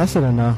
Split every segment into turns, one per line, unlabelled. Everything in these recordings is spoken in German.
hast du denn da?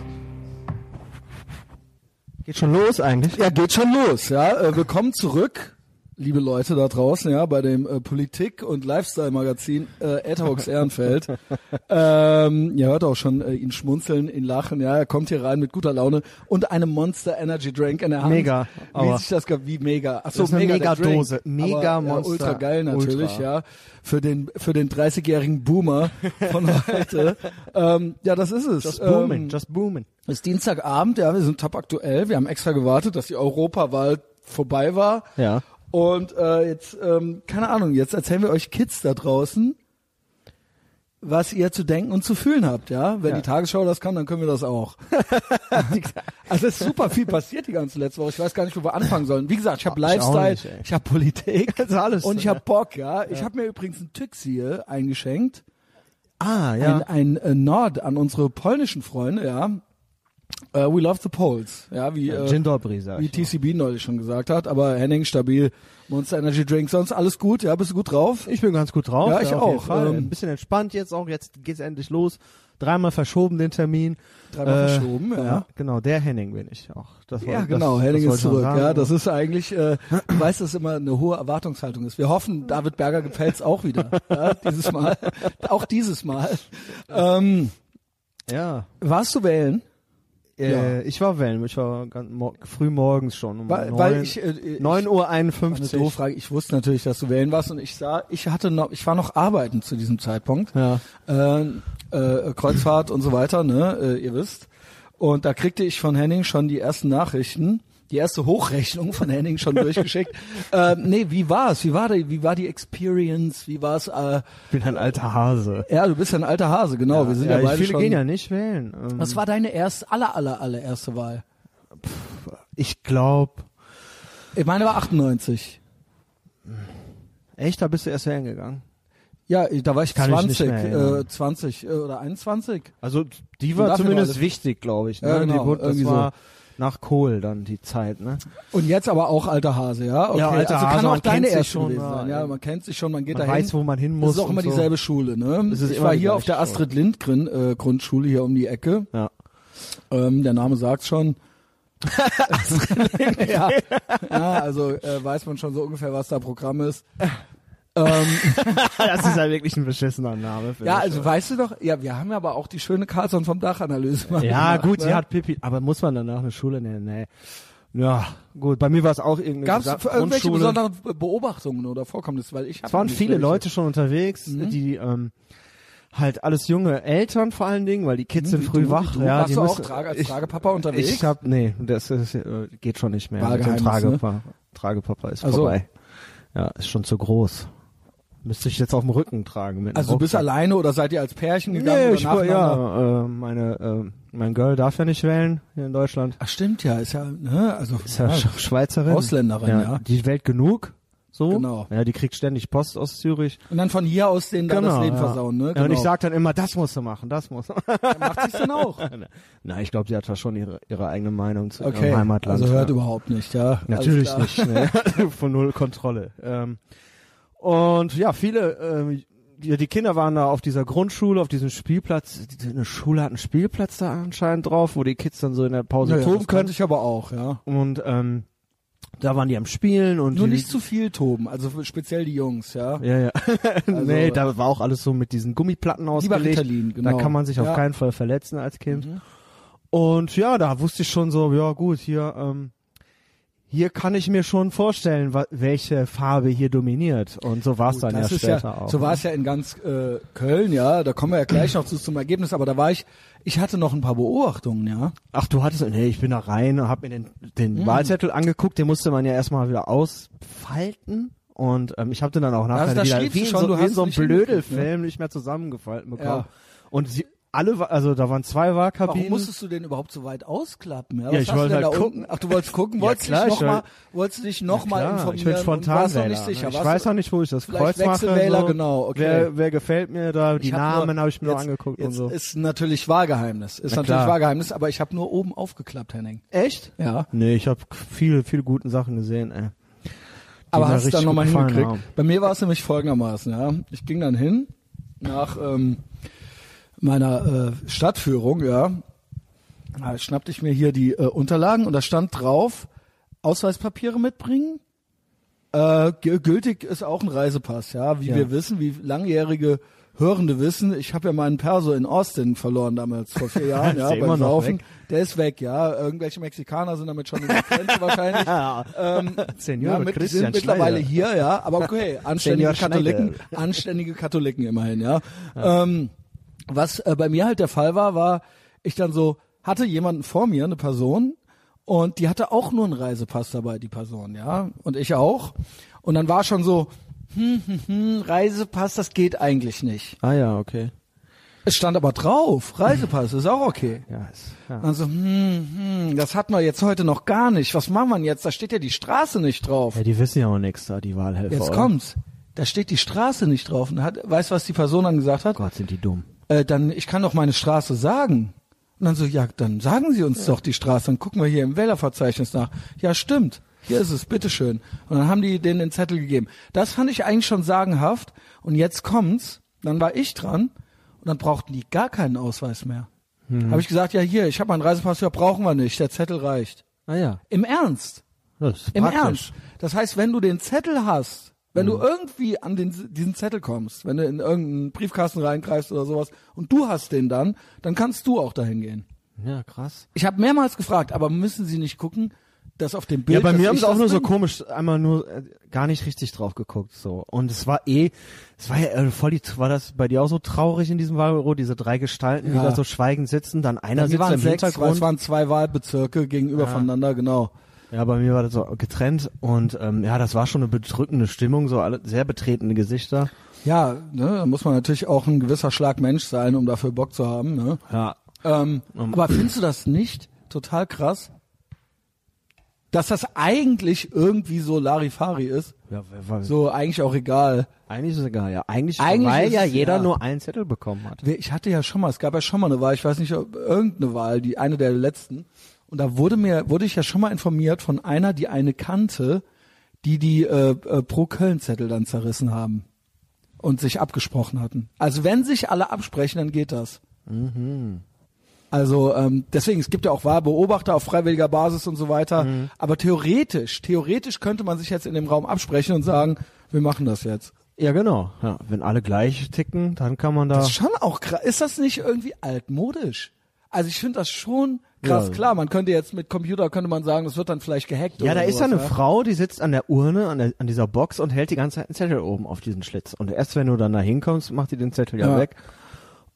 Geht schon los eigentlich?
Ja, geht schon los, ja. Äh, willkommen zurück, liebe Leute da draußen, ja, bei dem äh, Politik- und Lifestyle-Magazin äh, Adhocs Ehrenfeld. ähm, ihr hört auch schon äh, ihn schmunzeln, ihn lachen, ja. Er kommt hier rein mit guter Laune und einem Monster Energy Drink in der Hand.
Mega,
Wie sich das, ge- wie mega. Ach so,
Das ist eine
mega der
Mega-Dose.
Drink.
Mega
aber,
Monster
Ja, ultra geil natürlich,
Ultra.
ja. Für den, für den 30-jährigen Boomer von heute. ähm, ja, das ist es.
Just booming,
Ähm,
just booming.
es ist Dienstagabend, ja, wir sind top aktuell. Wir haben extra gewartet, dass die Europawahl vorbei war.
Ja.
Und äh, jetzt, ähm, keine Ahnung, jetzt erzählen wir euch Kids da draußen, was ihr zu denken und zu fühlen habt, ja. Wenn
Ja.
die Tagesschau das kann, dann können wir das auch. also es ist super viel passiert die ganze letzte Woche. Ich weiß gar nicht, wo wir anfangen sollen. Wie gesagt, ich habe Lifestyle,
nicht,
ich habe Politik
Das ist alles,
und ich
ja.
habe Bock, ja. Ich habe mir übrigens ein Tüxie eingeschenkt
Ah,
ein, ein äh, Nord an unsere polnischen Freunde, ja. Äh, we love the Poles, ja, wie, äh,
Gin Dobry, sag
wie
ich.
TCB neulich schon gesagt hat. Aber Henning stabil, Monster Energy Drink, sonst alles gut, ja, bist du gut drauf?
Ich bin ganz gut drauf.
Ja, ich auch. Ähm,
Ein bisschen entspannt jetzt auch. Jetzt geht's endlich los. Dreimal verschoben den Termin.
Dreimal
Äh,
verschoben, ja.
Genau, der Henning bin ich auch. Das
Ja,
wollte-
genau,
das,
Henning
das
ist zurück.
noch
Ja,
sagen.
das ist eigentlich, äh, du weißt, dass immer eine hohe Erwartungshaltung ist. Wir hoffen, David Berger gefällt's auch wieder. Ja, dieses Mal. auch dieses Mal. Ähm,
ja.
warst du wählen?
Äh, Ich war wählen. Ich war ganz mor früh morgens schon. Um
Weil,
neun-
weil ich, äh, ich
9 Uhr
Eine
51.
doofe Frage. Ich wusste natürlich, dass du wählen warst und ich sah, ich hatte noch, ich war noch arbeiten zu diesem Zeitpunkt.
Ja.
Äh, äh, Kreuzfahrt und so weiter, ne, äh, ihr wisst. Und da kriegte ich von Henning schon die ersten Nachrichten, die erste Hochrechnung von Henning schon durchgeschickt. äh, nee, wie war's? Wie war die, wie war die Experience? Wie war's? Äh,
Ich bin ein alter Hase.
ja, du bist ja ein alter Hase, genau. Wir sind ja,
ja,
beide
viele
schon.
gehen ja nicht wählen. Ähm,
Was war deine erste, aller, aller, allererste Wahl?
Ich glaube,
Ich meine, war 98.
echt, da bist du erst wählen gegangen.
Ja, da war ich
Kann ich
20,
nicht mehr
äh, 20 äh, oder 21.
Also die war zumindest wichtig, glaube ich. Ne?
Ja, genau,
die, das
irgendwie
war nach Kohl dann die Zeit. Ne?
Und jetzt aber auch alter Hase, ja? Okay.
Ja, alter
also
Hase,
kann auch deine erste
schon,
gewesen sein. Ja,
ja.
man kennt sich schon, man geht
Man
dahin.
weiß, wo man hin muss.
Das ist auch immer
so.
dieselbe Schule, ne?
Es ist
ich
immer
war hier auf der Astrid Lindgren äh, Grundschule hier um die Ecke.
Ja.
Ähm, der Name sagt schon. ja. ja, also äh, weiß man schon so ungefähr, was da Programm ist. ähm,
das ist ja wirklich ein beschissener Name.
ja, also weißt du doch, ja, wir haben ja aber auch die schöne Carlson vom Dach-Analyse
Ja,
gemacht,
gut,
ne?
sie hat Pippi, aber muss man danach eine Schule nennen? Nee. Ja, gut, bei mir war es auch irgendeine
Gab es irgendwelche besonderen Be- Beobachtungen oder Vorkommnisse? Weil ich
Es waren viele
welche.
Leute schon unterwegs,
Mhm.
die ähm, halt alles junge Eltern vor allen Dingen, weil die Kids
Mhm,
sind früh
du,
wach.
du.
Ja,
Warst
die
du auch
müssen-
Trage, als
ich,
Tragepapa unterwegs?
Ich hab, nee, das ist, äh, geht schon nicht mehr. Mit dem Tragepapa. Tragepapa ist
Ach so.
vorbei. Ja, ist schon zu groß. Müsste ich jetzt auf dem Rücken tragen. Mit
Also du bist alleine oder seid ihr als Pärchen gegangen
Nee, ich war, ja, äh, meine, äh, mein Girl darf ja nicht wählen hier in Deutschland.
Ach stimmt ja, ist ja, ne, also
Ist ja
ja,
Sch- Schweizerin.
Ausländerin, ja.
Die wählt genug. So.
Genau.
Ja, die kriegt ständig Post aus Zürich.
Und dann von hier aus denen da das Leben
ja.
versauen, ne?
Ja, und ich
Genau.
sag dann immer, das musst du machen, das musst du.
macht sich's dann auch.
Na, ich glaube, sie hat da schon ihre, ihre eigene Meinung zu
Okay,
ihrem Heimatland.
also hört
ja.
überhaupt nicht, ja.
Natürlich nicht. Ne? Von null Kontrolle. Ähm, und ja, viele, ähm, die, die Kinder waren da auf dieser Grundschule, auf diesem Spielplatz. Die, eine Schule hat einen Spielplatz da anscheinend drauf, wo die Kids dann so in der Pause
Ja, ja,
toben
das
können.
könnte ich aber auch, ja.
Und ähm, da waren die am Spielen und
Nur nicht zu viel toben, also speziell die Jungs, ja.
Ja, ja.
Also-
nee, da war auch alles so mit diesen Gummiplatten
Lieber
ausgelegt.
Ritalin, genau.
Da kann man sich auf
Ja.
keinen Fall verletzen als Kind.
Mhm.
Und ja, da wusste ich schon so, ja gut, hier, ähm, hier kann ich mir schon vorstellen, welche Farbe hier dominiert. Und so war es dann ja später
ja,
auch.
So war es ja in ganz äh, Köln, ja. Da kommen wir ja gleich noch zu, zum Ergebnis. Aber da war ich, ich hatte noch ein paar Beobachtungen, ja.
Ach, du hattest, nee, ich bin da rein und hab mir den, den
Mhm.
Wahlzettel angeguckt, den musste man ja erstmal wieder ausfalten. Und ähm, ich habe den dann auch nachher
Also
wieder wie
schon,
so,
du
wie in so einem
ne?
Blödelfilm nicht mehr zusammengefalten bekommen.
Ja.
Und sie alle, also da waren zwei
Warum
Wahlkabinen.
musstest du den überhaupt so weit ausklappen? Ja,
Ja, ich wollte
denn
halt gucken.
Ach, du wolltest gucken,
Ja,
wolltest
klar,
dich
ich
noch mal,
will-
wolltest du dich noch
Ja,
mal
klar,
informieren?
Ich bin spontan
noch nicht sicher.
Ich
Warst
weiß noch nicht, wo ich das Kreuz mache. So.
genau, okay.
Wer, wer gefällt mir da? Die
Ich hab
Namen habe ich mir noch
jetzt-
angeguckt
jetzt
und so.
Ist natürlich Wahlgeheimnis. Ist
Na
natürlich
klar.
Wahlgeheimnis, aber ich habe nur oben aufgeklappt, Henning.
Echt?
Ja.
Nee, ich habe viele, viele guten Sachen gesehen, ey. Die
Aber hast du dann nochmal hingekriegt?
haben.
Bei mir war es nämlich folgendermaßen, ja. Ich ging dann hin nach ähm, meiner äh, Stadtführung, ja. Da schnappte ich mir hier die äh, Unterlagen und da stand drauf, Ausweispapiere mitbringen. Äh, gü- gültig ist auch ein Reisepass, ja. Wie
Ja.
wir wissen, wie langjährige Hörende wissen, ich habe ja meinen Perso in Austin verloren damals vor vier Jahren, ja,
der
beim
weg?
Der ist weg, ja. Irgendwelche Mexikaner sind damit schon in der Grenze wahrscheinlich. ähm,
Senor
ja, mit,
Christian
sind mittlerweile
Schneider.
hier, ja, aber okay, anständige
Senor
Katholiken,
Schneider.
anständige Katholiken immerhin, ja. Ähm, was äh, bei mir halt der Fall war, war, ich dann so, hatte jemanden vor mir, eine Person, und die hatte auch nur einen Reisepass dabei, die Person, ja, und ich auch. Und dann war schon so, hm, hm, hm, Reisepass, das geht eigentlich nicht.
Ah ja, okay.
Es stand aber drauf, Reisepass, ist auch okay.
Ja, ist, ja.
Dann so, hm, hm, das hatten wir jetzt heute noch gar nicht. Was machen wir jetzt? Da steht ja die Straße nicht drauf.
ja, die wissen ja auch nichts da, die Wahlhelfer.
Jetzt
oder?
kommt's. Da steht die Straße nicht drauf. Und hat, weißt du, was die Person dann gesagt hat?
Gott, sind die dumm.
Äh, dann, ich kann doch meine Straße sagen. Und dann so, ja, dann sagen Sie uns doch die Straße. Dann gucken wir hier im Wählerverzeichnis nach. Ja, stimmt. Hier ist es, bitteschön. Und dann haben die denen den Zettel gegeben. Das fand ich eigentlich schon sagenhaft. Und jetzt kommt's. Dann war ich dran. Und dann brauchten die gar keinen Ausweis mehr. Habe ich gesagt, ja, hier, ich habe meinen Reisepass, ja, brauchen wir nicht. Der Zettel reicht.
Ah ja,
Im Ernst. Im
praktisch.
Ernst. Das heißt, wenn du den Zettel hast, wenn du irgendwie an den, diesen Zettel kommst, wenn du in irgendeinen Briefkasten reingreifst oder sowas und du hast den dann, dann kannst du auch dahin gehen.
Ja, krass.
Ich habe mehrmals gefragt, aber müssen sie nicht gucken, dass auf dem Bild.
Ja, bei mir haben sie auch nur so
bin?
komisch, einmal nur äh, gar nicht richtig drauf geguckt so. Und es war eh, es war ja äh, voll die, war das bei dir auch so traurig in diesem Wahlbüro, diese drei Gestalten,
Ja.
die da so schweigend sitzen, dann einer
Die
sitzt
waren
im
sechs,
Hintergrund.
es waren zwei Wahlbezirke gegenüber voneinander, genau.
Ja, bei mir war das so getrennt und ähm, ja, das war schon eine bedrückende Stimmung, so alle sehr betretene Gesichter.
Ja, ne, da muss man natürlich auch ein gewisser Schlag Mensch sein, um dafür Bock zu haben. Ne?
Ja.
Ähm,
Um-
aber findest du das nicht total krass? Dass das eigentlich irgendwie so Larifari ist,
Ja, wer-
so eigentlich auch egal.
eigentlich ist es egal, ja. Eigentlich,
Eigentlich
weil
ist
ja jeder
ja.
nur einen Zettel bekommen hat.
Ich hatte ja schon mal, es gab ja schon mal eine Wahl, ich weiß nicht, ob irgendeine Wahl, die eine der letzten. Und da wurde mir, wurde ich ja schon mal informiert von einer, die eine kannte, die die äh, äh, pro Köln Zettel dann zerrissen haben und sich abgesprochen hatten. Also wenn sich alle absprechen, dann geht das. Also ähm, deswegen, es gibt ja auch Wahlbeobachter auf freiwilliger Basis und so weiter. Aber theoretisch, theoretisch könnte man sich jetzt in dem Raum absprechen und sagen, wir machen das jetzt.
Ja, genau. Ja, wenn alle gleich ticken, dann kann man da.
Das ist schon auch krass. Ist das nicht irgendwie altmodisch? Also ich finde das schon krass.
Ja.
Klar, man könnte jetzt mit Computer könnte man sagen, das wird dann vielleicht gehackt.
Ja, da ist ja eine Frau, die sitzt an der Urne, an, der, an dieser Box und hält die ganze Zeit einen Zettel oben auf diesen Schlitz. Und erst wenn du dann da hinkommst, macht die den Zettel ja,
Ja.
weg.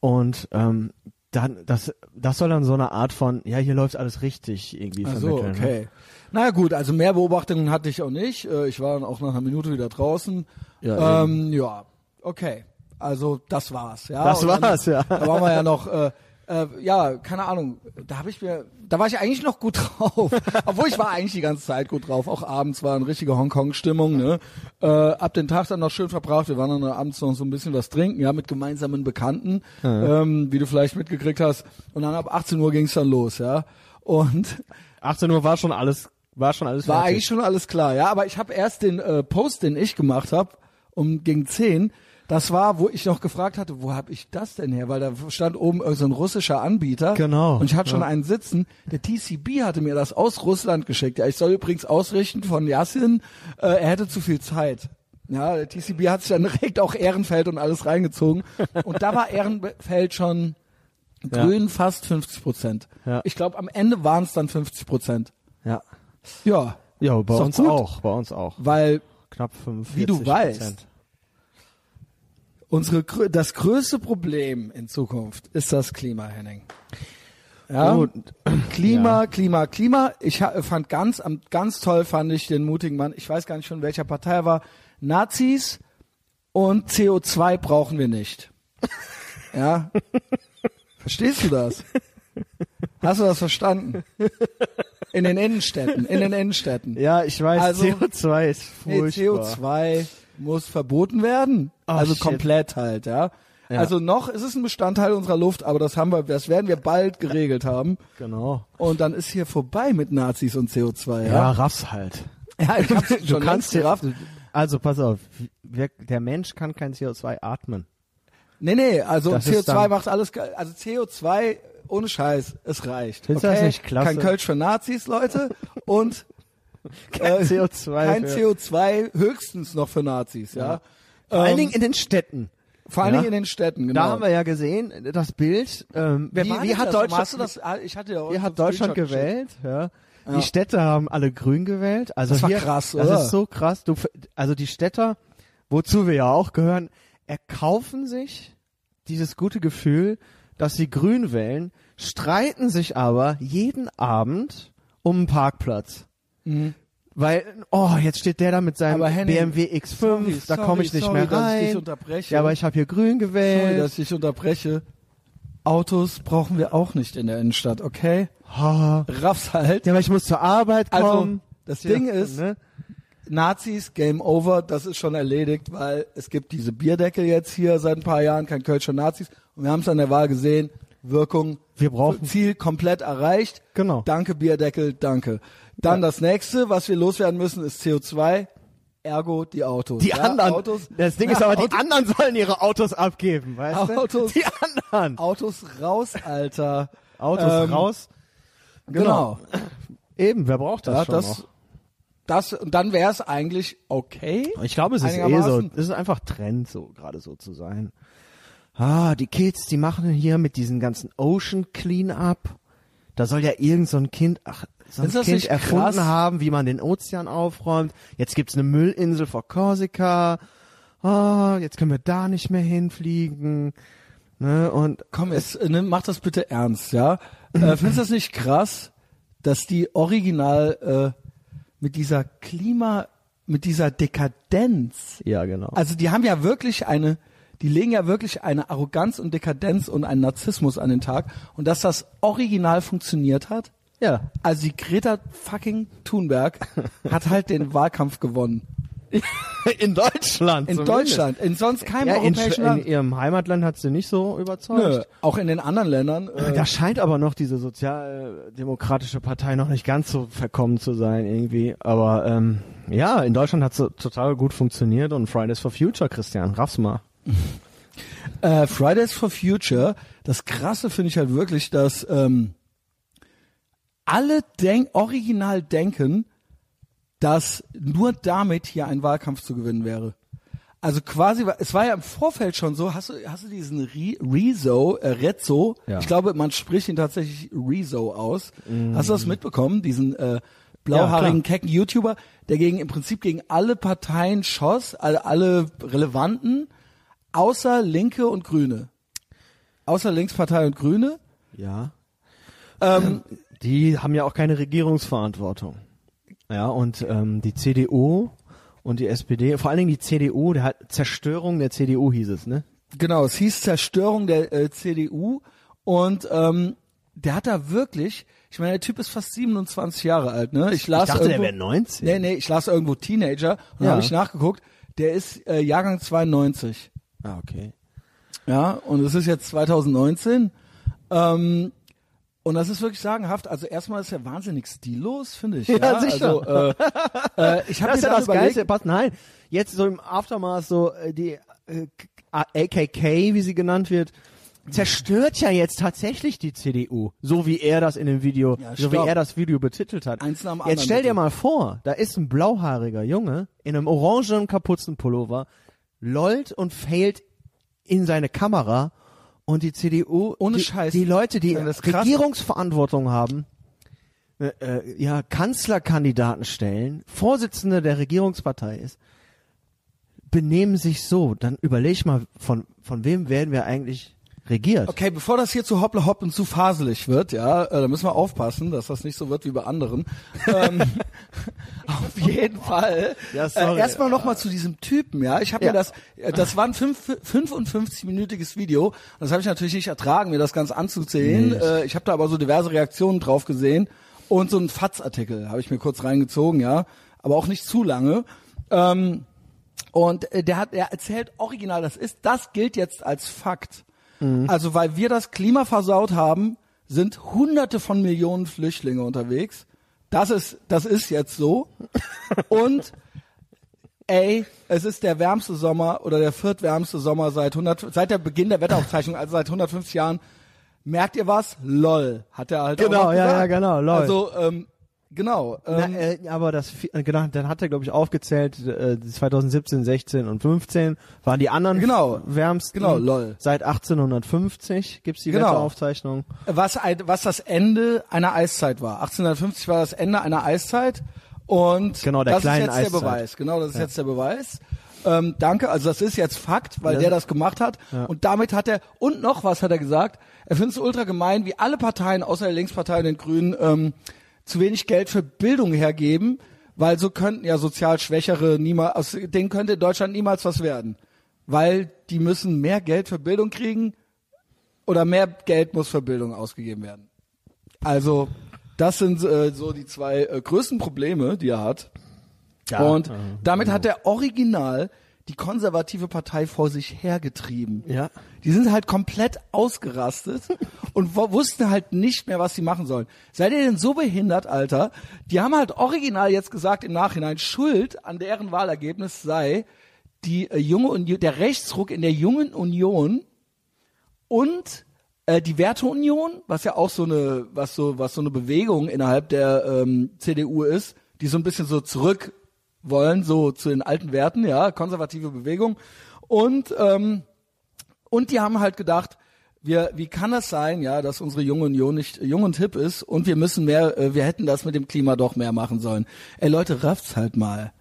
Und ähm, dann, das, das soll dann so eine Art von, ja, hier läuft alles richtig irgendwie
Ach so,
vermitteln. Ne?
okay. Naja gut, also mehr Beobachtungen hatte ich auch nicht. Äh, Ich war dann auch nach einer Minute wieder draußen.
Ja,
ähm, ja okay. Also das war's. Ja,
Das
Und dann-
war's, ja.
Da waren wir ja noch, äh, äh, ja, keine Ahnung. Da habe ich mir, da war ich eigentlich noch gut drauf. Obwohl ich war eigentlich die ganze Zeit gut drauf. Auch abends war eine richtige Hongkong-Stimmung. Ne? Äh, ab den Tag dann noch schön verbracht. Wir waren dann abends noch so ein bisschen was trinken, ja, mit gemeinsamen Bekannten, ähm, wie du vielleicht mitgekriegt hast. Und dann ab 18 Uhr ging's dann los, ja. Und
18 Uhr war schon alles, war schon alles
war
fertig.
eigentlich schon alles klar, ja. Aber ich habe erst den äh, Post, den ich gemacht habe, um gegen 10, das war, wo ich noch gefragt hatte, wo habe ich das denn her? Weil da stand oben so ein russischer Anbieter.
Genau,
Und ich hatte schon
ja.
einen sitzen. Der TCB hatte mir das aus Russland geschickt. Ja, ich soll übrigens ausrichten von Yassin, äh, er hätte zu viel Zeit. Ja, der TCB hat sich dann direkt auch Ehrenfeld und alles reingezogen. Und da war Ehrenfeld schon
Ja.
grün fast 50 Prozent.
Ja.
Ich glaube, am Ende waren es dann 50 Prozent.
Ja.
Ja,
Ja, bei uns
gut.
auch, bei uns auch.
weil
Knapp 45
Wie du weißt. Unsere das größte Problem in Zukunft ist das Klima, Henning. Ja,
Gut.
Klima,
Ja.
Klima, Klima. Ich fand ganz, ganz toll fand ich den mutigen Mann. Ich weiß gar nicht von welcher Partei er war. Nazis und CO2 brauchen wir nicht. Ja. Verstehst du das? Hast du das verstanden? In den Innenstädten, in den Innenstädten.
Ja, ich weiß,
Also-
CO2 ist
Nee,
furchtbar.
CO2 muss verboten werden.
Oh,
also
shit.
komplett halt, ja.
Ja.
Also noch ist es ein Bestandteil unserer Luft, aber das haben wir, das werden wir bald geregelt haben.
Genau.
Und dann ist hier vorbei mit Nazis und CO2,
Ja,
ja.
raff's halt.
Ja, ich hab's
Du
schon
kannst
längst
ja,
gerafft.
also pass auf, wir, der Mensch kann kein CO2 atmen.
Nee, nee, also
Das ist
CO2
dann-
macht alles, also CO2 ohne Scheiß, es reicht.
Findest du
okay?
das nicht klasse?
Kein Kölsch für Nazis, Leute. Und
Kein
äh,
CO2
Kein
für-
CO2, höchstens noch für Nazis, ja.
Vor allen
Ähm,
Dingen in den Städten.
vor allen
ja.
Dingen in den Städten, genau.
Da haben wir ja gesehen, das Bild, ähm, wie, wie
denn
hat
das?
Deutschland,
du das? Ah, Ich hatte ja auch
wie hat Deutschland
Screenshot geschickt.
gewählt? Ja.
Ja.
Die Städte haben alle grün gewählt. Also
Das war
hier,
krass,
Das
oder?
ist so krass. Du, also die Städter, wozu wir ja auch gehören, erkaufen sich dieses gute Gefühl, dass sie grün wählen, streiten sich aber jeden Abend um einen Parkplatz. Weil, oh, jetzt steht der da mit seinem
Mhm. Henning,
BMW X5,
sorry,
da komme ich
sorry,
nicht
sorry,
mehr
dass ich dich
rein.
unterbreche.
Ja, aber ich habe hier grün
Sorry,
gewählt.
dass ich unterbreche. Autos brauchen wir auch nicht in der Innenstadt, okay?
Oh,
Raff's halt.
ja, aber ich muss zur Arbeit
Also,
kommen.
das
Ja,
Ding ist,
ne?
Nazis, Game Over, das ist schon erledigt, weil es gibt diese Bierdeckel jetzt hier seit ein paar Jahren, kein Kölscher Nazis. Und wir haben es an der Wahl gesehen, Wirkung,
Wir brauchen-
Ziel komplett erreicht.
Genau.
Danke Bierdeckel, danke. Dann das nächste, was wir loswerden müssen, ist CO2, ergo die Autos.
Die
ja,
anderen,
Autos,
das Ding ist aber, die
Autos,
anderen sollen ihre Autos abgeben, weißt
Autos-
du? Die anderen.
Autos raus, Alter.
Autos
Ähm,
raus.
Genau.
Eben, wer braucht das
Ja,
schon
das,
noch?
das, und dann wäre es eigentlich okay.
Ich glaube, es ist eh so. Es ist einfach Trend, so gerade so zu sein. Ah, die Kids, die machen hier mit diesen ganzen Ocean Cleanup. Da soll ja irgend so ein Kind, ach, so ein
das
Kind
nicht
erfunden
krass?
haben, wie man den Ozean aufräumt. Jetzt gibt's eine Müllinsel vor Korsika. Ah, jetzt können wir da nicht mehr hinfliegen. Ne, und
Komm, jetzt, äh, ne, mach das bitte ernst, ja? Äh, findest du das nicht krass, dass die original äh, mit dieser Klima, mit dieser Dekadenz,
ja, genau.
also die haben ja wirklich eine, die legen ja wirklich eine Arroganz und Dekadenz und einen Narzissmus an den Tag und dass das original funktioniert hat.
Ja.
Also die Greta fucking Thunberg hat halt den Wahlkampf gewonnen.
In Deutschland.
In
zumindest.
Deutschland, in sonst keinem
Ja, in,
europäischen
in
Land.
ihrem Heimatland hat sie nicht so überzeugt.
Nö, auch in den anderen Ländern. Äh,
Da scheint aber noch diese sozialdemokratische Partei noch nicht ganz so verkommen zu sein irgendwie. Aber ähm, ja, in Deutschland hat sie total gut funktioniert und Fridays for Future, Christian, raff's mal.
Äh, Fridays for Future, das Krasse finde ich halt wirklich, dass ähm, alle denk original denken, dass nur damit hier ein Wahlkampf zu gewinnen wäre. Also quasi, es war ja im Vorfeld schon so, hast du, hast du diesen Re Rezo, äh, Rezzo,
Ja.
ich glaube, man spricht ihn tatsächlich Rezo aus. Hast du das mitbekommen? Diesen äh,
Ja,
blauhaarigen,
klar.
kecken YouTuber, der gegen im Prinzip gegen alle Parteien schoss, alle, alle relevanten, außer Linke und Grüne. Außer Linkspartei und Grüne.
Ja.
Ähm,
Die haben ja auch keine Regierungsverantwortung. Ja, und ähm, die CDU und die SPD, vor allen Dingen die CDU, der hat Zerstörung der CDU hieß es, ne?
Genau, es hieß Zerstörung der äh, CDU und ähm, der hat da wirklich, ich meine, der Typ ist fast 27 Jahre alt, ne? Ich las
Ich dachte, der
irgendwo,
wäre 19.
Nee, nee, ich las irgendwo Teenager und
Ja.
habe ich nachgeguckt, der ist äh, Jahrgang 92.
Ah, okay.
Ja, und es ist jetzt 2019. Ähm, und das ist wirklich sagenhaft. Also erstmal ist er wahnsinnig stillos, finde ich. Ja,
Ja, sicher.
Also, äh, äh, ich habe
Das ist ja das
überlegt,
Geilste. Pass, nein, jetzt so im Aftermath so äh, die äh, AKK, wie sie genannt wird, zerstört ja jetzt tatsächlich die CDU, so wie er das in dem Video,
Ja,
so wie er das Video betitelt hat.
Eins nach dem
jetzt stell dir mal vor, da ist ein blauhaariger Junge in einem orangenen Kapuzenpullover, lollt und failt in seine Kamera und die CDU,
Ohne
die,
Scheiß.
die Leute, die. Regierungsverantwortung haben, äh, äh, ja, Kanzlerkandidaten stellen, Vorsitzende der Regierungspartei ist, benehmen sich so, dann überleg mal, von, von wem werden wir eigentlich regiert?
Okay, bevor das hier zu hoppla hopp und zu faselig wird, ja, äh, da müssen wir aufpassen, dass das nicht so wird wie bei anderen. ähm, auf jeden Fall.
Ja, sorry.
äh, erstmal noch mal zu diesem Typen, ja. Ich habe
Ja.
mir das, äh, das war ein fünf- 55-minütiges Video. Das habe ich natürlich nicht ertragen, mir das ganz anzusehen.
Nee.
Äh, ich habe da aber so diverse Reaktionen drauf gesehen und so einen Fatz-Artikel habe ich mir kurz reingezogen, ja, aber auch nicht zu lange. Ähm, und äh, der hat, er erzählt original, das ist, das gilt jetzt als Fakt. Also weil wir das Klima versaut haben, sind Hunderte von Millionen Flüchtlinge unterwegs. Das ist, das ist jetzt so. Und ey, es ist der wärmste Sommer oder der viertwärmste Sommer seit 100, seit der Beginn der Wetteraufzeichnung, also seit 150 Jahren. merkt ihr was? LOL, hat er halt
Genau,
auch noch
ja,
gesagt.
ja, genau, lol.
Also, ähm, genau.
Na,
Ähm,
äh, aber das, äh, genau, dann hat er, glaube ich, aufgezählt, äh, 2017, 16 und 15 waren die anderen
Genau.
wärmsten.
Genau, lol.
Seit 1850 gibt's die
Genau.
Wetteraufzeichnung.
was, was das Ende einer Eiszeit war. 1850 war das Ende einer Eiszeit und
Genau, der
das ist jetzt der
Eiszeit.
Beweis. Genau, das ist jetzt der Beweis. Ähm, danke, also das ist jetzt Fakt, weil
Ja.
der das gemacht hat. Und damit hat er, und noch was hat er gesagt, er findet es ultra gemein, wie alle Parteien, außer der Linkspartei und den Grünen, ähm, zu wenig Geld für Bildung hergeben, weil so könnten ja sozial Schwächere niemals, aus denen könnte in Deutschland niemals was werden. Weil die müssen mehr Geld für Bildung kriegen oder mehr Geld muss für Bildung ausgegeben werden. Also, das sind äh, so die zwei äh, größten Probleme, die er hat. und damit hat er original die konservative Partei vor sich hergetrieben.
Ja.
Die sind halt komplett ausgerastet und wussten halt nicht mehr, was sie machen sollen. Seid ihr denn so behindert, Alter? Die haben halt original jetzt gesagt im Nachhinein, Schuld an deren Wahlergebnis sei die äh, junge Union, der Rechtsruck in der jungen Union und äh, die Werteunion, was ja auch so eine, was so, was so eine Bewegung innerhalb der ähm, CDU ist, die so ein bisschen so zurück wollen, so zu den alten Werten, ja, konservative Bewegung. Und ähm, und die haben halt gedacht, wir, wie kann es sein, ja, dass unsere junge Union nicht jung und hip ist und wir müssen mehr, äh, wir hätten das mit dem Klima doch mehr machen sollen. Ey Leute, rafft's halt mal.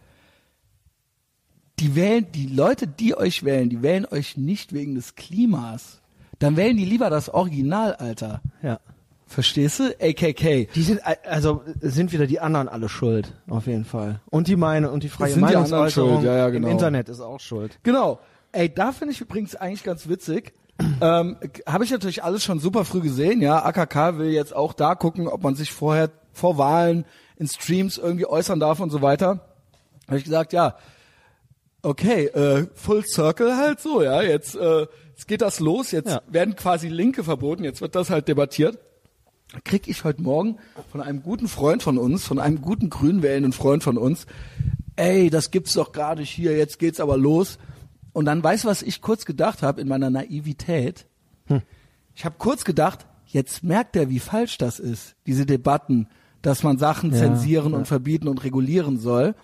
Die wählen, die Leute, die euch wählen, die wählen euch nicht wegen des Klimas. Dann wählen die lieber das Original, Alter.
Ja.
Verstehst du? AKK.
Die sind, also sind wieder die anderen alle schuld, auf jeden Fall. Und die meine und die freie
sind
Meinungsäußerung
schuld, ja, ja, genau.
im Internet ist auch schuld.
Genau. Ey, da finde ich übrigens eigentlich ganz witzig. ähm, Habe ich natürlich alles schon super früh gesehen, ja. AKK will jetzt auch da gucken, ob man sich vorher vor Wahlen in Streams irgendwie äußern darf und so weiter. Habe ich gesagt, ja, okay, äh, Full Circle halt so, ja. Jetzt, äh, jetzt geht das los, jetzt
Ja.
werden quasi Linke verboten, jetzt wird das halt debattiert. Krieg ich heute Morgen von einem guten Freund von uns, von einem guten grün wählenden Freund von uns, ey, das gibt's doch gerade hier, jetzt geht's aber los. Und dann weißt du, was ich kurz gedacht habe in meiner Naivität? Ich habe kurz gedacht, jetzt merkt er, wie falsch das ist, diese Debatten, dass man Sachen
Ja,
zensieren
ja.
und verbieten und regulieren soll.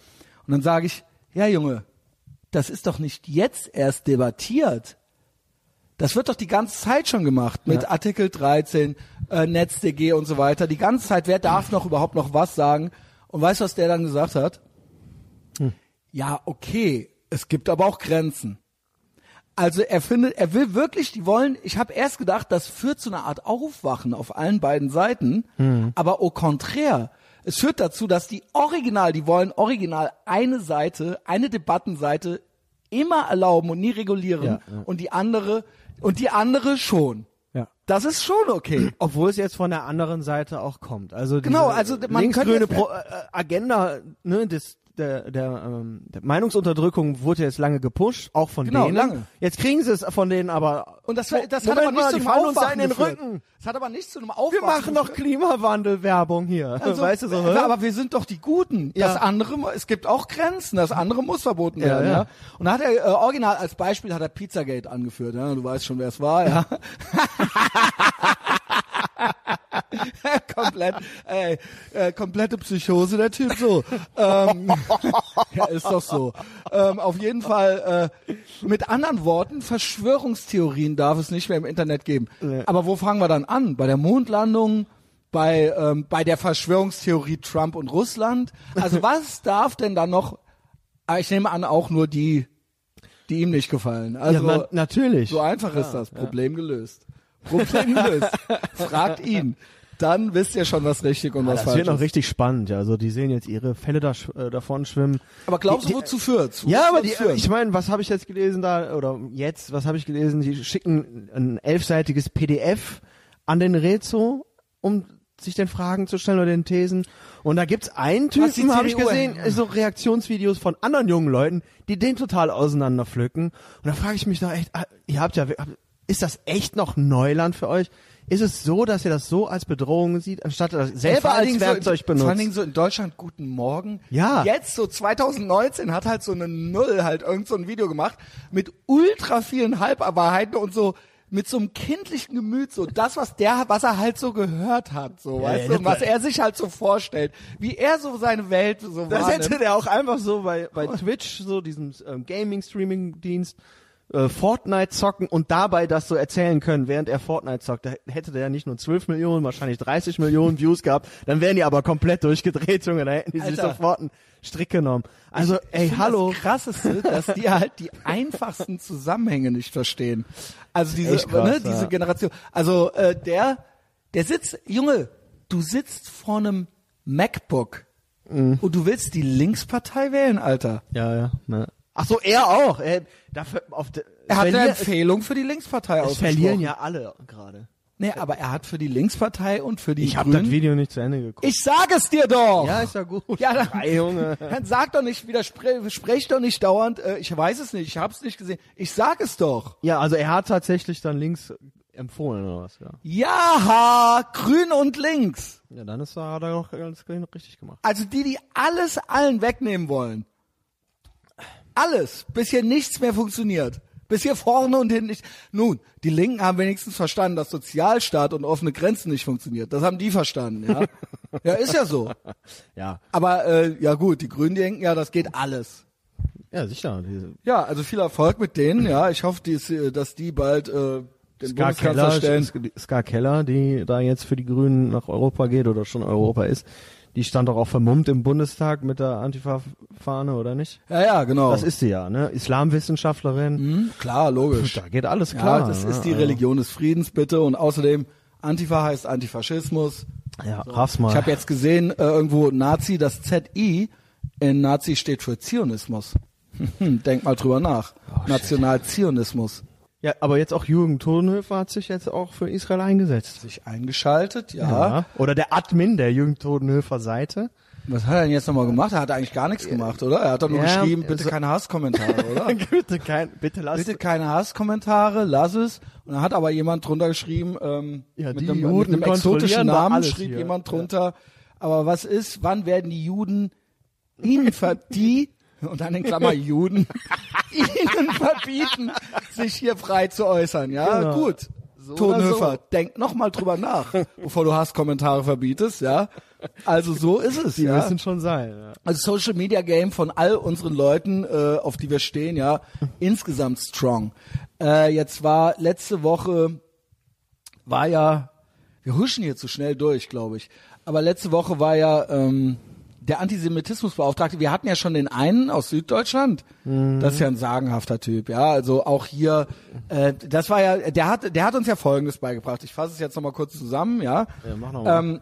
Und dann sage ich, ja Junge, das ist doch nicht jetzt erst debattiert. Das wird doch die ganze Zeit schon gemacht mit
Ja.
Artikel 13, äh, NetzDG und so weiter. Die ganze Zeit, wer darf noch überhaupt noch was sagen? Und weißt du, was der dann gesagt hat? Ja, okay, es gibt aber auch Grenzen. Also er findet, er will wirklich, die wollen, ich habe erst gedacht, das führt zu einer Art Aufwachen auf allen beiden Seiten, aber au contraire. Es führt dazu, dass die original, die wollen original eine Seite, eine Debattenseite immer erlauben und nie regulieren
Ja, ja.
und die andere und die andere schon.
Ja.
Das ist schon okay.
Obwohl es jetzt von der anderen Seite auch kommt. Also
Genau, also man
linksgrüne Pro äh, Agenda, ne, des, der, der, ähm, der Meinungsunterdrückung wurde jetzt lange gepusht, auch von
Genau,
denen.
lange.
Jetzt kriegen sie es von denen aber.
Und das, das hat aber nicht
mal,
zu einem Aufwachen
in den
geführt.
Rücken.
Das hat aber nicht zu einem
Wir
Aufwachen
machen doch
geführt.
Klimawandelwerbung hier.
Also,
weißt du so,
aber,
hä?
aber wir sind doch die Guten.
Ja.
Das andere, es gibt auch Grenzen. Das andere muss verboten
Ja,
werden. Ja,
ja.
Und da hat er äh, original als Beispiel hat er Pizzagate angeführt. Ja? Du weißt schon, wer es war. Ja. Komplett, ey, äh, komplette Psychose der Typ so. ähm, ja, ist doch so. Ähm, auf jeden Fall. Äh, mit anderen Worten, Verschwörungstheorien darf es nicht mehr im Internet geben.
Nee.
Aber wo fangen wir dann an? Bei der Mondlandung? bei, ähm, bei der Verschwörungstheorie Trump und Russland. Also was darf denn da noch, ah, ich nehme an, auch nur die, die ihm nicht gefallen. Also
ja, na, natürlich.
so einfach ist das. Problem gelöst. Problem gelöst. Fragt ihn. Dann wisst ihr schon, was richtig und
Ja,
was
das
falsch
wird noch
ist.
richtig spannend. Ja, also die sehen jetzt ihre Fälle da äh, davon schwimmen.
Aber glaubst
Die-
du, wozu führt's?
Ja, aber die,
führen?
ich meine, was habe ich jetzt gelesen da oder jetzt, was habe ich gelesen? Die schicken ein elfseitiges PDF an den Rezo, um sich den Fragen zu stellen oder den Thesen. Und da gibt's einen Typen, habe ich gesehen,
ja.
so Reaktionsvideos von anderen jungen Leuten, die den total auseinander pflücken. Und da frage ich mich da echt, ah, ihr habt ja, ist das echt noch Neuland für euch? Ist es so, dass ihr das so als Bedrohung sieht, anstatt das selber
allen
als Werkzeug
so, Vor allen
benutzt?
Dingen so in Deutschland Guten Morgen.
Ja.
Jetzt so 2019 hat halt so eine Null halt irgend so ein Video gemacht mit ultra vielen Halbwahrheiten und so mit so einem kindlichen Gemüt, so das, was der, was er halt so gehört hat, so, weißt du, was
war-
er sich halt so vorstellt, wie er so seine Welt so
Das
wahrnimmt.
hätte der auch einfach so bei, bei Twitch, so diesem ähm, Gaming-Streaming-Dienst, äh, Fortnite zocken und dabei das so erzählen können, während er Fortnite zockt. Da hätte der nicht nur 12 Millionen, wahrscheinlich 30 Millionen Views gehabt, dann wären die aber komplett durchgedreht, Junge, da hätten die sich
Alter.
sofort einen Strick genommen. Also, ey,
Ich
hallo.
Das Krasseste, dass die halt die einfachsten Zusammenhänge nicht verstehen. Also diese,
krass,
ne,
ja.
diese Generation. Also äh, der, der sitzt, Junge, du sitzt vor einem MacBook
Mhm.
und du willst die Linkspartei wählen, Alter.
Ja, ja. Ne. Ach so, er auch. Er, dafür, auf de,
Er hat eine Empfehlung für die Linkspartei
es
ausgesprochen.
verlieren ja alle gerade.
Nee, aber er hat für die Linkspartei und für die
Ich habe das. Video nicht zu Ende geguckt.
Ich sag es dir doch.
ja, ist ja gut.
Ja, dann,
Ey, Junge.
dann sag doch nicht, widerspre sprech doch nicht dauernd, äh, ich weiß es nicht, ich hab's nicht gesehen. Ich sag es doch.
Ja, also er hat tatsächlich dann links empfohlen oder was, ja.
Ja, grün und links.
Ja, dann ist er, hat er doch ganz richtig gemacht.
Also die, die alles allen wegnehmen wollen. Alles. Bis hier nichts mehr funktioniert. Bis hier vorne und hinten nicht. Nun, die Linken haben wenigstens verstanden, dass Sozialstaat und offene Grenzen nicht funktioniert. Das haben die verstanden, ja. ja, ist ja so.
Ja,
Aber äh, ja gut, die Grünen denken ja, das geht alles.
ja, sicher.
Ja, also viel Erfolg mit denen, ja. Ich hoffe, die, äh, dass die bald äh, den
Ska
Bundeskanzler
Keller,
stellen.
Ska Keller, die da jetzt für die Grünen nach Europa geht oder schon Europa ist, die stand doch auch vermummt im Bundestag mit der Antifa-Fahne, oder nicht?
Ja, ja, genau.
Das ist sie ja, ne? Islamwissenschaftlerin.
Hm, klar, logisch.
Da geht alles klar.
Ja, das
ne?
ist die
Also,
Religion des Friedens, bitte. Und außerdem, Antifa heißt Antifaschismus.
Ja, raff's mal.
Ich habe jetzt gesehen, äh, irgendwo Nazi, das ZI in Nazi steht für Zionismus. Denk mal drüber nach.
Oh,
Nationalzionismus.
Ja, aber jetzt auch Jürgen Thonhöfer hat sich jetzt auch für Israel eingesetzt.
Sich eingeschaltet, ja.
Oder der Admin der Jürgen Thonhöfer Seite.
Was hat er denn jetzt nochmal gemacht? Er hat eigentlich gar nichts gemacht, oder? Er hat doch nur
Ja,
geschrieben, bitte
so-
keine Hasskommentare, oder?
bitte kein, bitte lass
bitte keine Hasskommentare, lass es. Und dann hat aber jemand drunter geschrieben, ähm,
Ja,
mit, einem,
Juden
mit einem exotischen Namen schrieb
hier.
jemand drunter, aber was ist, wann werden die Juden ihnen ver die und dann in Klammer Juden ihnen verbieten, sich hier frei zu äußern, ja?
Genau.
Gut.
So
Tonhöfer,
so.
denk noch mal drüber nach, bevor du Hasskommentare verbietest, ja? Also so ist es,
Die
ja.
müssen schon sein. Ja.
Also Social Media Game von all unseren Leuten, äh, auf die wir stehen, ja, insgesamt strong. Äh, jetzt war letzte Woche war ja, wir huschen hier zu schnell durch, glaube ich. Aber letzte Woche war ja ähm, der Antisemitismusbeauftragte. Wir hatten ja schon den einen aus Süddeutschland. Das ist ja ein sagenhafter Typ, ja. Also auch hier, äh, das war ja, der hat, der hat uns ja Folgendes beigebracht. Ich fasse es jetzt nochmal kurz zusammen, ja.
Ja, mach noch mal.
Ähm,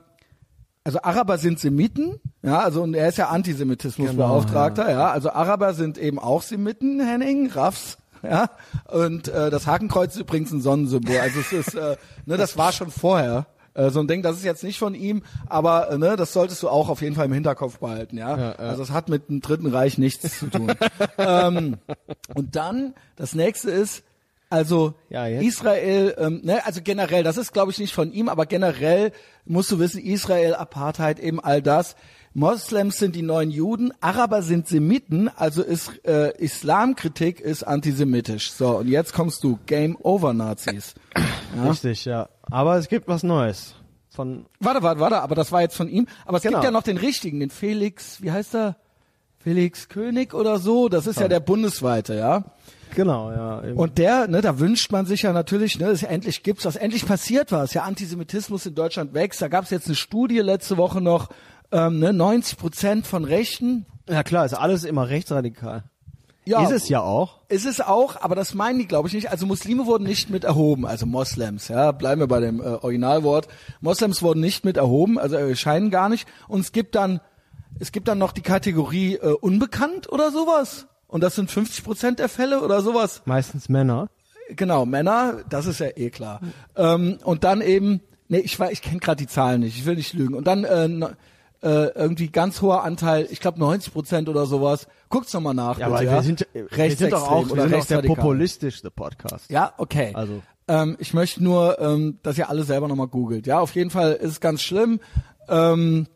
also Araber sind Semiten, ja, also und er ist ja Antisemitismusbeauftragter, ja. Also Araber sind eben auch Semiten, Henning, Raffs, ja. Und äh, das Hakenkreuz ist übrigens ein Sonnensymbol. Also es ist, äh, ne, das war schon vorher. Äh, so ein Ding, das ist jetzt nicht von ihm, aber äh, ne, das solltest du auch auf jeden Fall im Hinterkopf behalten, ja.
Ja, ja.
Also es hat mit dem Dritten Reich nichts zu tun. ähm, und dann, das nächste ist, also
Ja.
Israel, ähm, ne, also generell, das ist glaube ich nicht von ihm, aber generell musst du wissen, Israel, Apartheid, eben all das. Moslems sind die neuen Juden, Araber sind Semiten, also ist äh, Islamkritik ist antisemitisch. So, und jetzt kommst du, Game Over Nazis. Ja.
Richtig, ja. Aber es gibt was Neues. Von,
Warte, warte, warte, aber das war jetzt von ihm. Aber es
Genau.
gibt ja noch den richtigen, den Felix, wie heißt er? Felix König oder so, das ist ja der bundesweite, ja.
genau, ja. eben.
Und der, ne, da wünscht man sich ja natürlich, ne, dass endlich gibt's was, endlich passiert was. Ja, Antisemitismus in Deutschland wächst. Da gab's jetzt eine Studie letzte Woche noch, ähm, ne, 90 Prozent von Rechten.
ja klar, ist alles immer rechtsradikal.
Ja,
Ist es ja auch.
Ist es auch, aber das meinen die, glaube ich, nicht. Also Muslime wurden nicht mit erhoben, also Moslems, ja, bleiben wir bei dem äh, Originalwort. Moslems wurden nicht mit erhoben, also äh, scheinen gar nicht. Und es gibt dann, es gibt dann noch die Kategorie äh, unbekannt oder sowas. Und das sind 50 Prozent der Fälle oder sowas.
Meistens Männer.
Genau, Männer, das ist ja eh klar. Ähm, und dann eben, nee, ich ich kenne gerade die Zahlen nicht, ich will nicht lügen. Und dann äh, äh, irgendwie ganz hoher Anteil, ich glaube 90 Prozent oder sowas. Guckt's nochmal nach.
Ja,
bitte,
aber
ja?
wir sind, wir sind doch auch, wir
oder
sind auch der populistischste Podcast.
Ja, okay.
Also.
Ähm, ich möchte nur, ähm, dass ihr alle selber nochmal googelt. Ja, auf jeden Fall ist es ganz schlimm. Ähm,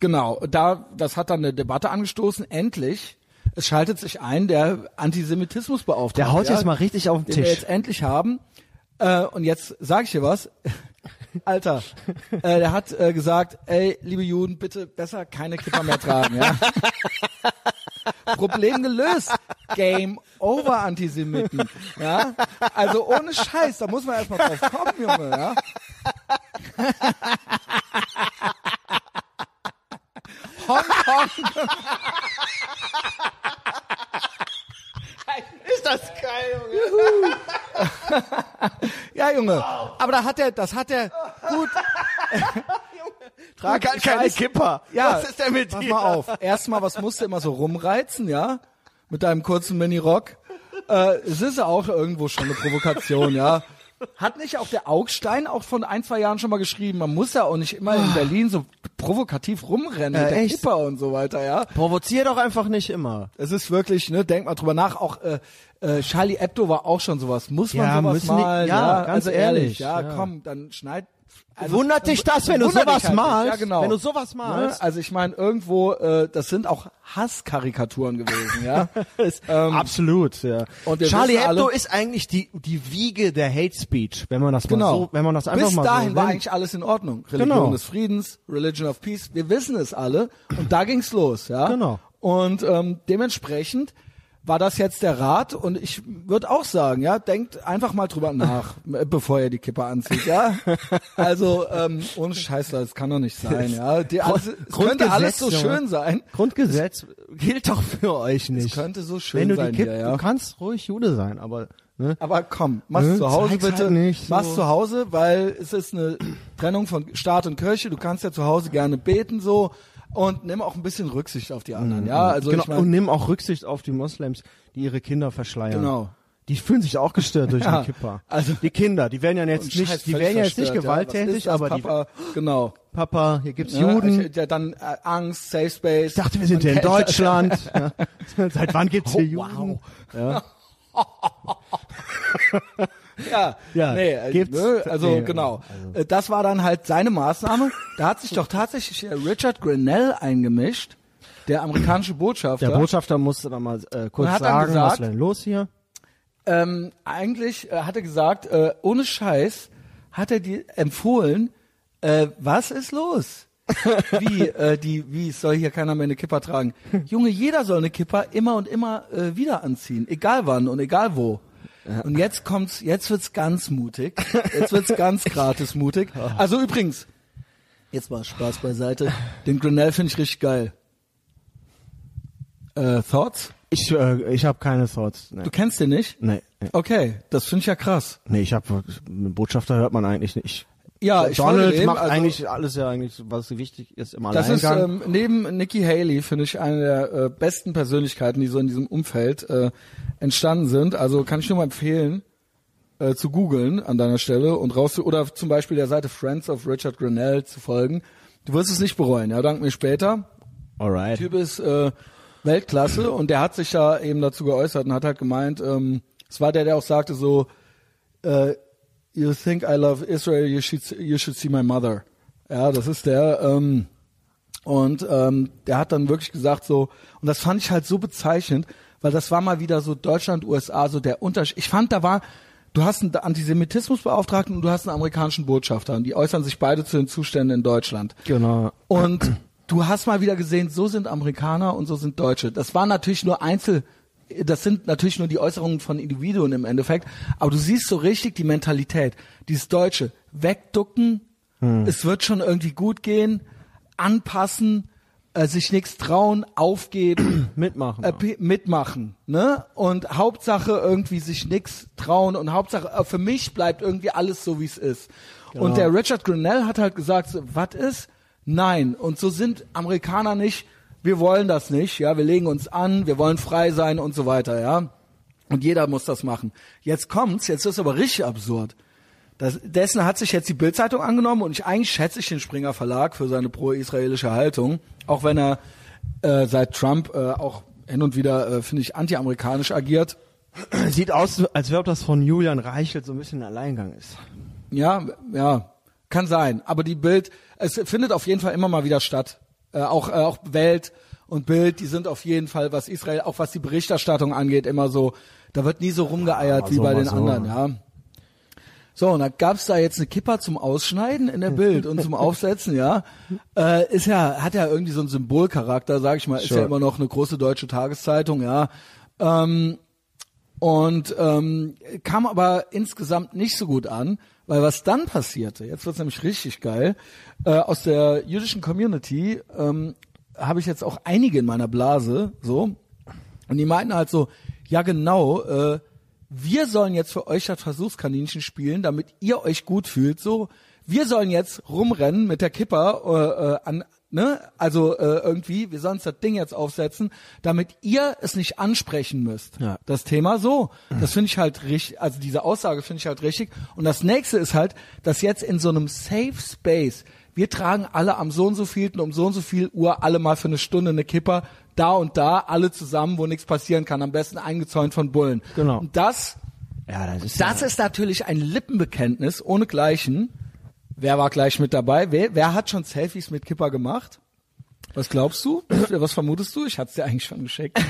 genau, da, das hat dann eine Debatte angestoßen. Endlich, es schaltet sich ein, der Antisemitismusbeauftragte.
Der haut
ja,
jetzt mal richtig auf den
den wir
Tisch.
jetzt endlich haben. Äh, und jetzt sage ich dir was. Alter, äh, der hat äh, gesagt, ey, liebe Juden, bitte besser keine Kipper mehr tragen. Ja? Problem gelöst. Game over, Antisemiten. Ja? Also ohne Scheiß, da muss man erstmal drauf kommen, Junge. Ja? Hongkong.
Ist das geil, Junge.
Ja, Junge. Aber da hat er, das hat er gut.
Trag halt keine
Scheiß.
Kipper.
Ja,
Was ist denn mit
pass
dir?
mal auf. Erstmal, was musst du immer so rumreizen, ja? Mit deinem kurzen Mini-Rock. Äh, es ist ja auch irgendwo schon eine Provokation, ja. Hat nicht auch der Augstein auch von ein, zwei Jahren schon mal geschrieben, man muss ja auch nicht immer in Berlin so provokativ rumrennen
Äh,
mit der
echt?
Kipper und so weiter, ja.
Provozier doch einfach nicht immer.
Es ist wirklich, ne, denk mal drüber nach, auch äh, äh, Charlie Hebdo war auch schon sowas. Muss man
Ja,
sowas
müssen die-
malen?
ja, ganz
also
ehrlich,
Ja,
ja.
komm, dann schneid. also,
Wundert dich das, wenn du sowas
halt
malst?
Ja, genau.
Wenn du sowas malst?
Ne? Also ich meine, irgendwo, äh, das sind auch Hasskarikaturen gewesen, ja.
Ähm, Absolut, ja.
und
Charlie Hebdo ist eigentlich die, die Wiege der Hate Speech, wenn man das mal
Genau.
so, wenn man das einfach
Bis
mal
dahin
so
war
nennt.
eigentlich alles in Ordnung. Religion
Genau.
des Friedens, Religion of Peace. Wir wissen es alle. Und da ging's los, ja.
Genau.
Und ähm, dementsprechend war das jetzt der Rat. Und ich würde auch sagen, ja, denkt einfach mal drüber nach, äh, bevor ihr die Kippe anzieht, ja. Also ähm, ohne Scheiß, das kann doch nicht sein, ja. Die, also, es könnte alles so schön sein.
Grundgesetz gilt doch für euch nicht.
Es könnte so schön
wenn du
sein
die Kippe,
hier, ja.
du kannst ruhig Jude sein, aber ne?
Aber komm, mach's
Ne,
zu Hause
zeig's
bitte.
halt nicht so.
Mach's zu Hause, weil es ist eine Trennung von Staat und Kirche. Du kannst ja zu Hause gerne beten so und nimm auch ein bisschen Rücksicht auf die anderen. Ja, also
genau,
ich mein,
und nimm auch Rücksicht auf die Moslems, die ihre Kinder verschleiern.
Genau.
Die fühlen sich auch gestört durch
Ja,
den Kipper.
also-
die Kinder, die werden ja jetzt nicht,
Scheiß
die werden ja jetzt nicht
ja.
Gewalttätig,
das,
aber
Papa, genau.
die Papa, hier gibt's
Ja,
Juden.
ich, ja, dann äh, Angst, Safe Space.
Ich dachte, wir sind hier in Deutschland. ja. Seit wann gibt's hier
Oh,
Juden?
wow.
Ja.
Ja, nee,
gibt's-
ne, also
nee,
genau. Äh, Das war dann halt seine Maßnahme. Da hat sich doch tatsächlich äh, Richard Grenell eingemischt, der amerikanische Botschafter.
Der Botschafter musste dann mal äh, kurz sagen,
gesagt-
was ist denn los hier?
ähm, eigentlich äh, hat er gesagt, äh, ohne Scheiß hat er die empfohlen, äh, was ist los? wie, äh, die, wie, soll hier keiner mehr eine Kipper tragen. Junge, jeder soll eine Kipper immer und immer äh, wieder anziehen, egal wann und egal wo. Und jetzt kommt's, jetzt wird's ganz mutig. Jetzt wird's ganz gratis mutig. Also übrigens, jetzt mal Spaß beiseite. Den Grinnell finde ich richtig geil. Äh, Thoughts?
Ich, äh, ich habe keine Thoughts. Nee.
Du kennst den nicht?
Nee, nee.
Okay, das finde ich ja krass.
Nee, ich habe einen Botschafter hört man eigentlich nicht.
Ja, ich
Donald
dem,
macht
also-
eigentlich alles ja eigentlich, was wichtig ist im
Das ist ähm, neben Nikki Haley finde ich eine der äh, besten Persönlichkeiten, die so in diesem Umfeld äh, entstanden sind. Also kann ich nur mal empfehlen, äh, zu googeln an deiner Stelle und raus oder zum Beispiel der Seite Friends of Richard Grenell zu folgen. Du wirst es nicht bereuen. Ja, dank mir später.
Alright.
Typ ist äh, Weltklasse und der hat sich da eben dazu geäußert und hat halt gemeint, ähm, es war der, der auch sagte so, äh, you think I love Israel, you should, you should see my mother. Ja, das ist der. Ähm, und ähm, der hat dann wirklich gesagt so, und das fand ich halt so bezeichnend, weil das war mal wieder so Deutschland, USA, so der Unterschied. Ich fand, da war, du hast einen Antisemitismusbeauftragten und du hast einen amerikanischen Botschafter und die äußern sich beide zu den Zuständen in Deutschland.
Genau.
Und du hast mal wieder gesehen, so sind Amerikaner und so sind Deutsche. Das waren natürlich nur Einzel, das sind natürlich nur die Äußerungen von Individuen im Endeffekt, aber du siehst so richtig die Mentalität, dieses Deutsche, wegducken, es wird schon irgendwie gut gehen, anpassen, äh, sich nichts trauen, aufgeben,
Mitmachen.
äh, mitmachen, ne? Und Hauptsache irgendwie sich nix trauen und Hauptsache äh, für mich bleibt irgendwie alles so wie es ist. Und der Richard Grenell hat halt gesagt, so, was ist? Nein. Und so sind Amerikaner nicht. Wir wollen das nicht, ja. Wir legen uns an, wir wollen frei sein und so weiter, ja. Und jeder muss das machen. Jetzt kommt's, jetzt ist aber richtig absurd. Das, dessen hat sich jetzt die Bildzeitung angenommen und ich eigentlich schätze ich den Springer Verlag für seine pro-israelische Haltung, auch wenn er äh, seit Trump äh, auch hin und wieder äh, finde ich anti-amerikanisch agiert.
Sieht aus, als ob das von Julian Reichelt so ein bisschen ein Alleingang ist.
Ja, ja, kann sein. Aber die Bild, es findet auf jeden Fall immer mal wieder statt. Äh, auch, äh, auch Welt und Bild, die sind auf jeden Fall, was Israel, auch was die Berichterstattung angeht, immer so, da wird nie so rumgeeiert
Ja,
wie
so
bei den
so.
anderen, ja. So, und da gab's da jetzt eine Kipper zum Ausschneiden in der Bild und zum Aufsetzen, ja. Äh, ist ja, hat ja irgendwie so einen Symbolcharakter, sag ich mal, ist
Sure.
ja immer noch eine große deutsche Tageszeitung, ja. Ähm, und ähm, kam aber insgesamt nicht so gut an, weil was dann passierte, jetzt wird's nämlich richtig geil, äh, aus der jüdischen Community ähm, habe ich jetzt auch einige in meiner Blase, so, und die meinten halt so, ja genau, äh, wir sollen jetzt für euch das Versuchskaninchen spielen, damit ihr euch gut fühlt, so, wir sollen jetzt rumrennen mit der Kipper äh, äh, an, ne, also äh, irgendwie, wir sollen uns das Ding jetzt aufsetzen, damit ihr es nicht ansprechen müsst.
Ja.
Das Thema so. Das finde ich halt richtig, also diese Aussage finde ich halt richtig. Und das nächste ist halt, dass jetzt in so einem Safe Space, wir tragen alle am so und so vielten um so und so viel Uhr alle mal für eine Stunde eine Kipper, da und da, alle zusammen, wo nichts passieren kann, am besten eingezäunt von Bullen.
Genau.
Und das,
Ja, das ist
das ist natürlich ein Lippenbekenntnis ohne Gleichen. Wer war gleich mit dabei? Wer, wer hat schon Selfies mit Kipper gemacht? Was glaubst du? Was vermutest du? Ich hatte es dir eigentlich schon geschickt.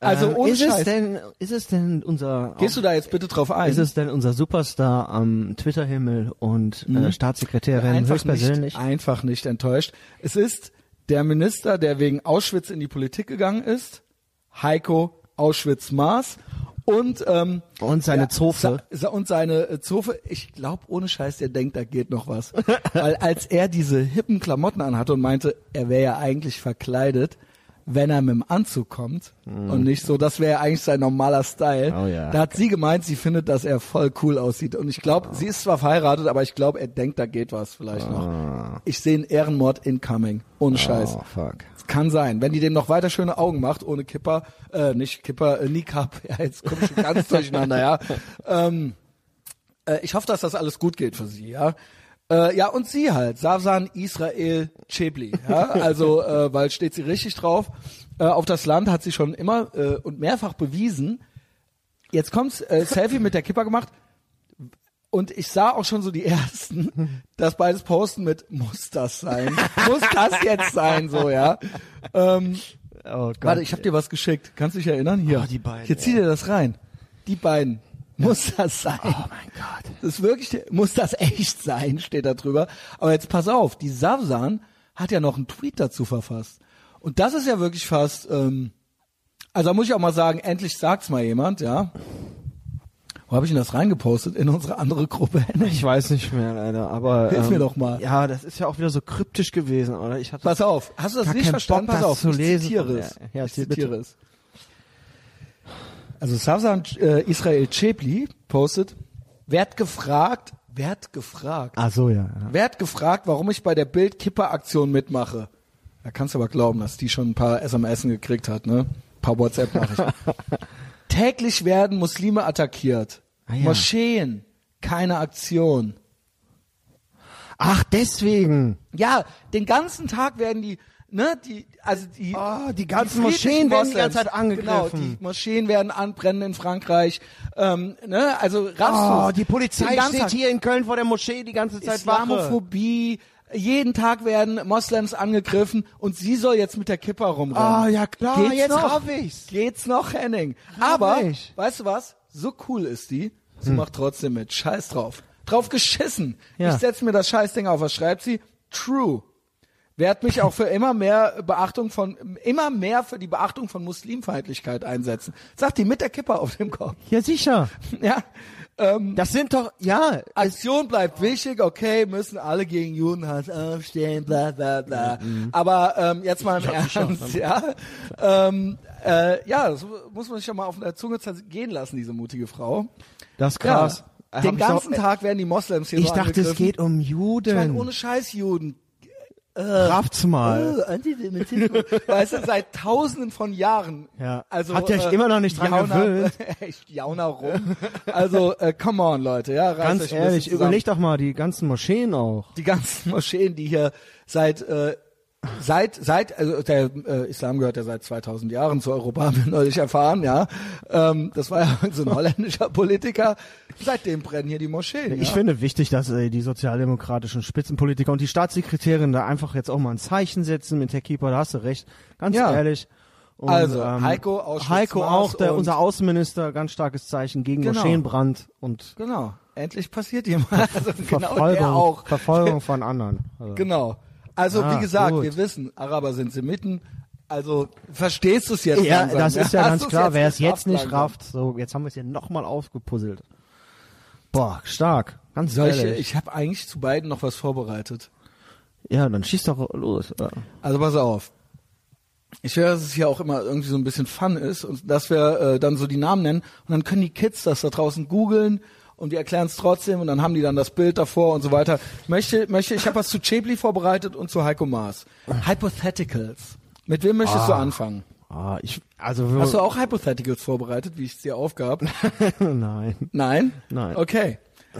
Also
Ähm,
ohne
ist es
Scheiß.
denn, ist es denn unser,
Gehst du da jetzt bitte drauf ein?
ist es denn unser Superstar am Twitter-Himmel und äh, Staatssekretärin
Mhm. einfach
höchstpersönlich?
nicht, einfach nicht enttäuscht. Es ist der Minister, der wegen Auschwitz in die Politik gegangen ist, Heiko Auschwitz-Maas und ähm,
Und seine Zofe.
Sa sa und seine äh, Zofe. Ich glaube, ohne Scheiß, der denkt, da geht noch was. Weil als er diese hippen Klamotten anhatte und meinte, er wäre ja eigentlich verkleidet, wenn er mit dem Anzug kommt und nicht so, das wäre ja eigentlich sein normaler Style.
Oh ja.
Da hat sie gemeint, sie findet, dass er voll cool aussieht. Und ich glaube, sie ist zwar verheiratet, aber ich glaube, er denkt, da geht was vielleicht noch. Ich sehe einen Ehrenmord incoming. Ohne Scheiß.
Oh, fuck.
Kann sein. Wenn die dem noch weiter schöne Augen macht, ohne Kipper, äh, nicht Kipper, äh, Niqab, ja, jetzt komme ich schon ganz durcheinander, ja. Ähm, äh, ich hoffe, dass das alles gut geht für sie, ja. Äh, ja, und sie halt, Savsan Israel Chebli, ja, also, äh, weil steht sie richtig drauf. Äh, auf das Land hat sie schon immer äh, und mehrfach bewiesen. Jetzt kommt's, äh, Selfie mit der Kipper gemacht. Und ich sah auch schon so die ersten, das beides posten mit, muss das sein? muss das jetzt sein, so, ja. Ähm,
Oh Gott.
warte, ich habe dir was geschickt. Kannst du dich erinnern? Hier.
Oh, die beiden,
Hier zieh dir das rein. Die beiden. Muss das sein?
oh mein Gott.
Das ist wirklich, muss das echt sein, steht da drüber. Aber jetzt pass auf, die Savsan hat ja noch einen Tweet dazu verfasst. Und das ist ja wirklich fast, ähm, also da muss ich auch mal sagen, endlich sagt's mal jemand, ja. Wo habe ich denn das reingepostet? In unsere andere Gruppe.
Ich weiß nicht mehr, leider, aber.
Hilf
ähm,
mir doch mal.
Ja, das ist ja auch wieder so kryptisch gewesen, oder? Ich hatte
Pass auf, hast du das nicht verstanden?
Bock,
Pass auf, ich
lesen.
zitiere es.
Ja, ja,
ich
bitte.
zitiere es. Also Savsan äh, Israel Chebli postet, werd gefragt, werd gefragt,
Ach so, ja. ja.
werd gefragt, warum ich bei der Bild-Kipper-Aktion mitmache. Da kannst du aber glauben, dass die schon ein paar SMS gekriegt hat, ne? Ein paar WhatsApp-Nachrichten. Täglich werden Muslime attackiert.
Ah, ja.
Moscheen, keine Aktion.
Ach, deswegen.
Ja, den ganzen Tag werden die, ne, die, also die,
Ah, die ganzen
friedlichen
Moscheen werden die ganze Zeit angegriffen.
Genau, die Moscheen werden anbrennen in Frankreich, ähm, ne, also raffst
Oh,
du's?
die Polizei steht
Tag.
hier in Köln vor der Moschee die ganze Zeit Wache.
Jeden Tag werden Moslems angegriffen und sie soll jetzt mit der Kipper rumrennen.
Ah, ja klar,
Geht's
jetzt
noch?
raff ich's.
Geht's noch, Henning?
Raff
Aber,
ich.
weißt du was? So cool ist die, sie
Hm.
macht trotzdem mit. Scheiß drauf. Drauf geschissen.
Ja.
Ich setz mir das Scheißding auf. Was schreibt sie? True. Werd mich auch für immer mehr Beachtung von, immer mehr für die Beachtung von Muslimfeindlichkeit einsetzen. Sagt die mit der Kipper auf dem Kopf.
Ja, sicher.
Ja. Ähm,
Das sind doch, ja,
Aktion bleibt wichtig, okay, müssen alle gegen Judenhass aufstehen, bla bla bla. Aber ähm, jetzt mal im Ernst, ja. Ähm, äh, ja, das muss man sich ja mal auf der Zunge gehen lassen, diese mutige Frau.
das ist krass.
Ja, den ganzen
doch-
Tag werden die Moslems hier
Ich
so
dachte, es geht um
Ich meine,
Juden.
ohne Scheiß Juden.
Rafft's mal.
Äh, Antisemitismus. weißt du, seit tausenden von Jahren.
Ja.
Also,
Habt ihr euch immer noch nicht dran
jauner,
gewöhnt?
Ich jauner rum. Also, äh, come on, Leute, ja,
Ganz ehrlich, überleg doch mal die ganzen Moscheen auch.
die ganzen Moscheen, die hier seit äh, seit seit also der äh, Islam gehört ja seit 2000 Jahren zu Europa, haben wir neulich erfahren, ja. Ähm, das war ja so ein holländischer Politiker. Seitdem brennen hier die Moscheen.
Ich
ja.
finde wichtig, dass äh, die sozialdemokratischen Spitzenpolitiker und die Staatssekretärin da einfach jetzt auch mal ein Zeichen setzen mit der Keeper, da hast du recht. Ganz
Ja.
ehrlich. Und,
Also,
ähm,
Heiko, Auschwitz,
Heiko auch, der, unser Außenminister, ganz starkes Zeichen gegen
Genau.
Moscheenbrand und
Genau. Endlich passiert jemand. Also genau
Verfolgung,
auch.
Verfolgung von anderen. Also,
Genau. Also
Ah,
wie gesagt,
gut.
wir wissen, Araber sind Semiten. Also verstehst du es jetzt
Ja,
langsam?
das ist ja
Hast
ganz klar. Wer es jetzt nicht rafft, so, jetzt haben wir es hier nochmal aufgepuzzelt. Boah, stark. Ganz
Solche,
ehrlich.
ich habe eigentlich zu beiden noch was vorbereitet.
Ja, dann schieß doch los. Ja.
Also pass auf. Ich will, dass es hier auch immer irgendwie so ein bisschen Fun ist und dass wir äh, dann so die Namen nennen und dann können die Kids das da draußen googeln und die erklären es trotzdem und dann haben die dann das Bild davor und so weiter. Ich möchte, möchte, ich habe was zu Chebli vorbereitet und zu Heiko Maas. Hypotheticals. Mit wem möchtest du
Ah.
anfangen?
Ah, ich, also,
Hast du auch Hypotheticals vorbereitet, wie ich es dir aufgab?
Nein.
Nein?
Nein.
Okay.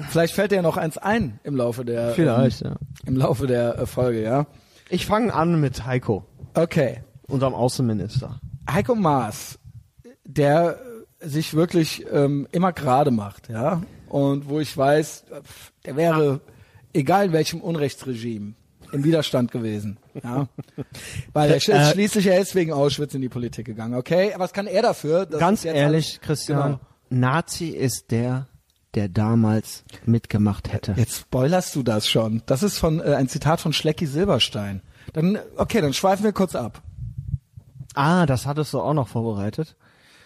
Vielleicht fällt dir ja noch eins ein im Laufe der
Vielleicht,
ähm,
ja.
im Laufe der äh, Folge, ja.
Ich fange an mit Heiko,
Okay.
unserem Außenminister.
Heiko Maas, der sich wirklich ähm, immer gerade macht, ja, und wo ich weiß, äh, der wäre egal in welchem Unrechtsregime im Widerstand gewesen, ja, weil er sch-
Äh,
schließlich er ist wegen Auschwitz in die Politik gegangen, okay, was kann er dafür?
Ganz ehrlich,
alles-
Christian,
Genau.
Nazi ist der, der damals mitgemacht hätte.
Jetzt spoilerst du das schon. Das ist von äh, ein Zitat von Schlecki Silberstein. Dann okay, dann schweifen wir kurz ab.
Ah, das hattest du auch noch vorbereitet.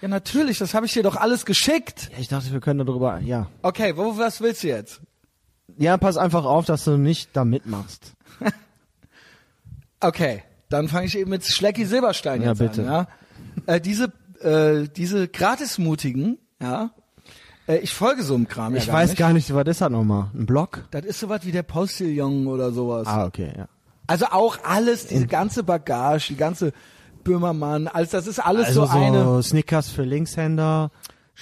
Ja, natürlich, das habe ich dir doch alles geschickt.
Ja, ich dachte, wir können darüber, ja.
Okay, wo was willst du jetzt?
Ja, pass einfach auf, dass du nicht da mitmachst.
Okay, dann fange ich eben mit Schlecki Silberstein
Ja,
jetzt
bitte.
an. Ja? Äh, diese äh, diese Gratismutigen, ja, äh, ich folge so einem Kram ja
Ich
gar
weiß
nicht.
gar nicht, was ist das nochmal? Ein Blog?
Das ist sowas wie der Postillon oder sowas.
Ah, okay, ja.
Also auch alles, diese ganze Bagage, die ganze Böhmermann, alles, das ist alles
Also
so, eine.
Snickers für Linkshänder,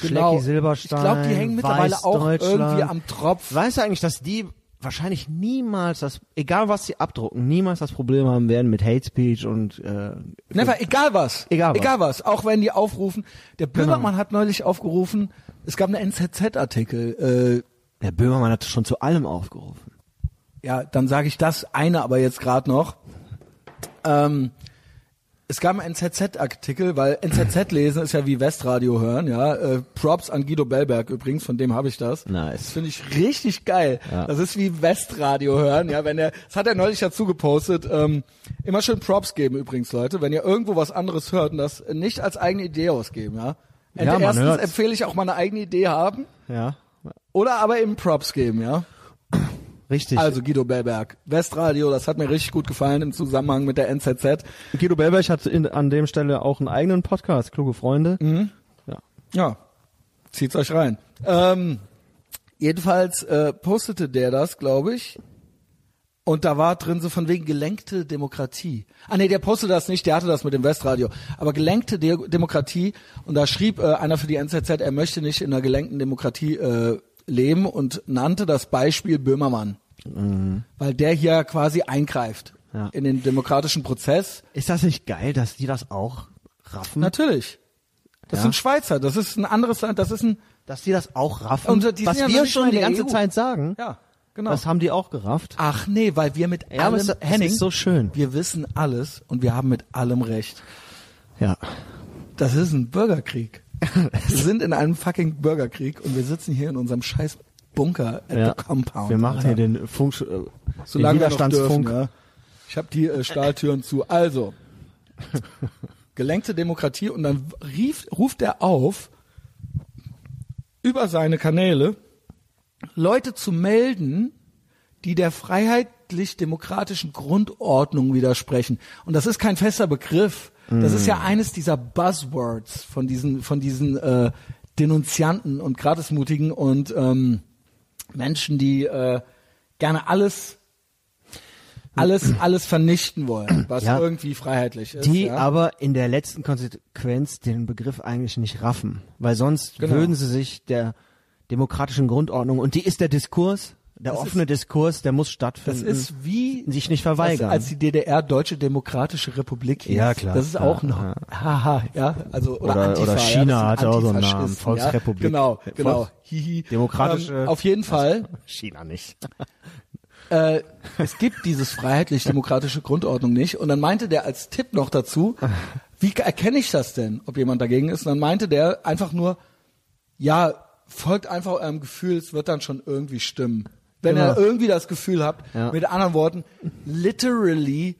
Genau.
Schlecki Silberstein.
Ich glaube, die hängen mittlerweile auch irgendwie am Tropf.
Weißt du eigentlich, dass die wahrscheinlich niemals das, egal was sie abdrucken, niemals das Problem haben werden mit Hate Speech und äh,
Never, egal was.
Egal was.
Egal was. Auch wenn die aufrufen. Der Böhmermann hat neulich aufgerufen, es gab einen NZZ-Artikel, äh,
der Böhmermann hat schon zu allem aufgerufen.
ja, dann sage ich das eine aber jetzt gerade noch. Ähm, es gab einen NZZ-Artikel, weil NZZ lesen ist ja wie Westradio hören, ja. Äh, Props an Guido Bellberg übrigens, von dem habe ich das.
Nice.
Das finde ich richtig geil.
Ja.
Das ist wie Westradio hören, ja. Wenn er, das hat er neulich dazu gepostet. Ähm, immer schön Props geben übrigens, Leute. Wenn ihr irgendwo was anderes hört und das nicht als eigene Idee ausgeben, ja.
Ja,
Erstens
hört's.
empfehle ich auch mal eine eigene Idee haben
Ja,
oder aber eben Props geben, ja.
Richtig.
Also Guido Bellberg, Westradio, das hat mir richtig gut gefallen im Zusammenhang mit der NZZ.
Guido Bellberg hat in, an dem Stelle auch einen eigenen Podcast, Kluge Freunde.
Mhm.
Ja.
Ja, zieht's euch rein. Ähm, jedenfalls äh, postete der das, glaube ich. Und da war drin so von wegen gelenkte Demokratie. Ah nee, der postete das nicht, der hatte das mit dem Westradio. Aber gelenkte De Demokratie. Und da schrieb äh, einer für die NZZ, er möchte nicht in einer gelenkten Demokratie äh, leben und nannte das Beispiel Böhmermann. Weil der hier quasi eingreift
Ja.
in den demokratischen Prozess.
Ist das nicht geil, dass die das auch raffen?
Natürlich. Das
Ja.
sind Schweizer, das ist ein anderes Land, das ist ein,
Dass die das auch raffen?
Und die
was
ja
wir schon die ganze
EU.
Zeit sagen,
ja, genau.
das haben die auch gerafft.
Ach nee, weil wir mit
Ja,
allem,
es- es
Henning,
ist so schön.
wir wissen alles und wir haben mit allem recht.
Ja.
Das ist ein Bürgerkrieg. wir sind in einem fucking Bürgerkrieg und wir sitzen hier in unserem scheiß Bunker at
ja.
the Compound.
Wir machen
Alter.
hier den Funk, äh,
Solange
den
noch dürfen,
Widerstandsfunk.
ja. Ich habe die äh, Stahltüren zu. Also, gelenkte Demokratie und dann rief, ruft er auf, über seine Kanäle Leute zu melden, die der freiheitlich-demokratischen Grundordnung widersprechen. Und das ist kein fester Begriff. Das ist ja eines dieser Buzzwords von diesen, von diesen äh, Denunzianten und Gratismutigen und ähm, Menschen, die äh, gerne alles alles alles vernichten wollen, was
Ja.
irgendwie freiheitlich ist.
Die
ja?
aber in der letzten Konsequenz den Begriff eigentlich nicht raffen. Weil sonst
Genau.
würden sie sich der demokratischen Grundordnung, und die ist der Diskurs, der
Das
offene Diskurs, der muss
das
stattfinden.
ist wie
sich nicht verweigern.
Als, als die DDR Deutsche Demokratische Republik hieß.
Ja, klar.
Das ist
Ja,
auch noch.
ja.
Haha, ja, also oder,
Oder-
Antifa,
oder
ja,
China
das sind
hatte auch so einen Namen, Volksrepublik.
Ja, genau,
Volks-
genau. Hihi.
Demokratische-
Ähm, auf jeden Fall.
China nicht.
äh, es gibt dieses freiheitlich-demokratische Grundordnung nicht. Und dann meinte der als Tipp noch dazu, wie erkenne ich das denn, ob jemand dagegen ist? Und dann meinte der einfach nur, ja, folgt einfach eurem Gefühl, es wird dann schon irgendwie stimmen. Wenn
Genau.
ihr irgendwie das Gefühl habt,
Ja.
mit anderen Worten, literally,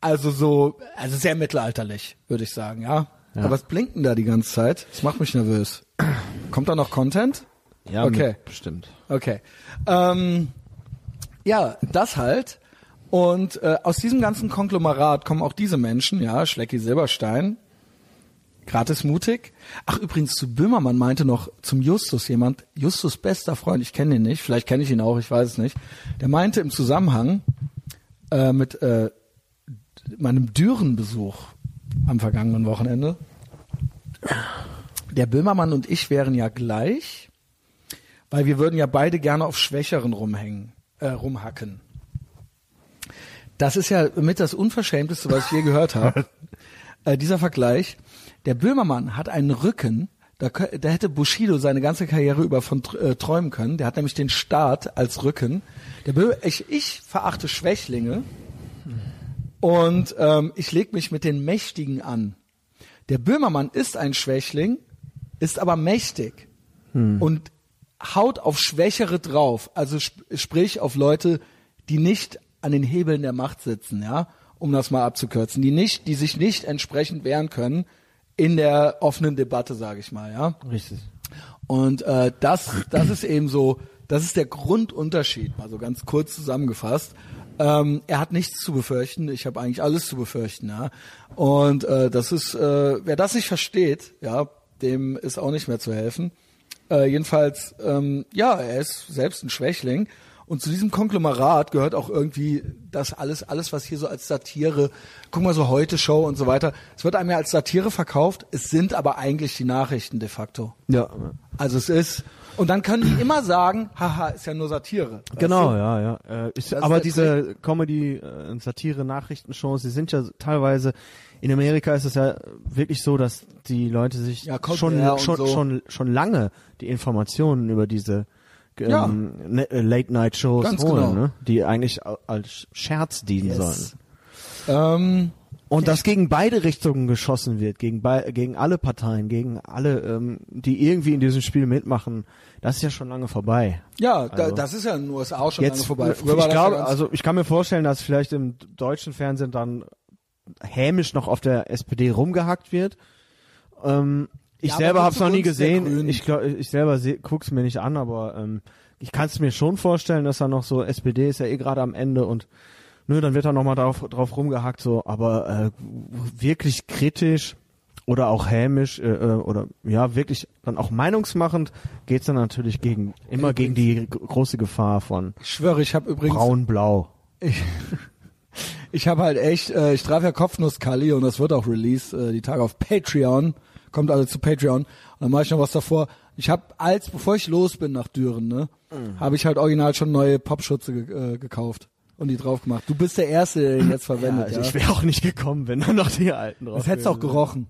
also so, also sehr mittelalterlich, würde ich sagen, ja.
Ja.
Aber was blinkt denn da die ganze Zeit? Das macht mich nervös. Kommt da noch Content?
Ja,
Okay.
mit- bestimmt.
Okay. Ähm, ja, das halt. Und äh, aus diesem ganzen Konglomerat kommen auch diese Menschen, ja, Schlecki Silberstein, gratis mutig. Ach, übrigens zu Böhmermann meinte noch zum Justus jemand, Justus bester Freund, ich kenne ihn nicht, vielleicht kenne ich ihn auch, ich weiß es nicht. Der meinte im Zusammenhang äh, mit äh, meinem Dürenbesuch am vergangenen Wochenende, der Böhmermann und ich wären ja gleich, weil wir würden ja beide gerne auf Schwächeren rumhängen, äh, rumhacken. Das ist ja mit das Unverschämteste, was ich je gehört habe. äh, dieser Vergleich. Der Böhmermann hat einen Rücken, da, da hätte Bushido seine ganze Karriere über von äh, träumen können. Der hat nämlich den Staat als Rücken. Der Bö ich, ich verachte Schwächlinge und ähm, ich leg mich mit den Mächtigen an. Der Böhmermann ist ein Schwächling, ist aber mächtig und haut auf Schwächere drauf. Also sp sprich auf Leute, die nicht an den Hebeln der Macht sitzen, ja, um das mal abzukürzen, die nicht, die sich nicht entsprechend wehren können in der offenen Debatte, sage ich mal, ja.
Richtig.
Und äh, das, das ist eben so, das ist der Grundunterschied, mal so ganz kurz zusammengefasst. Ähm, er hat nichts zu befürchten, ich habe eigentlich alles zu befürchten, ja. Und äh, das ist, äh, wer das nicht versteht, ja, dem ist auch nicht mehr zu helfen. Äh, jedenfalls, ähm, ja, er ist selbst ein Schwächling. Und zu diesem Konglomerat gehört auch irgendwie das alles, alles, was hier so als Satire, guck mal so heute Show und so weiter. Es wird einem ja als Satire verkauft, es sind aber eigentlich die Nachrichten de facto.
Ja.
Also es ist, und dann können die immer sagen, haha, ist ja nur Satire.
Genau,
du?
ja, ja. Äh, ist aber diese Comedy, äh, Satire, Nachrichtenshows, die sind ja teilweise in Amerika ist es ja wirklich so, dass die Leute sich
Ja,
schon schon
so.
schon schon lange die Informationen über diese
Ja.
ne- äh, Late Night Shows
Ganz
holen,
genau.
ne? die eigentlich als Scherz dienen
Yes.
sollen.
Ähm,
Und dass gegen beide Richtungen geschossen wird, gegen bei, gegen alle Parteien, gegen alle, ähm, die irgendwie in diesem Spiel mitmachen, das ist ja schon lange vorbei.
ja, da,
Also-
das ist ja in den USA auch schon
Jetzt
lange vorbei.
ich
Früher das
glaube,
ja
also ich kann mir vorstellen, dass vielleicht im deutschen Fernsehen dann hämisch noch auf der SPD rumgehackt wird. Ähm, ich
Ja,
selber habe es noch nie gesehen. Ich glaub, ich selber guck's mir nicht an, aber ähm, ich kann es mir schon vorstellen, dass da noch so SPD ist ja eh gerade am Ende und nö, dann wird da noch mal drauf, drauf rumgehackt so, aber äh, wirklich kritisch oder auch hämisch äh, äh, oder ja wirklich dann auch meinungsmachend geht's dann natürlich gegen immer gegen die große Gefahr von
ich schwöre, ich habe übrigens,
braun-blau.
ich habe halt echt, äh, ich traf ja Kopfnuss Kali und das wird auch released, äh, die Tage auf Patreon. Kommt alle zu Patreon. Und dann mache ich noch was davor. Ich habe als, bevor ich los bin nach Düren, ne,
Mhm.
habe ich halt original schon neue Popschutze ge äh, gekauft und die drauf gemacht. Du bist der Erste, der den jetzt verwendet.
also
ja.
ich wäre auch nicht gekommen, wenn dann noch die alten drauf
Das hättest du auch gerochen.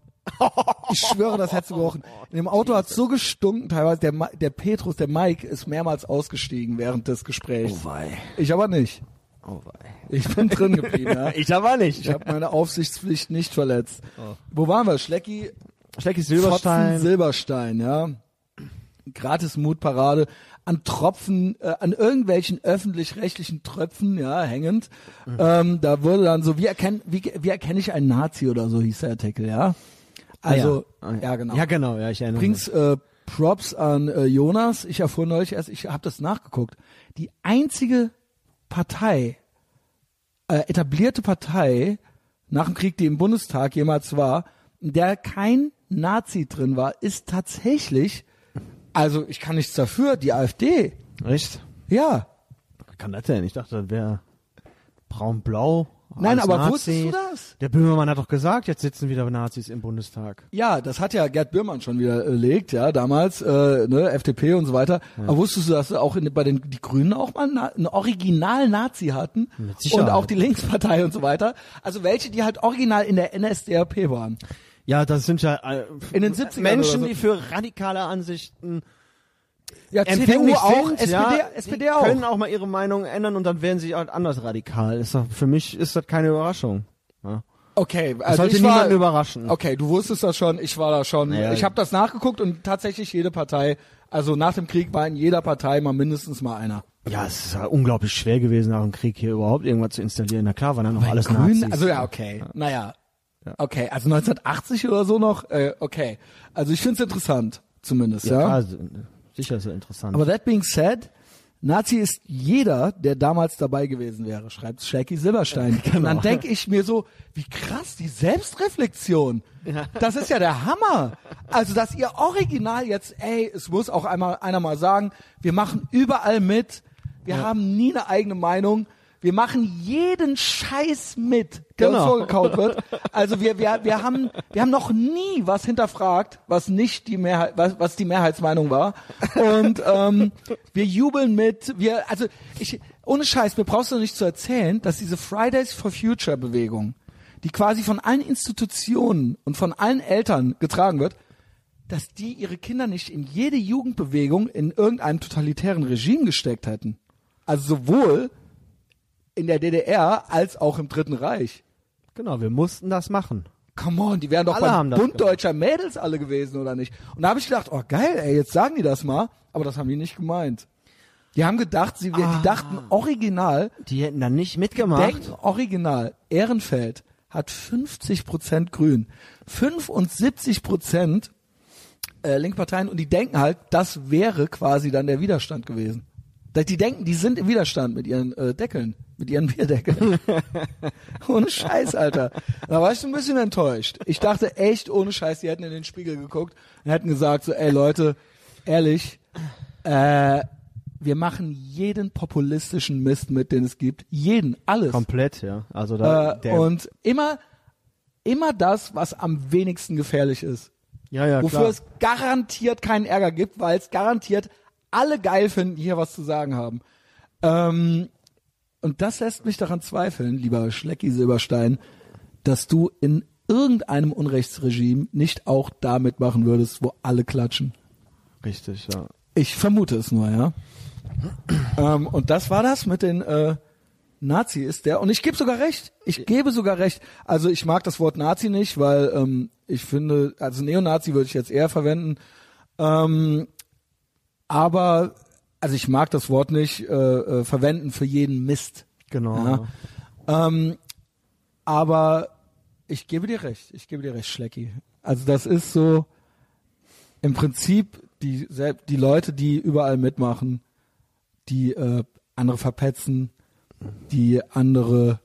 Ich schwöre, das hättest du gerochen. In dem Auto hat so gestunken teilweise. Der, Ma- der Petrus, der Mike, ist mehrmals ausgestiegen während des Gesprächs.
Oh wei.
Ich aber nicht.
Oh wei.
Ich bin drin geblieben. Ja.
Ich aber nicht.
Ich habe meine Aufsichtspflicht nicht verletzt. Wo waren wir? Schlecki,
Schlecki Silberstein.
Silberstein, ja. Gratis Mutparade an Tropfen, äh, an irgendwelchen öffentlich-rechtlichen Tröpfen, ja, hängend. Ähm, da wurde dann so, wie erkenne, wie, wie erkenne ich einen Nazi oder so hieß der Artikel, ja. Also,
Ah,
ja. genau.
Ja, genau, ja, ich erinnere
Übrigens, äh, Props an äh, Jonas. Ich erfuhr neulich erst, ich habe das nachgeguckt. Die einzige Partei, äh, etablierte Partei nach dem Krieg, die im Bundestag jemals war, in der kein Nazi drin war, ist tatsächlich, also ich kann nichts dafür, die AfD.
Echt?
Ja.
Kann das denn? Ich dachte, das wäre braun-blau.
Nein, aber
Nazi.
wusstest du das?
Der Böhmermann hat doch gesagt, jetzt sitzen wieder Nazis im Bundestag.
Ja, das hat ja Gerd Bührmann schon widerlegt, ja, damals, äh, ne, FDP und so weiter. Aber wusstest du, dass auch in, bei den die Grünen auch mal na, einen Original-Nazi hatten?
Mit Sicherheit.
Und auch die Linkspartei und so weiter. Also welche, die halt original in der NSDAP waren.
Ja, das sind ja äh,
In den 70ern
Menschen,
so.
die für radikale Ansichten
Ja, CDU auch,
sind,
SPD,
ja,
SPD auch.
können auch mal ihre Meinung ändern und dann werden sie halt anders radikal. Ist doch, für mich ist das keine Überraschung. Ja.
Okay,
Das
also
sollte
ich war,
niemanden überraschen.
Okay, du wusstest das schon, ich war da schon.
Naja.
ich habe das nachgeguckt und tatsächlich jede Partei, also nach dem Krieg war in jeder Partei mal mindestens mal einer.
Ja, es ist ja unglaublich schwer gewesen, nach dem Krieg hier überhaupt irgendwas zu installieren. Na klar, waren dann noch alles
Grün,
Nazis.
also ja, okay. Naja. Okay, also 1980 oder so noch, äh, okay. Also ich find's interessant, zumindest, ja.
ja, klar, sicher so interessant.
Aber that being said, Nazi ist jeder, der damals dabei gewesen wäre, schreibt Shaky Silberstein. Und dann denke ich mir so, wie krass, die Selbstreflexion. Das ist ja der Hammer. Also, dass ihr original jetzt, ey, es muss auch einmal einer mal sagen, wir machen überall mit, wir haben nie eine eigene Meinung, wir machen jeden Scheiß mit, der uns
Genau.
vorgekaut wird. Also wir, wir, wir haben, wir haben noch nie was hinterfragt, was nicht die Mehrheit, was, was die Mehrheitsmeinung war. Und ähm, wir jubeln mit. Wir, also ich, ohne Scheiß, mir brauchst du nicht zu erzählen, dass diese Fridays for Future Bewegung, die quasi von allen Institutionen und von allen Eltern getragen wird, dass die ihre Kinder nicht in jede Jugendbewegung in irgendeinem totalitären Regime gesteckt hätten. Also sowohl in der DDR als auch im Dritten Reich.
genau, wir mussten das machen.
Come on, die wären doch
Alle
beim Bund deutscher Mädels alle gewesen, oder nicht? Und da habe ich gedacht, oh geil, ey, jetzt sagen die das mal. Aber das haben die nicht gemeint. Die haben gedacht, sie,
Ah.
die dachten original,
Die hätten dann nicht mitgemacht.
denken original, Ehrenfeld hat 50 Prozent Grün, 75 Prozent äh, Linkparteien und die denken halt, das wäre quasi dann der Widerstand gewesen. Die denken, die sind im Widerstand mit ihren äh, Deckeln, mit ihren Bierdeckeln. ohne Scheiß, Alter. Da war ich so ein bisschen enttäuscht. Ich dachte echt, ohne Scheiß, die hätten in den Spiegel geguckt und hätten gesagt so, ey Leute, ehrlich, äh, wir machen jeden populistischen Mist mit, den es gibt. Jeden, alles.
Komplett, ja. Also da,
Äh, und immer, immer das, was am wenigsten gefährlich ist.
ja, ja,
Wofür
klar.
es garantiert keinen Ärger gibt, weil es garantiert alle geil finden, die hier was zu sagen haben. Ähm, und das lässt mich daran zweifeln, lieber Schlecki Silberstein, dass du in irgendeinem Unrechtsregime nicht auch da mitmachen würdest, wo alle klatschen.
Richtig, ja.
Ich vermute es nur, ja. ähm, und das war das mit den äh, Nazi ist der. Und ich gebe sogar recht. Ich gebe sogar recht. Also ich mag das Wort Nazi nicht, weil ähm, ich finde, also Neonazi würde ich jetzt eher verwenden. Ähm, aber also ich mag das Wort nicht äh, äh, verwenden für jeden Mist.
Genau.
Ja. Ähm, aber ich gebe dir recht. Ich gebe dir recht, Schlecki. Also das ist so im Prinzip die die Leute, die überall mitmachen, die äh, andere verpetzen, die andere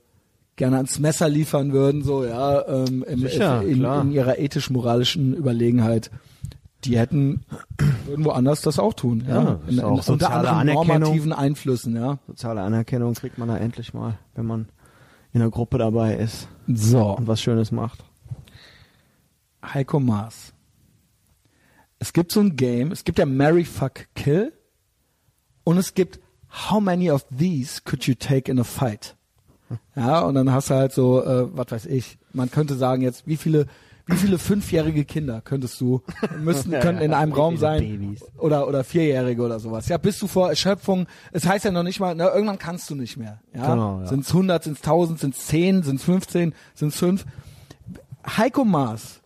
gerne ans Messer liefern würden, so ja, ähm, im,
Sicher,
in, in ihrer ethisch-moralischen Überlegenheit. Die hätten würden woanders das auch tun, ja,
Ja,
in, in,
auch
unter anderen normativen Einflüssen, ja.
Soziale Anerkennung kriegt man da endlich mal, wenn man in einer Gruppe dabei ist
So,
und was Schönes macht.
Heiko Maas. Es gibt so ein Game, es gibt ja Mary Fuck Kill und es gibt How many of these could you take in a fight? Ja, und dann hast du halt so, äh, was weiß ich, man könnte sagen jetzt, wie viele, wie viele fünfjährige Kinder könntest du, müssten,
Ja,
könnten in einem Raum sein
Babys.
oder oder vierjährige oder sowas. Ja, bist du vor Erschöpfung, es heißt ja noch nicht mal, ne, irgendwann kannst du nicht mehr. Ja,
Genau, ja.
sind's 100, sind's 1000, sind's 10, sind's 15, sind's 5. Heiko Maas,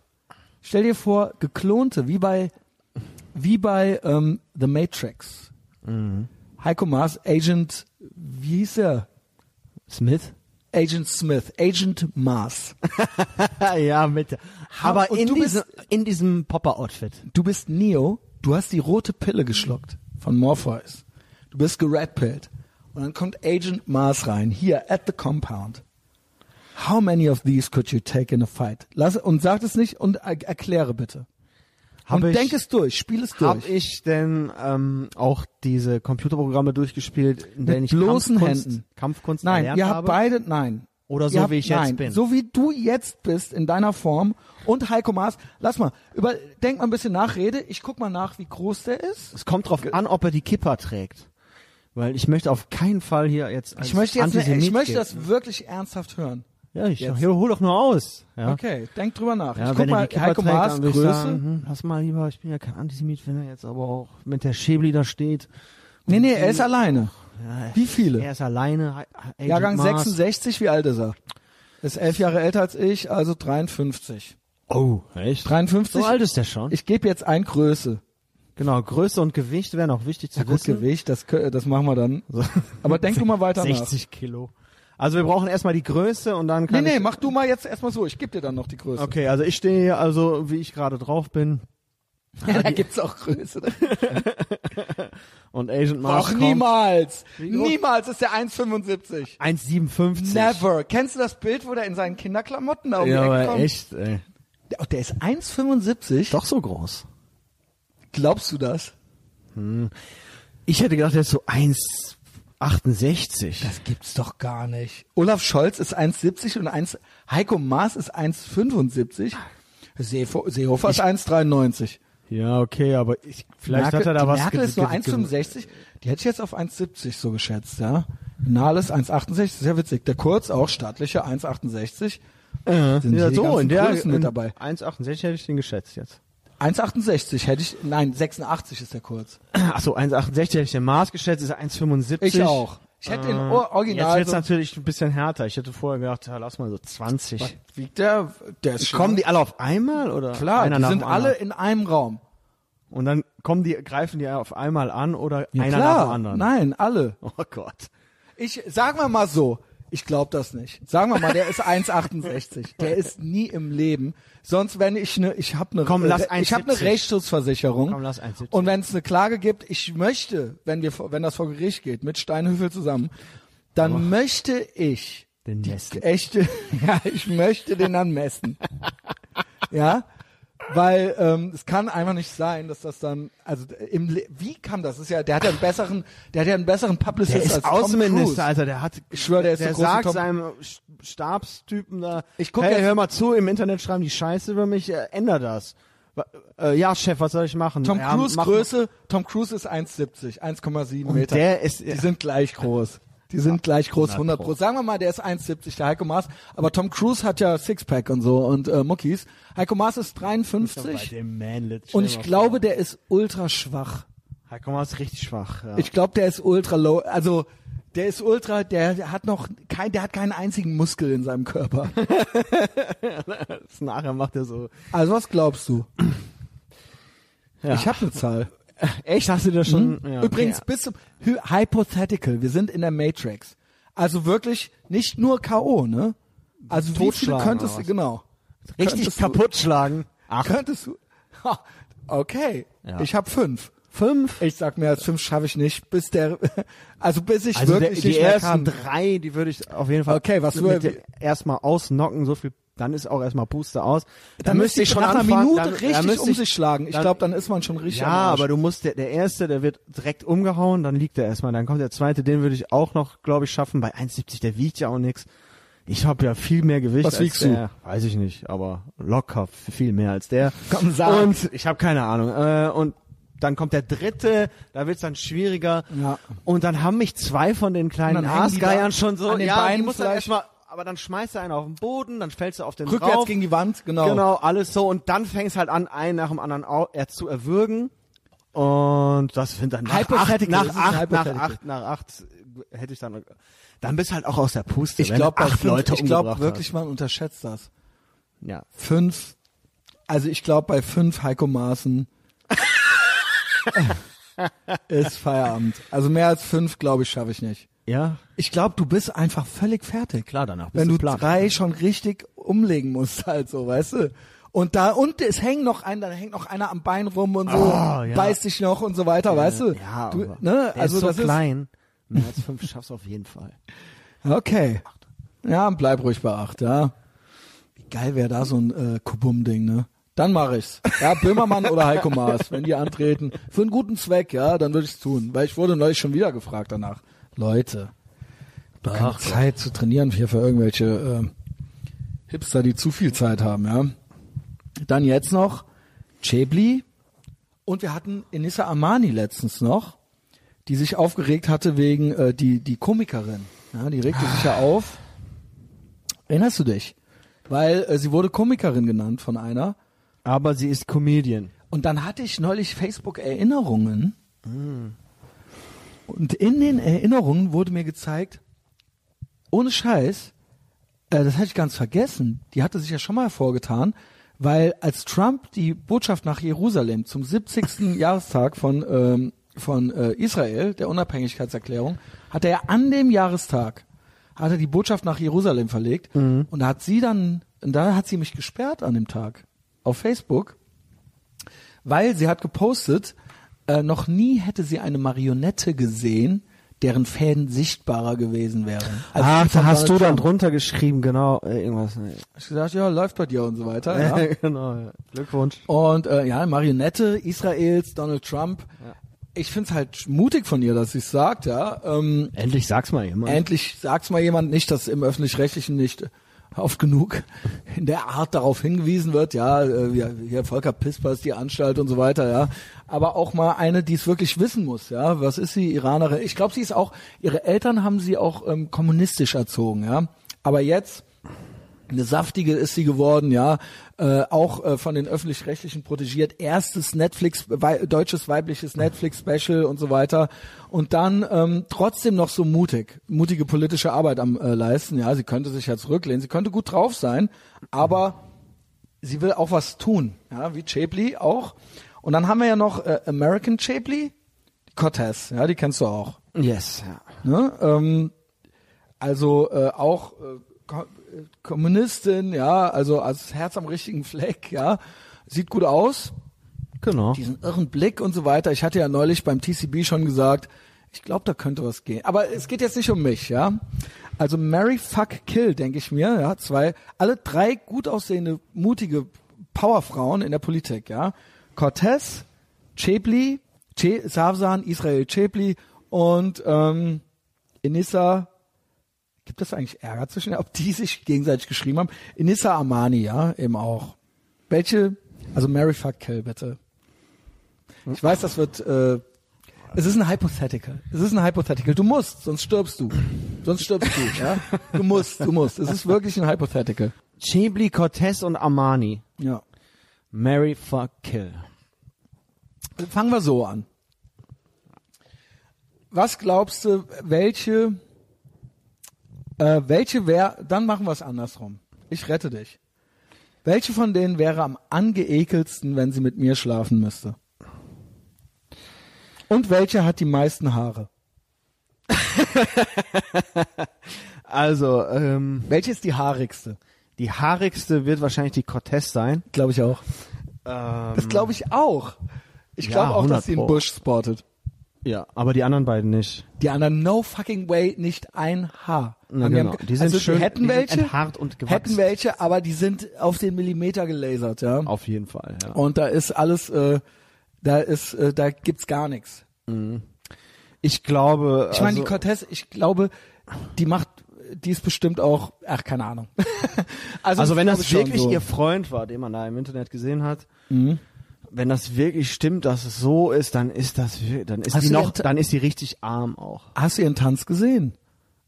stell dir vor, geklonte, wie bei, wie bei ähm, The Matrix.
Mhm.
Heiko Maas, Agent, wie hieß er?
Smith?
Agent Smith, Agent Maas.
ja, mit. Aber in diesem, in diesem Popper-Outfit.
Du bist Neo, du hast die rote Pille geschluckt von Morpheus. Du bist geredpillt. Und dann kommt Agent Mars rein, hier at the compound. How many of these could you take in a fight? Lass, und sag es nicht und er, erkläre bitte.
Hab
und
ich-
denk es durch, spiel es
Hab
durch.
ich denn ähm, auch diese Computerprogramme durchgespielt, in denen ich
bloßen
Kampfkunst,
Händen.
Kampfkunst
Nein,
erlernt
ihr habt
habe?
beide, nein.
Oder so,
habt,
wie ich jetzt
nein,
bin.
So wie du jetzt bist in deiner Form und Heiko Maas. Lass mal, über, denk mal ein bisschen nach, rede. Ich guck mal nach, wie groß der ist.
Es kommt drauf an, ob er die Kipper trägt. Weil ich möchte auf keinen Fall hier jetzt
Ich möchte jetzt, ne,
Antisemit
ich möchte das wirklich ernsthaft hören.
Ja, ich
Jetzt.
hier, hol doch nur aus. Ja.
Okay, denk drüber nach.
Ja,
ich guck mal, Heiko Maas, Größe.
sagen, hm, lass mal lieber, ich bin ja kein Antisemit, wenn er jetzt aber auch mit der Schäbli da steht.
Nee, nee, er ist alleine.
Ja,
Wie viele?
Er ist alleine. Agent
Jahrgang
Mars.
66, wie alt ist er? Ist elf Jahre älter als ich, also 53.
Oh, echt?
53?
So alt ist der schon.
Ich gebe jetzt ein Größe.
genau, Größe und Gewicht wären auch wichtig zu
Ja, gut,
wissen.
Gewicht, das, das machen wir dann. Aber denk du mal weiter nach.
60 Kilo. Also wir brauchen erstmal die Größe und dann
Nee,
kann
nee,
ich,
mach du mal jetzt erstmal so. Ich gebe dir dann noch die Größe.
Okay, also ich stehe hier, also wie ich gerade drauf bin
Ja, da gibt's auch Größe.
und Agent Mars
Ach,
kommt.
niemals. Niemals ist der 1,75.
1,57.
Never. Kennst du das Bild, wo der in seinen Kinderklamotten da um
Ja,
die Ecke
aber
kommt?
echt, ey.
Der, der ist 1,75?
Doch so groß.
Glaubst du das?
Ich hätte gedacht, der ist so 1,68.
Das gibt's doch gar nicht. Olaf Scholz ist 1,70 und 1, Heiko Maas ist 1,75. Seefo- Seehofer ist 1,93.
Ja, okay, aber ich, vielleicht
Merkel,
hat er da
die
was
Merkel ist nur
ge- ge-
1,65. Die hätte ich jetzt auf 1,70 so geschätzt, ja. Nahles 1,68, sehr witzig. Der Kurz auch staatliche 1,68.
Äh,
Sind
ja, so, in der
Größen mit dabei.
1,68 hätte ich den geschätzt jetzt.
1,68 hätte ich, nein, 86 ist der Kurz.
Ach so, 1,68 hätte ich den Maß geschätzt, ist er 1,75.
Ich auch. Ich hätte den
Äh, Jetzt
Original.
wird's
so,
natürlich ein bisschen härter. Ich hätte vorher gedacht, ja, lass mal so 20.
was wiegt der? Der ist
Kommen die alle auf einmal oder?
Klar, die sind alle in einem Raum.
Und dann kommen die, greifen die auf einmal an oder
Ja,
einer
klar.
nach dem anderen?
Nein, alle.
Oh Gott.
Ich sagen wir mal so, ich glaube das nicht. Sagen wir mal, der ist 1,68. Der ist nie im Leben. Sonst wenn ich eine, ich habe eine,
Komm, lass
ich habe eine
1,70.
Rechtsschutzversicherung.
Komm, lass 1,70.
Und wenn es eine Klage gibt, ich möchte, wenn wir, wenn das vor Gericht geht, mit Steinhöfel zusammen, dann möchte ich
Den Messen.
echte, ja, ich möchte den dann messen. ja, weil ähm, es kann einfach nicht sein, dass das dann, also im, Le wie kann das? das ist ja, der hat ja einen besseren, der hat ja einen besseren Publicist
Der ist
als Tom
Außenminister,
Cruise.
Alter, der hat,
Ich schwör, der ist
der
so
sagt
Tom-
seinem Stabstypen da,
Ich guck
hey,
jetzt-
hör mal zu, im Internet schreiben die Scheiße über mich, äh, änder das. Äh, ja, Chef, was soll ich machen?
Tom
ja,
Cruise
mach-
Größe, Tom Cruise ist 1,70, 1,7 Meter.
der ist-
die sind gleich groß. Die sind gleich groß, 100 Pro. Sagen wir mal, der ist 1,70, der Heiko Maas. Aber Tom Cruise hat ja Sixpack und so und äh, Muckis. Heiko Maas ist
Bei
53
dem Manlet.
und ich glaube, der ist ultra schwach.
Heiko Maas ist richtig schwach. Ja.
Ich glaube, der ist ultra low. Also der ist ultra, der hat noch kein, der hat keinen einzigen Muskel in seinem Körper.
Das nachher macht er so.
Also was glaubst du?
Ja.
Ich habe eine Zahl.
Echt, hast du das schon? Ja, okay.
Übrigens, bis zum Hy- Hypothetical, wir sind in der Matrix. Also wirklich nicht nur K.O., ne? Also wie viele könntest du, genau.
richtig
könntest du-
kaputt schlagen.
Könntest du, okay,
Ja.
ich habe fünf.
fünf.
Ich sag mehr als fünf schaffe ich nicht, bis der, also bis ich
Also der,
wirklich
die
nicht
ersten drei, die würde ich auf jeden Fall
Okay, was
mit erstmal ausnocken, so viel, dann ist auch erstmal Puste aus.
Dann müsste ich schon nach einer Minute
dann-
richtig
dann
um
ich-
sich schlagen. Ich
dann-
glaube, dann ist man schon richtig
Ja, aber du musst, der, der erste, der wird direkt umgehauen, dann liegt er erstmal, dann kommt der zweite, den würde ich auch noch, glaube ich, schaffen. Bei 1,70, der wiegt ja auch nix. Ich habe ja viel mehr Gewicht
Was
als
wiegst du?
der. Weiß ich nicht, aber locker viel mehr als der.
Komm, sag.
Und ich habe keine Ahnung. Äh, und dann kommt der dritte, da wird's dann schwieriger.
Ja.
Und dann haben mich zwei von den kleinen
dann
Aasgeiern schon so,
an den
ja,
Beinen
die muss dann erstmal, aber dann schmeißt er einen auf den Boden, dann fällst du auf den
Rückwärts
drauf.
gegen die Wand, genau.
Genau, alles so. Und dann fängst halt an, einen nach dem anderen er zu erwürgen. Und das sind dann nach acht, nach acht, nach acht, nach acht hätte ich dann, dann bist halt auch aus der Puste,
Ich glaube,
Leute
ich glaube wirklich, man unterschätzt das.
Ja.
Fünf, also ich glaube, bei fünf Heiko Maaßen ist Feierabend. Also mehr als fünf, glaube ich, schaffe ich nicht.
Ja,
Ich glaube, du bist einfach völlig fertig.
klar, danach bist
Wenn du
platt.
drei schon richtig umlegen musst, halt so, weißt du? Und da, und es hängt noch ein, da hängt noch einer am Bein rum und so,
Oh, ja.
beißt dich noch und so weiter, weißt du?
Ja,
du ne?
der
Also
ist so
das
klein. Mehr als fünf schaffst du auf jeden Fall.
okay. Ja, bleib ruhig bei acht, ja. Wie geil wäre da so ein äh, Kubum-Ding, ne? Dann mache ich's. Ja, Böhmermann oder Heiko Maas, wenn die antreten. Für einen guten Zweck, ja, dann würde ich's tun. Weil ich wurde neulich schon wieder gefragt danach. Leute, keine
Ach,
Zeit zu trainieren hier für irgendwelche ähm, Hipster, die zu viel Zeit haben, ja. Dann jetzt noch Chebli und wir hatten Enissa Amani letztens noch, die sich aufgeregt hatte wegen äh, die die Komikerin. Ja, die regte sich ja auf, Erinnerst du dich? Weil äh, sie wurde Komikerin genannt von einer.
Aber sie ist Comedian.
Und dann hatte ich neulich Facebook-Erinnerungen. Und in den Erinnerungen wurde mir gezeigt, ohne Scheiß, äh, das hatte ich ganz vergessen, die hatte sich ja schon mal hervorgetan, weil als Trump die Botschaft nach Jerusalem zum 70. Jahrestag von, ähm, von äh, Israel, der Unabhängigkeitserklärung, hat er ja an dem Jahrestag, hat er die Botschaft nach Jerusalem verlegt und da hat sie dann, und da hat sie mich gesperrt an dem Tag auf Facebook weil sie hat gepostet, äh, noch nie hätte sie eine Marionette gesehen, deren Fäden sichtbarer gewesen wären.
Ach, da hast du
Donald
dann
Trump.
drunter geschrieben, genau, äh, irgendwas. Ne.
Ich gesagt, ja, läuft bei dir und so weiter. Ja.
genau, ja. Glückwunsch.
Und äh, ja, Marionette Israels, Donald Trump. Ich find's halt mutig von ihr, dass sie es sagt, ja. Ähm,
Endlich sag's mal jemand.
endlich sagt's mal jemand nicht, dass im öffentlich-rechtlichen nicht oft genug in der Art darauf hingewiesen wird, ja, äh, hier Volker Pispers, die Anstalt und so weiter, ja. Aber auch mal eine, die es wirklich wissen muss, ja. Was ist sie, Iranerin? Ich glaube, sie ist auch, ihre Eltern haben sie auch ähm, kommunistisch erzogen, ja. Aber jetzt, eine saftige ist sie geworden, ja, äh, auch äh, von den öffentlich-rechtlichen protegiert, erstes Netflix, wei deutsches weibliches Netflix-Special und so weiter. Und dann ähm, trotzdem noch so mutig, mutige politische Arbeit am äh, leisten, ja, sie könnte sich ja zurücklehnen, sie könnte gut drauf sein, aber sie will auch was tun, ja, wie Chapley auch. Und dann haben wir ja noch äh, American Chapley, Cortez, ja, die kennst du auch.
Yes, ja.
Ne? Ähm, also äh, auch äh, Kommunistin, ja, also als Herz am richtigen Fleck, ja, sieht gut aus,
Genau.
diesen irren Blick und so weiter. Ich hatte ja neulich beim TCB schon gesagt, ich glaube, da könnte was gehen. Aber es geht jetzt nicht um mich, ja. Also Mary Fuck Kill, denke ich mir, ja, zwei, alle drei gut aussehende, mutige Powerfrauen in der Politik, ja. Cortez, Chapley, che Savsan, Israel Chapley und ähm, Inissa, gibt es eigentlich Ärger zwischen, ob die sich gegenseitig geschrieben haben? Inissa Amani, ja, eben auch. Welche, also Mary Fuck Kill, bitte. Ich weiß, das wird, äh, es ist ein Hypothetical. Es ist ein Hypothetical. Du musst, sonst stirbst du. Sonst stirbst du, ja. Du musst, du musst. Es ist wirklich ein Hypothetical.
Chebli, Cortez und Armani.
Ja.
Mary fuck kill.
Fangen wir so an. Was glaubst du, welche, äh, welche wäre, dann machen wir es andersrum. Ich rette dich. Welche von denen wäre am angeekelsten, wenn sie mit mir schlafen müsste? Und welche hat die meisten Haare?
Also, ähm,
Welche ist die haarigste?
die haarigste wird wahrscheinlich die Cortez sein.
Glaube ich auch.
Ähm,
Das glaube ich auch. Ich
Ja,
glaube auch,
100
dass sie einen. Busch spottet.
Ja, aber die anderen beiden nicht.
Die anderen no fucking way, nicht ein Haar.
Na genau. Die sind
also
schön-
die hätten
die
welche,
enthaart und gewachsen.
hätten welche, aber die sind auf den Millimeter gelasert, ja.
Auf jeden Fall, ja.
Und da ist alles, äh, da ist, äh, da gibt's gar nichts.
Ich glaube,
Ich meine,
also,
die Cortez, ich glaube, die macht, die ist bestimmt auch, ach, keine Ahnung.
also wenn
glaub
das wirklich
so.
ihr Freund war, den man da im Internet gesehen hat,
Mhm.
Wenn das wirklich stimmt, dass es so ist, dann ist das, dann ist
Hast
die noch, dann ist die richtig arm auch.
Hast du ihren Tanz gesehen?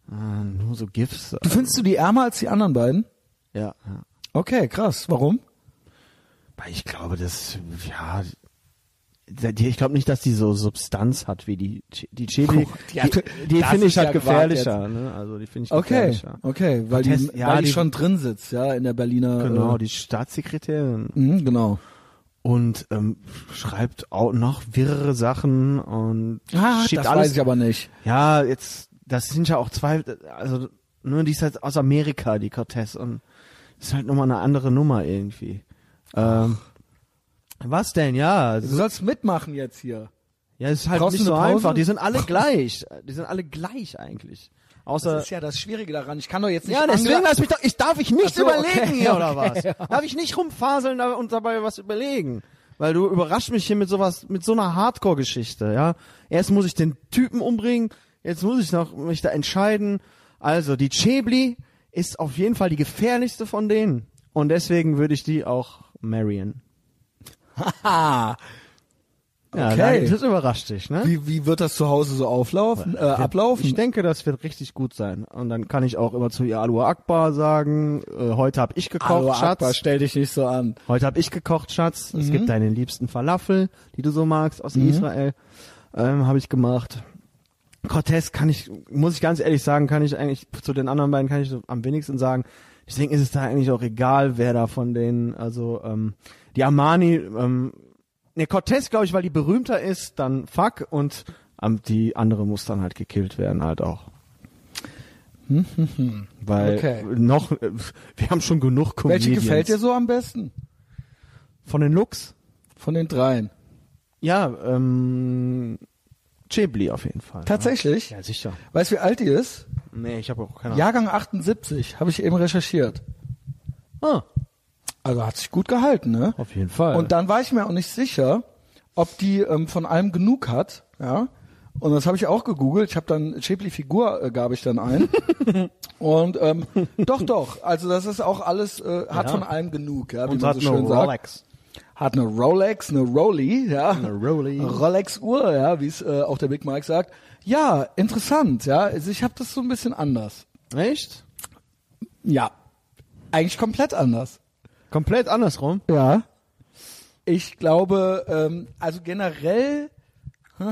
Ah, nur so GIFs.
Du findest du die ärmer als die anderen beiden?
Ja, ja.
Okay, krass. Warum?
Weil ich glaube, das, ja, ich glaube nicht, dass die so Substanz hat wie die, die Chili.
Oh,
die die finde ich halt
ja
gefährlicher, ne? Also die finde ich
Okay,
gefährlicher.
okay, weil die,
ja,
weil die
die-
schon drin sitzt, ja, in der Berliner.
Genau,
Äh,
die Staatssekretärin.
mh, genau.
Und ähm, schreibt auch noch wirre Sachen und
Ah,
schiebt
das
alles.
weiß ich aber nicht.
Ja, jetzt, das sind ja auch zwei, also nur die ist halt aus Amerika, die Cortez, und das ist halt nochmal eine andere Nummer irgendwie. Ähm, was denn? Ja,
Du
so,
sollst mitmachen jetzt hier.
ja, es ist halt
Brauchst
nicht so einfach. Die sind alle gleich. Die sind alle gleich eigentlich. Außer
Das ist ja das Schwierige daran. Ich kann doch jetzt nicht.
ja, deswegen lass mich doch, ich darf ich nichts
Ach so,
überlegen
okay,
hier oder
okay,
was?
ja.
Darf ich nicht rumfaseln und dabei was überlegen? Weil du überrascht mich hier mit sowas, mit so einer Hardcore-Geschichte, ja. Erst muss ich den Typen umbringen, jetzt muss ich noch mich da entscheiden. Also, die Chebli ist auf jeden Fall die gefährlichste von denen. Und deswegen würde ich die auch marryen.
Ah.
Ja,
Okay.
das überrascht dich, ne?
Wie, wie wird das zu Hause so auflaufen, äh, ablaufen?
Ich denke, das wird richtig gut sein. Und dann kann ich auch immer zu ihr Alua Akbar sagen, äh, heute habe ich gekocht,
Hallo
Schatz.
Akbar, stell dich nicht so an.
Heute habe ich gekocht, Schatz. Es
Mhm.
gibt deinen liebsten Falafel, die du so magst aus Israel. Ähm, habe ich gemacht. Cortez kann ich, muss ich ganz ehrlich sagen, kann ich eigentlich, zu den anderen beiden kann ich so am wenigsten sagen. Deswegen ist es da eigentlich auch egal, wer da von denen, also ähm, die Armani, ähm, ne, Cortez, glaube ich, weil die berühmter ist, dann fuck und ähm, die andere muss dann halt gekillt werden halt auch. Weil
Okay.
noch, äh, wir haben schon genug Comedians.
Welche gefällt dir so am besten?
Von den Looks?
Von den dreien.
Ja, ähm, Chibli auf jeden Fall.
Tatsächlich?
Ja, sicher.
Weißt du, wie alt die ist?
Nee, ich habe auch keine Ahnung.
Jahrgang 78, habe ich eben recherchiert.
Ah,
Also hat sich gut gehalten, ne?
auf jeden Fall.
Und dann war ich mir auch nicht sicher, ob die ähm, von allem genug hat, ja. Und das habe ich auch gegoogelt. Ich habe dann Schäbli Figur äh, gab ich dann ein. und ähm, doch, doch. Also das ist auch alles äh, hat
Ja.
von allem genug, ja, wie
und
man
hat
so schön
eine
sagt.
Rolex.
Hat eine Rolex, eine Rolli, ja.
Eine Rolli.
Eine Rolex-Uhr, ja, wie es äh, auch der Big Mike sagt. Ja, interessant, ja. Also ich habe das so ein bisschen anders.
Echt?
Ja, eigentlich komplett anders.
Komplett andersrum.
Ja. Ich glaube, ähm, also generell,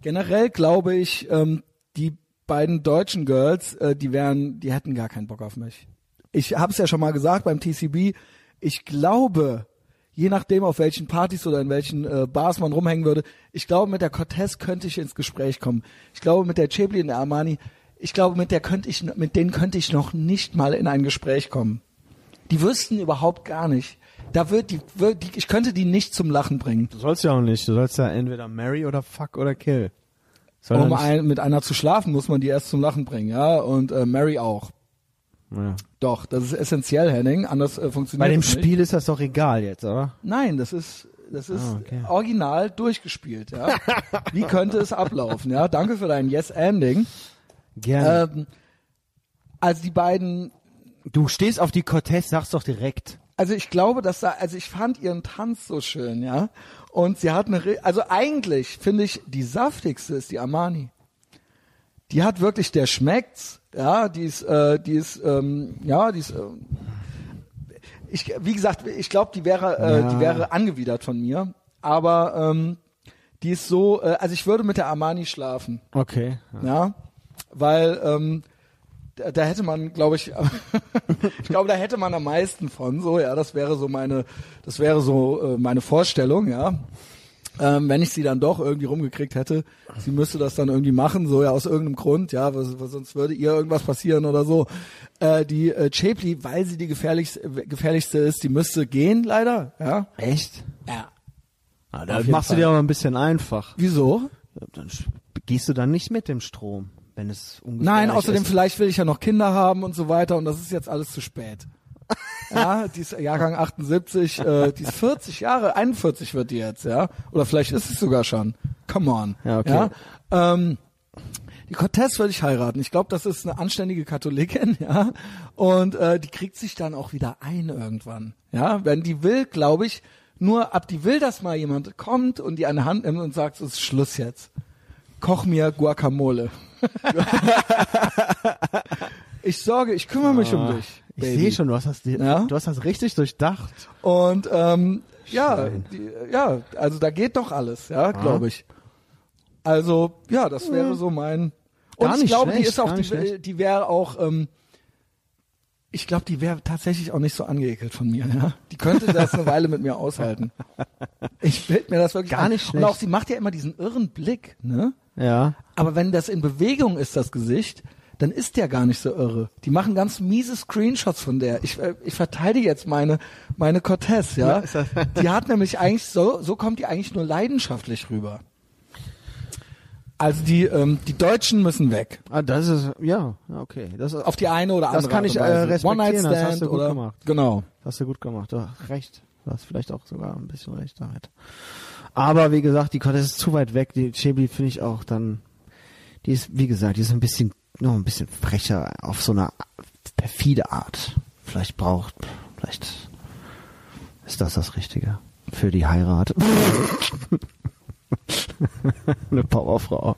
generell glaube ich, ähm, die beiden deutschen Girls, äh, die wären, die hätten gar keinen Bock auf mich. Ich habe es ja schon mal gesagt beim TCB. Ich glaube, je nachdem auf welchen Partys oder in welchen äh, Bars man rumhängen würde, ich glaube mit der Cortez könnte ich ins Gespräch kommen. Ich glaube mit der Chebli und der Armani, ich glaube mit der könnte ich, mit denen könnte ich noch nicht mal in ein Gespräch kommen. Die wüssten überhaupt gar nicht. Da wird die, wird die, ich könnte die nicht zum Lachen bringen.
Du sollst ja auch nicht. Du sollst ja entweder marry oder fuck oder kill. Soll
Um ein, mit einer zu schlafen, muss man die erst zum Lachen bringen, ja. Und äh, Mary auch.
ja.
Doch, das ist essentiell, Henning. Anders äh, funktioniert
Bei dem
das nicht.
Spiel ist das doch egal jetzt, oder?
Nein, das ist, das ist
Ah, okay.
original durchgespielt, ja. Wie könnte es ablaufen, ja? Danke für dein Yes-Ending.
Gerne.
Ähm, also die beiden
du stehst auf die Cortez, sag's doch direkt.
Also ich glaube, dass da, also ich fand ihren Tanz so schön, ja. Und sie hat eine, Re- also eigentlich finde ich, die saftigste ist die Armani. Die hat wirklich, der schmeckt's, ja. Die ist, äh, die ist, ähm, ja, die ist. Ähm, ich, wie gesagt, ich glaube, die wäre, äh,
Ja.
die wäre angewidert von mir. Aber ähm, die ist so, äh, also ich würde mit der Armani schlafen.
Okay.
Ja, weil ähm, da, da hätte man, glaube ich, ich glaube, da hätte man am meisten von. So, ja, das wäre so meine, das wäre so äh, meine Vorstellung, ja. Ähm, wenn ich sie dann doch irgendwie rumgekriegt hätte, sie müsste das dann irgendwie machen, so ja aus irgendeinem Grund, ja, was, was, sonst würde ihr irgendwas passieren oder so. Äh, die äh, Chapely, weil sie die gefährlichste, gefährlichste ist, die müsste gehen, leider, ja.
Echt?
Ja.
Ah,
Auf
da machst du
Fall.
dir aber ein bisschen einfach.
Wieso?
Dann gehst du dann nicht mit dem Strom, wenn es ungefähr
Nein, außerdem vielleicht will ich ja noch Kinder haben und so weiter und das ist jetzt alles zu spät. Ja, die ist Jahrgang 78, äh, die ist 40 Jahre, 41 wird die jetzt, ja. Oder vielleicht ist es sogar schon. Come on.
Ja, okay.
Ja? Ähm, die Cortez würde ich heiraten. Ich glaube, das ist eine anständige Katholikin, ja. Und äh, die kriegt sich dann auch wieder ein irgendwann. Ja, wenn die will, glaube ich, nur ab die will, dass mal jemand kommt und die die Hand nimmt und sagt, es ist Schluss jetzt. Koch mir Guacamole. ich sorge, ich kümmere mich um dich.
Ah, Ich
Baby.
sehe schon, du hast das,
Ja?
du hast das richtig durchdacht.
Und ähm, ja, die, ja, also da geht doch alles, ja, glaube ich. Also ja, das wäre so mein. Und
Gar
ich
nicht
glaube, die
schlecht,
ist auch, die, die wäre auch. Ähm, ich glaube, die wäre tatsächlich auch nicht so angeekelt von mir. Ja? Die könnte das eine Weile mit mir aushalten. Ich bild mir das wirklich
Gar
an.
nicht
Und
schlecht.
auch sie macht ja immer diesen irren Blick, ne?
Ja.
Aber wenn das in Bewegung ist, das Gesicht, dann ist der gar nicht so irre. Die machen ganz miese Screenshots von der. Ich, äh, ich verteidige jetzt meine, meine Cortez, ja.
das-
Die hat nämlich eigentlich so, so kommt die eigentlich nur leidenschaftlich rüber. Also die, ähm, die Deutschen müssen weg.
Ah, das ist, ja, ja, okay. Das, ist,
Auf die eine oder
Das
andere
kann ich, äh, respektieren,
One-Night-Stand
das hast du gut
oder,
gemacht.
Genau.
hast du gut gemacht. Du hast recht. Du hast vielleicht auch sogar ein bisschen recht damit. Aber wie gesagt, die Cortez ist zu weit weg. Die Chebli finde ich auch dann, die ist, wie gesagt, die ist ein bisschen, noch ein bisschen frecher auf so eine perfide Art. Vielleicht braucht, vielleicht ist das das Richtige für die Heirat. Eine Powerfrau.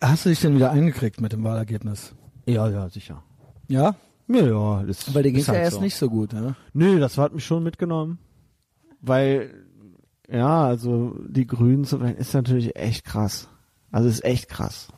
Hast du dich denn wieder eingekriegt mit dem Wahlergebnis?
Ja, ja, sicher.
Ja?
Ja, ja. Das
Weil dir ging ja
halt
erst
so.
nicht so gut, ne?
Nö, das hat mich schon mitgenommen. Weil, ja, also die Grünen zu wählen ist natürlich echt krass. Also ist echt krass.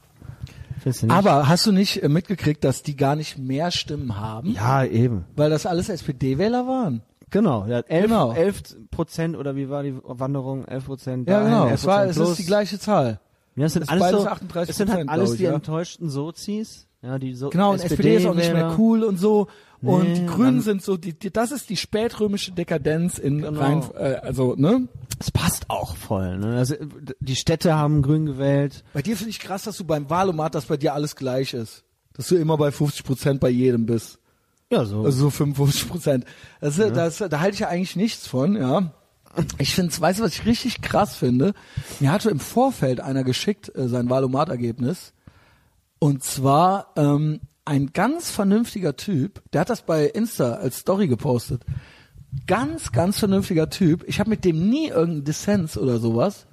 Aber hast du nicht äh, mitgekriegt, dass die gar nicht mehr Stimmen haben?
ja, eben.
Weil das alles SPD-Wähler waren?
Genau. Ja, 11,
Genau.
11 Prozent oder wie war die Wanderung? 11 Prozent.
Ja, genau.
11
Es, war, es ist die gleiche Zahl.
Ja, es sind
ist
alles so,
38%,
es sind halt alles die
ja.
enttäuschten Sozis. Ja, die so
Genau, und SPD ist auch nicht mehr cool und so. und
Nee,
die Grünen sind so, die, die, das ist die spätrömische Dekadenz in
Genau.
rein, äh, also, ne?
Es passt auch voll, ne? Also die Städte haben grün gewählt.
Bei dir finde ich krass, dass du beim Wahlomat, dass bei dir alles gleich ist. Dass du immer bei 50 Prozent bei jedem bist.
Ja, so.
Also so 55 Prozent. Das, das, da halte ich ja eigentlich nichts von, ja. Ich finde, weißt du, was ich richtig krass finde? Mir hatte im Vorfeld einer geschickt äh, sein Wahlomat-Ergebnis. Und zwar ähm, ein ganz vernünftiger Typ, der hat das bei Insta als Story gepostet. Ganz, ganz vernünftiger Typ. Ich habe mit dem nie irgendeinen Dissens oder sowas.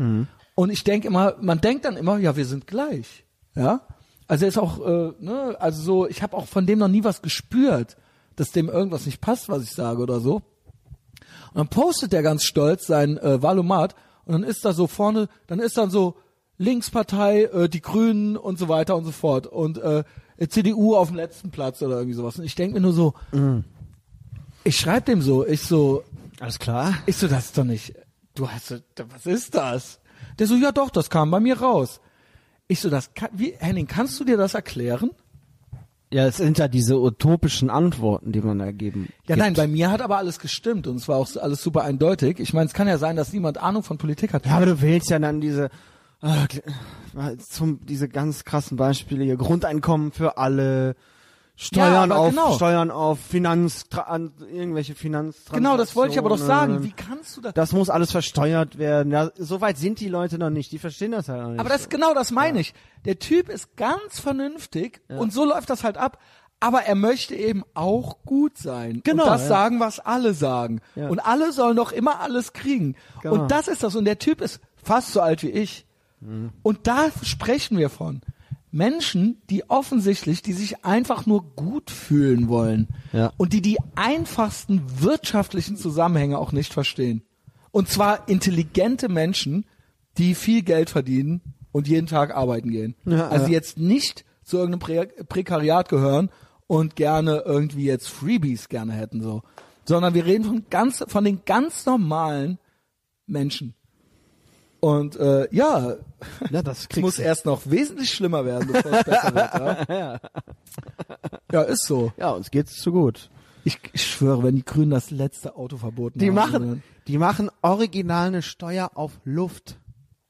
Und ich denke immer, man denkt dann immer, ja, wir sind gleich. Ja. Also er ist auch, äh, ne, also so, ich habe auch von dem noch nie was gespürt, dass dem irgendwas nicht passt, was ich sage oder so. Und dann postet der ganz stolz sein äh, Valomat und dann ist da so vorne, dann ist dann so Linkspartei, äh, die Grünen und so weiter und so fort und äh, CDU auf dem letzten Platz oder irgendwie sowas. Und ich denke mir nur so, ich schreibe dem so, ich so,
Alles klar.
ich so, das ist doch nicht, du hast, so, was ist das? Der so, ja doch, das kam bei mir raus. Ich so, das kann, wie, Henning, kannst du dir das erklären?
Ja, es sind ja diese utopischen Antworten, die man da geben.
Ja,
gibt.
nein, bei mir hat aber alles gestimmt und es war auch alles super eindeutig. Ich meine, es kann ja sein, dass niemand Ahnung von Politik hat.
Ja, aber du wählst ja dann diese, äh, gl- zum, diese ganz krassen Beispiele hier. Grundeinkommen für alle, Steuern
aber
auf,
genau.
Steuern auf Finanz, an, irgendwelche Finanztransaktionen.
Genau, das wollte ich aber doch sagen. Wie kannst du das?
Das muss alles versteuert werden. Ja, so weit sind die Leute noch nicht. Die verstehen das halt noch nicht.
Aber das genau das meine ich. Der Typ ist ganz vernünftig und so läuft das halt ab. Aber er möchte eben auch gut sein.
Genau,
Und das
ja.
sagen, was alle sagen.
Ja.
Und alle sollen doch immer alles kriegen.
Genau.
Und das ist das. Und der Typ ist fast so alt wie ich.
Mhm.
Und da sprechen wir von. Menschen, die offensichtlich, die sich einfach nur gut fühlen wollen.
Ja.
Und die die einfachsten wirtschaftlichen Zusammenhänge auch nicht verstehen. Und zwar intelligente Menschen, die viel Geld verdienen und jeden Tag arbeiten gehen.
Ja,
also
ja.
jetzt nicht zu irgendeinem Prä Prekariat gehören und gerne irgendwie jetzt Freebies gerne hätten so, sondern wir reden von ganz von den ganz normalen Menschen. Und äh, ja,
ja, das
muss
du.
erst noch wesentlich schlimmer werden, bevor es besser wird. Ja? ja, ist so.
Ja, uns geht's zu gut.
Ich, ich schwöre, wenn die Grünen das letzte Auto verboten
Die
haben,
machen, die machen original eine Steuer auf Luft.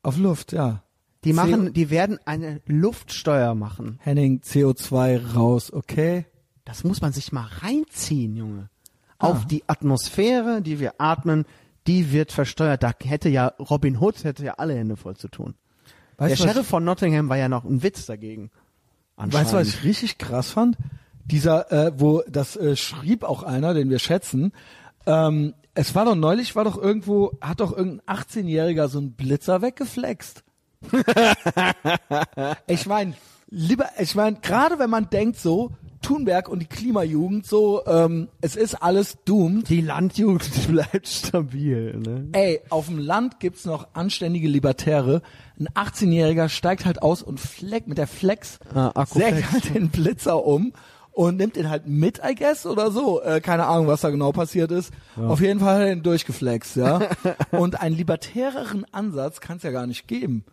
auf Luft, ja.
Die
CO
machen, die werden eine Luftsteuer machen.
Henning CO2 raus, okay?
Das muss man sich mal reinziehen, Junge. Auf die Atmosphäre, die wir atmen, die wird versteuert. Da hätte ja Robin Hood hätte ja alle Hände voll zu tun.
Weißt
Der Sheriff von Nottingham war ja noch ein Witz dagegen.
Weißt du, was ich richtig krass fand? Dieser, äh, wo das äh, schrieb auch einer, den wir schätzen. Ähm, es war doch neulich, war doch irgendwo, hat doch irgendein 18-Jähriger so einen Blitzer weggeflext. ich meine, lieber, ich meine, gerade wenn man denkt so, Thunberg und die Klimajugend so, ähm, es ist alles doomed.
Die Landjugend bleibt stabil. Ne?
Ey, auf dem Land gibt's noch anständige Libertäre. Ein 18-Jähriger steigt halt aus und fleck mit der Flex
Ah,
sägt halt den Blitzer um und nimmt ihn halt mit, I guess, oder so. Äh, keine Ahnung, was da genau passiert ist. Auf jeden Fall hat er ihn durchgeflext, ja. und einen libertäreren Ansatz kann's ja gar nicht geben,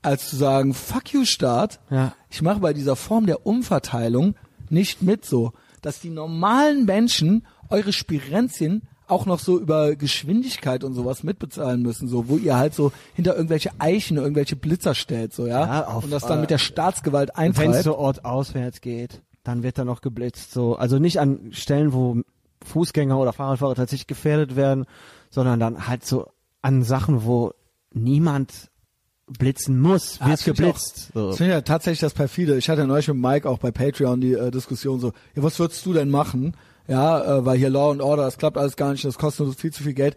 als zu sagen, fuck you Staat.
Ja.
Ich mache bei dieser Form der Umverteilung nicht mit so, dass die normalen Menschen eure Spirenzien auch noch so über Geschwindigkeit und sowas mitbezahlen müssen, so wo ihr halt so hinter irgendwelche Eichen irgendwelche Blitzer stellt, so ja,
Ja, auf,
und das dann
äh,
mit der Staatsgewalt
Wenn es so ortauswärts geht, dann wird da noch geblitzt. So, also nicht an Stellen, wo Fußgänger oder Fahrradfahrer tatsächlich gefährdet werden, sondern dann halt so an Sachen, wo niemand blitzen muss,
Ah,
geblitzt.
Auch,
So.
Das finde ich ja tatsächlich das perfide. Ich hatte neulich mit Mike auch bei Patreon die äh, Diskussion so, ja, was würdest du denn machen? Ja, äh, weil hier Law and Order, das klappt alles gar nicht, das kostet uns viel zu viel Geld.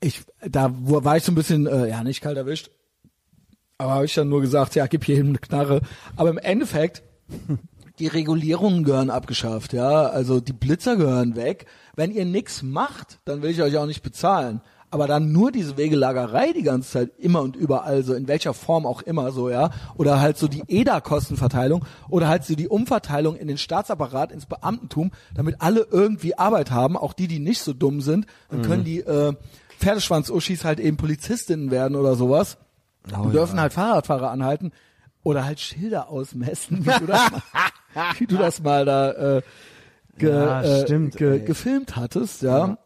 ich, da wo, war ich so ein bisschen, äh, ja, nicht kalt erwischt. Aber habe ich dann nur gesagt, ja, gib jedem eine Knarre. Aber im Endeffekt, die Regulierungen gehören abgeschafft, ja. Also die Blitzer gehören weg. Wenn ihr nix macht, dann will ich euch auch nicht bezahlen. Aber dann nur diese Wegelagerei die ganze Zeit immer und überall, so in welcher Form auch immer so, ja. Oder halt so die EDA-Kostenverteilung oder halt so die Umverteilung in den Staatsapparat, ins Beamtentum, damit alle irgendwie Arbeit haben, auch die, die nicht so dumm sind. Dann können die äh, Pferdeschwanz-Uschis halt eben Polizistinnen werden oder sowas.
Oh,
und dürfen halt Fahrradfahrer anhalten oder halt Schilder ausmessen, wie du das mal, wie du das mal da äh, ge,
Ja,
äh,
stimmt,
ge,
ey.
gefilmt hattest, ja.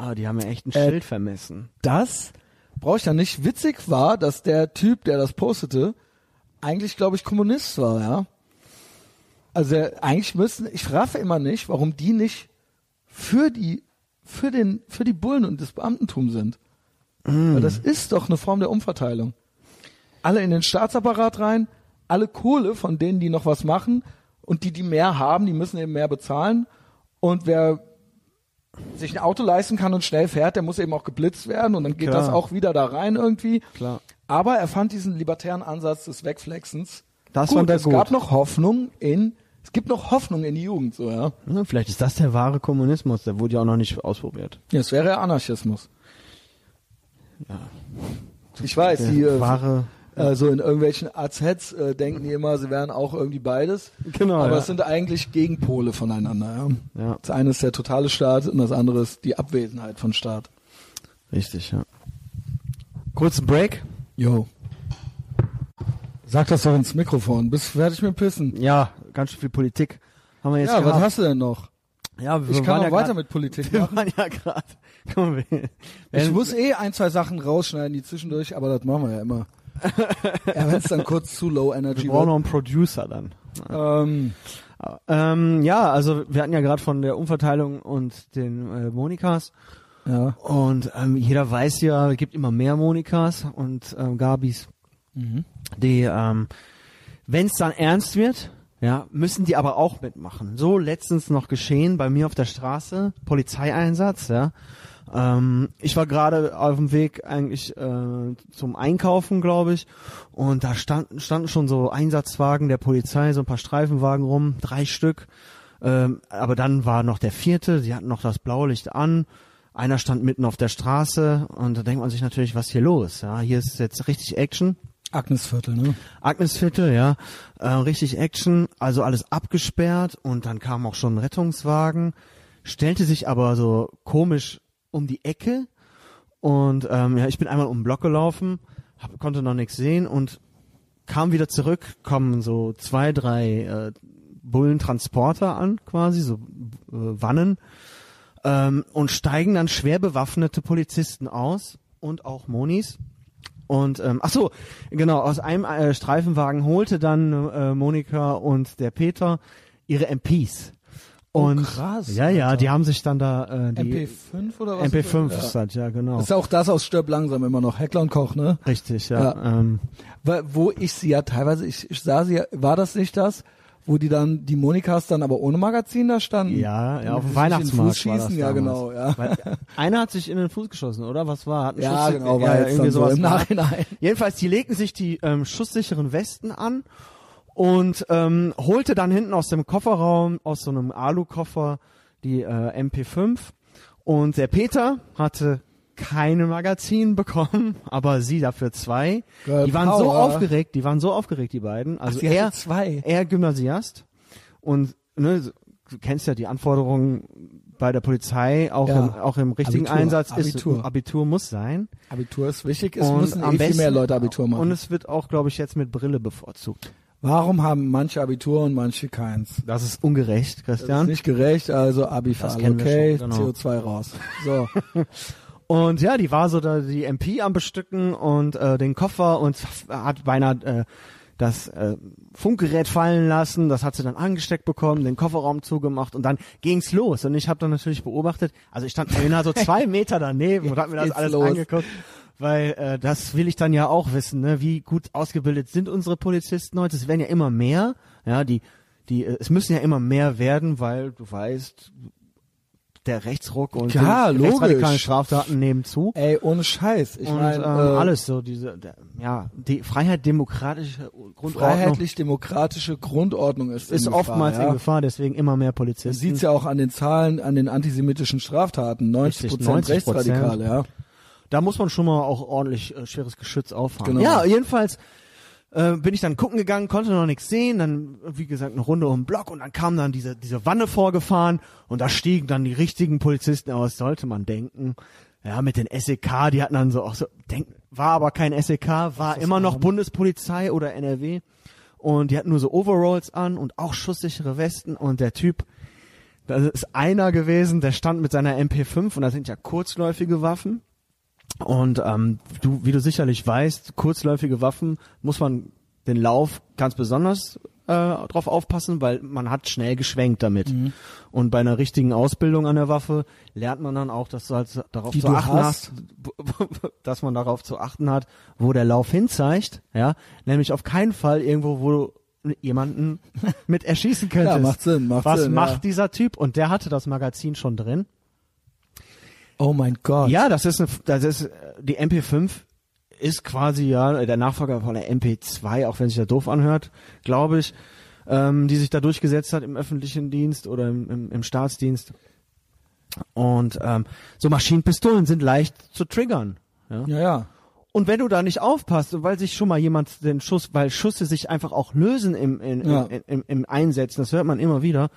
Ah, die haben ja echt ein
Äh,
Schild vermessen.
Das brauche ich ja nicht. Witzig war, dass der Typ, der das postete, eigentlich, glaube ich, Kommunist war, ja. Also eigentlich müssen, ich raffe immer nicht, warum die nicht für die, für den, für die Bullen und das Beamtentum sind. Weil das ist doch eine Form der Umverteilung. Alle in den Staatsapparat rein, alle Kohle von denen, die noch was machen und die, die mehr haben, die müssen eben mehr bezahlen. Und wer sich ein Auto leisten kann und schnell fährt, der muss eben auch geblitzt werden und dann geht
Klar.
das auch wieder da rein irgendwie.
Klar.
Aber er fand diesen libertären Ansatz des Wegflexens
Das
gut.
fand er
es
gut.
gab noch Hoffnung in, es gibt noch Hoffnung in die Jugend, so, ja.
Ja, vielleicht ist das der wahre Kommunismus, der wurde ja auch noch nicht ausprobiert.
Ja, es wäre ja Anarchismus.
Ja.
Ich weiß, die, äh,
wahre,
äh, so in irgendwelchen AZs äh, denken die immer, sie wären auch irgendwie beides.
Genau,
Aber
ja.
es sind eigentlich Gegenpole voneinander, ja.
ja,
Das eine ist der totale Staat und das andere ist die Abwesenheit von Staat.
richtig, ja. Kurzen Break.
Jo. Sag das doch ins Mikrofon. Bist fertig mit Pissen?
Ja, ganz schön viel Politik haben wir jetzt
Ja, was
gehabt.
hast du denn noch?
ja, wir
Ich kann auch
ja
weiter
grad,
mit Politik
Wir
machen.
waren ja gerade. Mal, wir,
Ich muss eh ein, zwei Sachen rausschneiden, die zwischendurch, aber das machen wir ja immer. ja, wenn es dann kurz zu low energy
wir brauchen noch einen Producer dann.
Ähm,
Ähm, ja, also wir hatten ja gerade von der Umverteilung und den äh, Monikas.
ja.
Und ähm, jeder weiß ja, es gibt immer mehr Monikas und ähm, Gabis,
Mhm.
die, ähm, wenn es dann ernst wird, ja, müssen die aber auch mitmachen. So letztens noch geschehen bei mir auf der Straße, Polizeieinsatz, ja. Ähm, ich war gerade auf dem Weg eigentlich äh, zum Einkaufen, glaube ich, und da standen, standen schon so Einsatzwagen der Polizei, so ein paar Streifenwagen rum, drei Stück. Ähm, aber dann war noch der vierte, sie hatten noch das Blaulicht an. Einer stand mitten auf der Straße und da denkt man sich natürlich, was hier los? Ja, hier ist jetzt richtig Action.
Agnesviertel, ne?
Agnesviertel, ja, äh, richtig Action, also alles abgesperrt und dann kam auch schon ein Rettungswagen, stellte sich aber so komisch um die Ecke und ähm, ja, ich bin einmal um den Block gelaufen, hab, konnte noch nichts sehen und kam wieder zurück, kommen so zwei, drei äh, Bullentransporter an, quasi, so äh, Wannen, ähm, und steigen dann schwer bewaffnete Polizisten aus und auch Monis. Und ähm, ach so, genau, aus einem äh, Streifenwagen holte dann äh, Monika und der Peter ihre MPs.
Oh,
Und
krass,
ja, ja,
Alter.
die haben sich dann da äh, die
MP5 oder was?
MP5
Ja.
ist das, ja genau.
Ist auch das aus Stirb langsam immer noch. Heckler und Koch, ne?
Richtig, ja. Ähm,
Weil- Wo ich sie ja teilweise, ich, ich sah sie ja, war das nicht das, wo die dann, die Monikas dann aber ohne Magazin da standen?
ja, ja, auf dem
sich in den
Weihnachtsmarkt
Fuß
war das
schießen, ja
damals.
genau, ja.
Weil einer hat sich in den Fuß geschossen, oder? Was war? Hat einen
Ja,
Schuss-
genau, war jetzt
irgendwie
dann so
sowas
im. Nachhinein.
Jedenfalls, die legten sich die ähm, schusssicheren Westen an und ähm, holte dann hinten aus dem Kofferraum, aus so einem Alukoffer, die äh, MP5. Und der Peter hatte keine Magazin bekommen, aber sie dafür zwei.
Girl
die waren so
Power.
aufgeregt, die waren so aufgeregt, die beiden. Also
hatte
er,
zwei.
er Gymnasiast und ne, du kennst ja die Anforderungen bei der Polizei, auch,
Ja.
im, auch im richtigen
Abitur,
Einsatz
Abitur.
ist Abitur muss sein.
Abitur ist wichtig, es
Und
müssen
am
eh viel
besten-
mehr Leute Abitur machen.
Und es wird auch, glaube ich, jetzt mit Brille bevorzugt.
Warum haben manche Abitur und manche keins?
Das ist ungerecht,
Das ist
Christian.
nicht gerecht, also Abi für alle, okay,
schon, genau.
CO2 raus. So.
Und ja, die war so da die MP am Bestücken und äh, den Koffer und hat beinahe äh, das äh, Funkgerät fallen lassen. Das hat sie dann angesteckt bekommen, den Kofferraum zugemacht und dann ging's los. Und ich habe dann natürlich beobachtet, also ich stand genau so zwei Meter daneben und habe mir das alles
los.
angeguckt. Weil äh, das will ich dann ja auch wissen, ne? wie gut ausgebildet sind unsere Polizisten heute. Es werden ja immer mehr, ja, die, die, äh, es müssen ja immer mehr werden, weil du weißt, der Rechtsruck und
Ja,
die rechtsradikalen Straftaten nehmen zu.
Ey, ohne Scheiß. Ich meine,
ähm,
äh,
alles so diese der, ja die Freiheit demokratische Grundordnung
freiheitlich-demokratische Grundordnung ist,
ist
in
oftmals
Gefahr, ja.
in Gefahr, deswegen immer mehr
Man
Polizisten.
sieht's ja auch an den Zahlen, an den antisemitischen Straftaten. 90
Richtig,
Prozent
90%.
Rechtsradikale, ja.
Da muss man schon mal auch ordentlich äh, schweres Geschütz auffahren.
Genau.
Ja, jedenfalls äh, bin ich dann gucken gegangen, konnte noch nichts sehen, dann wie gesagt eine Runde um den Block und dann kam dann diese diese Wanne vorgefahren und da stiegen dann die richtigen Polizisten aus, sollte man denken. Ja, mit den SEK, die hatten dann so auch so denk, war aber kein SEK, war immer noch Bundespolizei oder NRW und die hatten nur so Overalls an und auch schusssichere Westen und der Typ das ist einer gewesen, der stand mit seiner MP5 und da sind ja kurzläufige Waffen. Und ähm, du, wie du sicherlich weißt, kurzläufige Waffen muss man den Lauf ganz besonders äh, drauf aufpassen, weil man hat schnell geschwenkt damit.
Mhm.
Und bei einer richtigen Ausbildung an der Waffe lernt man dann auch, dass du halt darauf
Die
zu achten
hast.
hast, dass man darauf zu achten hat, wo der Lauf hinzeigt, ja, nämlich auf keinen Fall irgendwo, wo du jemanden mit erschießen könntest.
Ja, macht Sinn, macht
Was
Sinn,
macht
ja.
dieser Typ? Und der hatte das Magazin schon drin.
Oh mein Gott.
Ja, das ist eine, das ist die MP5 ist quasi ja der Nachfolger von der MP2, auch wenn sich das doof anhört, glaube ich, ähm, die sich da durchgesetzt hat im öffentlichen Dienst oder im, im, im Staatsdienst. Und ähm, so Maschinenpistolen sind leicht zu triggern. Ja?
Ja, ja.
Und wenn du da nicht aufpasst, und weil sich schon mal jemand den Schuss, weil Schüsse sich einfach auch lösen im, in,
Ja.
im, im, im Einsetzen, das hört man immer wieder,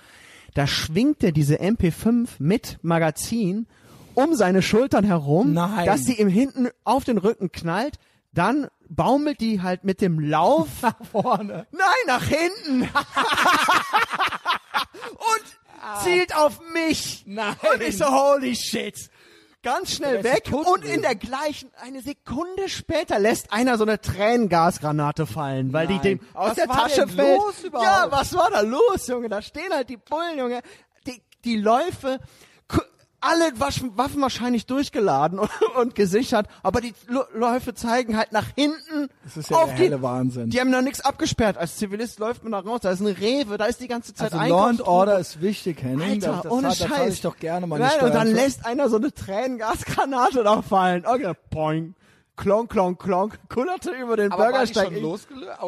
da schwingt er diese MP5 mit Magazin um seine Schultern herum,
Nein.
dass sie ihm hinten auf den Rücken knallt, dann baumelt die halt mit dem Lauf nach vorne. Nein, nach hinten. und zielt auf mich.
Nein.
Und ich so, holy shit. Ganz schnell weg
tot
und in der gleichen, eine Sekunde später lässt einer so eine Tränengasgranate fallen, weil
Nein.
die dem aus
Was
der
war
Tasche
denn
fällt.
los überhaupt?
Ja, was war da los, Junge? Da stehen halt die Bullen, Junge. Die, die Läufe, alle Waffen, wahrscheinlich durchgeladen und, und gesichert, aber die Lu- Läufe zeigen halt nach hinten
Das ist ja
auf
der
die,
Wahnsinn.
Die haben da nichts abgesperrt. Als Zivilist läuft man da raus, da ist eine Rewe, da ist die ganze Zeit
Also Law and. Order ist wichtig, Henning.
Alter,
das, das,
ohne
das, das
Scheiß.
zahle ich doch gerne mal
Nein,
nicht
und dann lässt einer so eine Tränengasgranate da fallen. Okay, poing. Klonk, klonk, klonk, kullerte über den Bürgersteig. Ich-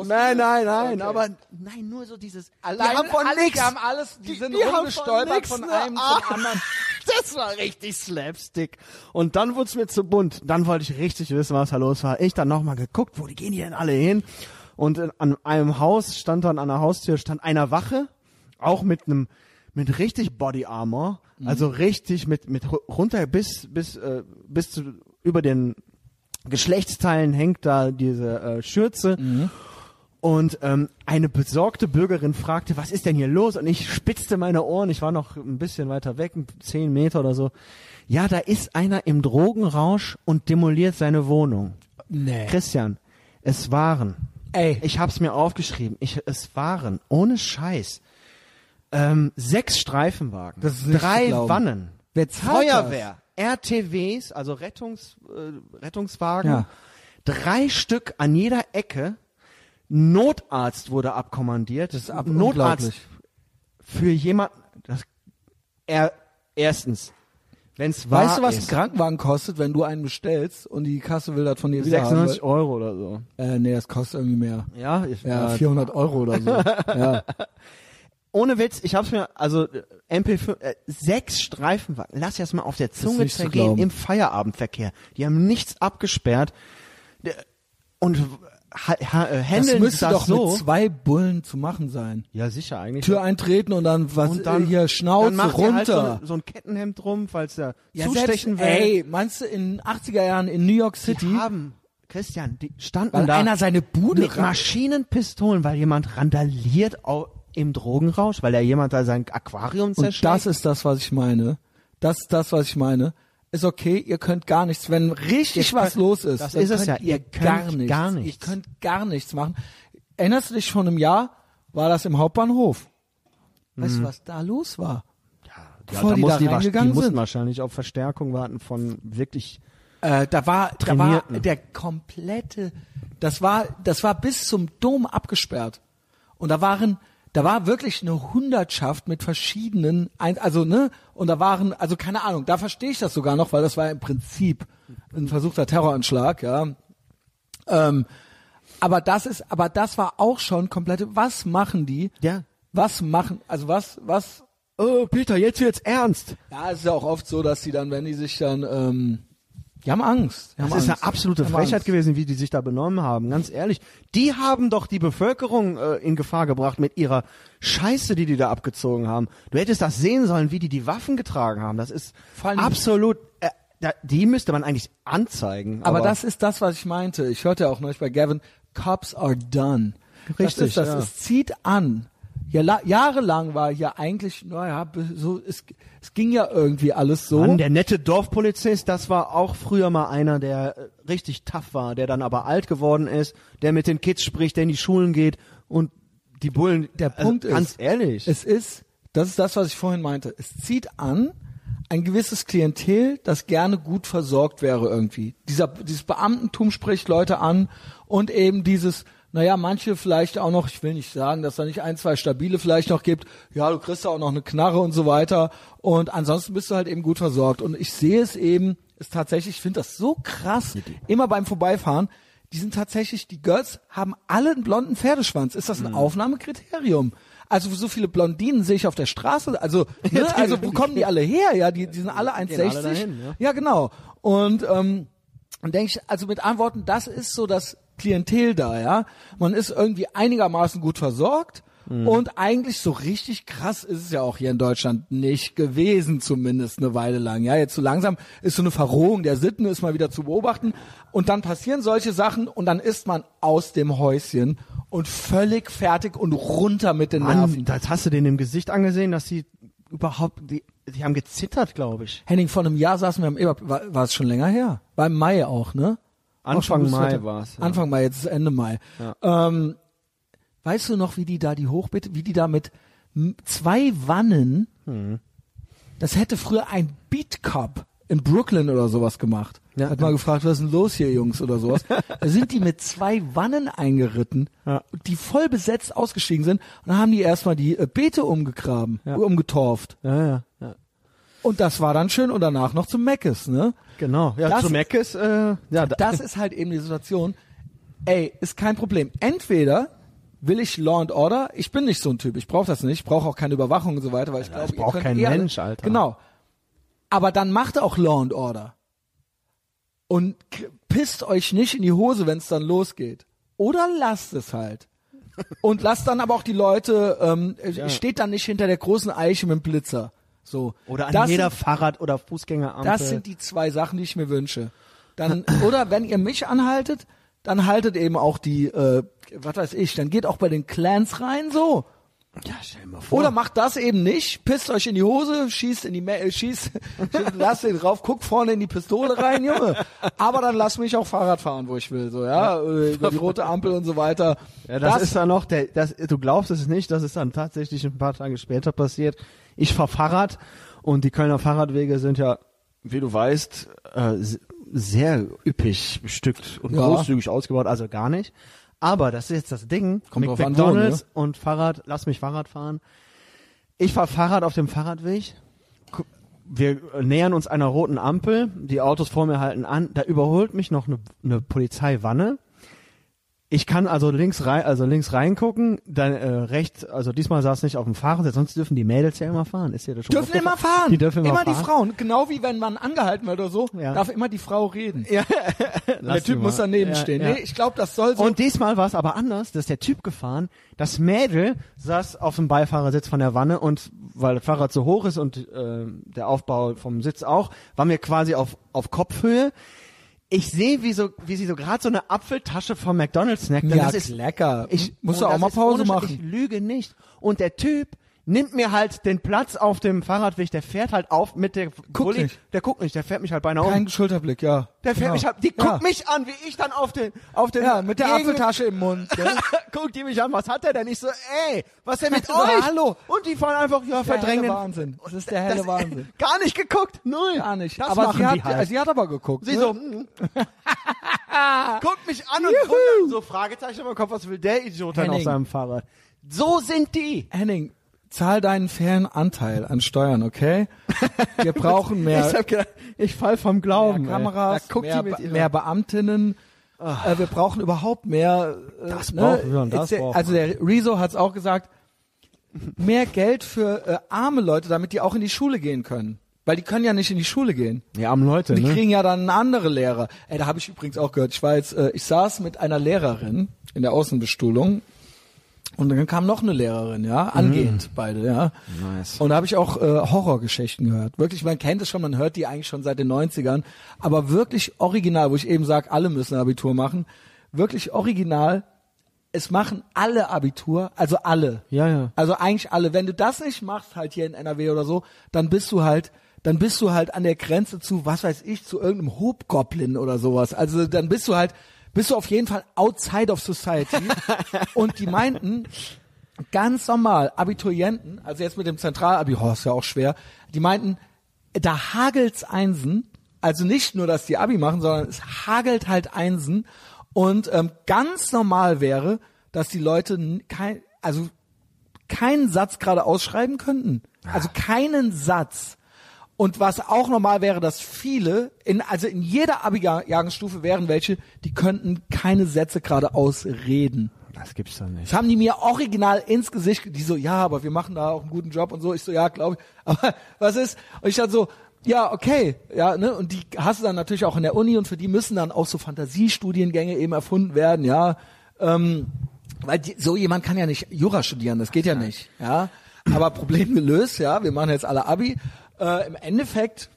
Nein, nein, nein,
Okay.
aber nein, nur so dieses.
Allein,
die haben von
alle,
nix.
die haben alles, die, sind
die haben
rumgestolpert
nix
von,
eine
einem zum anderen.
Das war richtig Slapstick. Und dann wurde es mir zu bunt. Dann wollte ich richtig wissen, was da los war. Ich dann nochmal geguckt, wo die gehen die denn alle hin? Und in, an einem Haus stand dann an der Haustür stand einer Wache, auch mit einem mit richtig Body Armor, also richtig mit mit ru- runter bis bis äh, bis zu über den Geschlechtsteilen hängt da diese äh, Schürze. Und ähm, eine besorgte Bürgerin fragte, was ist denn hier los? Und ich spitzte meine Ohren, ich war noch ein bisschen weiter weg, zehn Meter oder so. Ja, da ist einer im Drogenrausch und demoliert seine Wohnung.
Nee.
Christian, es waren,
Ey.
ich hab's mir aufgeschrieben, ich, es waren, ohne Scheiß, ähm, sechs Streifenwagen,
Das
drei. Wannen, Feuerwehr, RTWs, also Rettungs, äh, Rettungswagen,
Ja.
drei Stück an jeder Ecke. Notarzt wurde abkommandiert.
Das ist ab
Notarzt für jemanden. Das, er, erstens, wenn's wahr
Weißt du, was ein
ist,
Krankenwagen kostet, wenn du einen bestellst und die Kasse will das von dir wieder
96
haben?
Euro oder so.
Äh, nee, das kostet irgendwie mehr.
Ja, ich,
Ja,
äh,
400 Euro oder so. ja.
ohne Witz, ich hab's mir, also äh, MP5, äh, sechs Streifenwagen, lass das mal auf der Zunge zergehen im Feierabendverkehr. Die haben nichts abgesperrt und ha, äh,
Das müsste
das
doch
so.
mit zwei Bullen zu machen sein.
ja, sicher eigentlich.
Tür eintreten und dann was
und dann
hier Schnauze
dann macht ihr halt so,
runter.
ein- so ein Kettenhemd drum, falls der
ja,
zustechen
selbst,
will.
ey, meinst du in 80er Jahren in New York City,
die haben Christian, die standen
weil
da
einer seine Bude
mit Maschinenpistolen, weil jemand randaliert im Drogenrausch, weil da jemand da sein Aquarium
Und
zerschlägt.
das ist das, was ich meine. Das ist das, was ich meine. Ist okay, ihr könnt gar nichts. Wenn richtig
Ihr
was
könnt-
los ist,
das ist es
könnt
ja.
ihr
Ihr
gar
könnt
nichts.
gar nichts.
Ihr könnt gar nichts machen. Erinnerst du dich vor einem Jahr, war das im Hauptbahnhof? Weißt du, was da los war?
ja,
bevor
da
die da
die,
reingegangen
die mussten
sind?
wahrscheinlich auf Verstärkung warten von wirklich
Äh, da war, da war der komplette, das war, das war bis zum Dom abgesperrt. Und da waren, da war wirklich eine Hundertschaft mit verschiedenen, also ne, und da waren, also keine Ahnung, da verstehe ich das sogar noch, weil das war im Prinzip ein versuchter Terroranschlag, ja. Ähm, aber das ist, aber das war auch schon komplette, was machen die?
Ja.
Was machen, also was, was,
Oh, Peter, jetzt wird's ernst.
ja, es ist ja auch oft so, dass die dann, wenn die sich dann, ähm, die haben Angst. Die haben
Das ist eine
Angst.
absolute Frechheit
Angst.
gewesen, wie die sich da benommen haben. Ganz ehrlich. Die haben doch die Bevölkerung äh, in Gefahr gebracht mit ihrer Scheiße, die die da abgezogen haben. Du hättest das sehen sollen, wie die die Waffen getragen haben. Das ist absolut, äh, da, die müsste man eigentlich anzeigen.
Aber, das ist das, was ich meinte. Ich hörte ja auch neulich bei Gavin, Cops are done. das
Richtig,
ist das.
ja.
Es zieht an. Ja, la- jahrelang war ja eigentlich, naja, so, es, es ging ja irgendwie alles so.
Mann, der nette Dorfpolizist, das war auch früher mal einer, der äh, richtig tough war, der dann aber alt geworden ist, der mit den Kids spricht, der in die Schulen geht und die Bullen,
Der Punkt
also, ganz
ist,
ehrlich.
Es ist, das ist das, was ich vorhin meinte. Es zieht an ein gewisses Klientel, das gerne gut versorgt wäre irgendwie. Dieser, dieses Beamtentum spricht Leute an und eben dieses, naja, manche vielleicht auch noch, ich will nicht sagen, dass da nicht ein, zwei stabile vielleicht noch gibt. Ja, du kriegst ja auch noch eine Knarre und so weiter. Und ansonsten bist du halt eben gut versorgt. Und ich sehe es eben, ist tatsächlich, ich finde das so krass, immer beim Vorbeifahren, die sind tatsächlich, die Girls haben alle einen blonden Pferdeschwanz. Ist das ein Aufnahmekriterium? Also so viele Blondinen sehe ich auf der Straße. Also, ne, also wo kommen die alle her? Ja, die, die sind alle 1,60.
Gehen alle dahin, ja.
ja, genau. Und ähm, und denke ich, also mit Antworten, das ist so das Klientel da, ja. Man ist irgendwie einigermaßen gut versorgt.
Mhm.
Und eigentlich so richtig krass ist es ja auch hier in Deutschland nicht gewesen, zumindest eine Weile lang. Ja, jetzt so langsam ist so eine Verrohung der Sitten, ist mal wieder zu beobachten. Und dann passieren solche Sachen und dann ist man aus dem Häuschen und völlig fertig und runter mit den
Mann,
Nerven.
das hast du denen im Gesicht angesehen, dass sie überhaupt, die, die haben gezittert, glaube ich.
Henning, vor einem Jahr saßen wir am Eber, war, war es schon länger her? War im Mai auch, ne?
Anfang Mai
heute-
war's, ja.
Anfang Mai, jetzt ist Ende Mai. Ähm, weißt du noch, wie die da die Hochbeete, wie die da mit zwei Wannen,
Hm.
das hätte früher ein Beat Cup in Brooklyn oder sowas gemacht.
Ja.
Hat mal gefragt, was ist denn los hier, Jungs, oder sowas. da sind die mit zwei Wannen eingeritten,
Ja.
die voll besetzt ausgestiegen sind, und dann haben die erstmal die äh, Beete umgegraben,
Ja.
umgetorft.
Ja, ja, ja.
Und das war dann schön und danach noch zum Meckes, ne?
Genau. Ja,
Das-
zu Meckes, äh, ja, da,
Das ist halt eben die Situation. Ey, ist kein Problem. Entweder will ich Law and Order, ich bin nicht so ein Typ, ich brauche das nicht, ich brauche auch keine Überwachung und so weiter, weil ich glaube,
das braucht
ihr könnt
kein
eher-
Mensch, Alter.
Genau. Aber dann macht auch Law and Order. Und pisst euch nicht in die Hose, wenn es dann losgeht. Oder lasst es halt. Und lasst dann aber auch die Leute, ähm, steht dann nicht hinter der großen Eiche mit dem Blitzer. So.
oder an
Das
jeder
sind-
Fahrrad- oder Fußgängerampel.
das sind die zwei Sachen, die ich mir wünsche. Dann oder wenn ihr mich anhaltet, dann haltet eben auch die, äh, was weiß ich, dann geht auch bei den Clans rein so.
ja, stell mal vor.
Oder macht das eben nicht, pisst euch in die Hose, schießt in die, äh, schießt, lasst den drauf, guckt vorne in die Pistole rein, Junge. Aber dann lass mich auch Fahrrad fahren, wo ich will, so ja, äh, über die rote Ampel und so weiter.
Ja, das, ist dann noch, der, das, du glaubst es nicht, das ist dann tatsächlich ein paar Tage später passiert. Ich fahr Fahrrad und die Kölner Fahrradwege sind ja, wie du weißt, äh, sehr üppig bestückt und
Ja.
großzügig ausgebaut, also gar nicht. Aber das ist jetzt das Ding.
Kommt
mit
drauf an,
McDonalds
ne?
und Fahrrad, lass mich Fahrrad fahren. Ich fahr Fahrrad auf dem Fahrradweg. Wir äh, nähern uns einer roten Ampel. Die Autos vor mir halten an. Da überholt mich noch eine, eine Polizeiwanne. Ich kann also links rein, also links reingucken, dann äh, rechts, also diesmal saß nicht auf dem Fahrersitz, sonst dürfen die Mädels ja immer fahren. Ist ja das schon
Dürfen immer fahren.
Die dürfen immer,
immer
fahren.
die Frauen. Genau wie wenn man angehalten wird oder so,
Ja.
darf immer die Frau reden.
Ja.
Der Typ muss daneben
Ja,
stehen.
ja.
Nee, ich glaube, das soll so.
Und diesmal war es aber anders, dass der Typ gefahren, das Mädel saß auf dem Beifahrersitz von der Wanne und weil das Fahrrad so hoch ist und äh, der Aufbau vom Sitz auch, war mir quasi auf, auf Kopfhöhe. Ich sehe, wie so, wie sie so gerade so eine Apfeltasche vom McDonalds snackt.
Ja,
das ist
lecker.
Ich
Musst du auch mal Pause machen.
Ich lüge nicht. Und der Typ nimmt mir halt den Platz auf dem Fahrradweg. Der fährt halt auf mit der Bulli.
nicht.
Der guckt nicht. Der fährt mich halt beinahe um.
Kein Schulterblick, ja.
Der fährt
Genau.
mich halt. Die
ja.
guckt mich an, wie ich dann auf den, auf den.
Ja, mit der
Gegen-
Apfeltasche im Mund. Gell?
guckt die mich an, was hat er denn? Ich so, ey, was denn mit euch?
hallo.
Und die fahren einfach, ja,
Der
verdrängen. den-
Wahnsinn. Das ist der helle
Das-
Wahnsinn.
Gar nicht geguckt, null.
Gar nicht.
Das
aber
machen
sie hat,
halt.
sie hat aber geguckt.
Sie
ne?
so, mm. Guckt mich an und wundert so Fragezeichen im Kopf, was will der Idiot dann auf seinem Fahrrad? So sind die.
Henning, zahl deinen fairen Anteil an Steuern, okay? Wir brauchen mehr,
Ich hab gedacht, ich fall vom Glauben.
mehr. Kameras, mehr, Be- mehr Beamtinnen. Äh, wir brauchen überhaupt mehr. Äh,
Das brauchen wir und das brauchen
Also der Rezo hat es auch gesagt, mehr Geld für äh, arme Leute, damit die auch in die Schule gehen können. Weil die können ja nicht in die Schule gehen.
Die armen Leute,
Die
ne?
kriegen ja dann andere Lehrer. Ey, da habe ich übrigens auch gehört. Ich war jetzt, äh, ich saß mit einer Lehrerin in der Außenbestuhlung und dann kam noch eine Lehrerin, ja, angehend beide, ja.
Nice.
Und da habe ich auch äh, Horrorgeschichten gehört. Wirklich, man kennt es schon, man hört die eigentlich schon seit den 90ern, aber wirklich original, wo ich eben sage, alle müssen Abitur machen, wirklich original. Es machen alle Abitur, also alle.
Ja, ja.
Also eigentlich alle. Wenn du das nicht machst, halt hier in NRW oder so, dann bist du halt, dann bist du halt an der Grenze zu, was weiß ich, zu irgendeinem Hobgoblin oder sowas. Also dann bist du halt, bist du auf jeden Fall outside of society. Und die meinten, ganz normal, Abiturienten, also jetzt mit dem Zentralabi, oh, ist ja auch schwer, die meinten, da hagelt's Einsen, also nicht nur, dass die Abi machen, sondern es hagelt halt Einsen und ähm, ganz normal wäre, dass die Leute kein, also keinen Satz gerade ausschreiben könnten. Also keinen Satz. Und was auch normal wäre, dass viele, in, also in jeder Abi-Jahrgangsstufe wären welche, die könnten keine Sätze gerade ausreden.
Das gibt's doch nicht.
Das haben die mir original ins Gesicht, ge- die so, ja, aber wir machen da auch einen guten Job und so. Ich so, ja, glaube ich. Aber was ist? Und ich dann so, ja, okay, ja, ne? Und die hast du dann natürlich auch in der Uni und für die müssen dann auch so Fantasiestudiengänge eben erfunden werden, ja. Ähm, weil die, so jemand kann ja nicht Jura studieren, das geht ja nicht, ja. Aber Problem gelöst, ja. Wir machen jetzt alle Abi. Äh, Im Endeffekt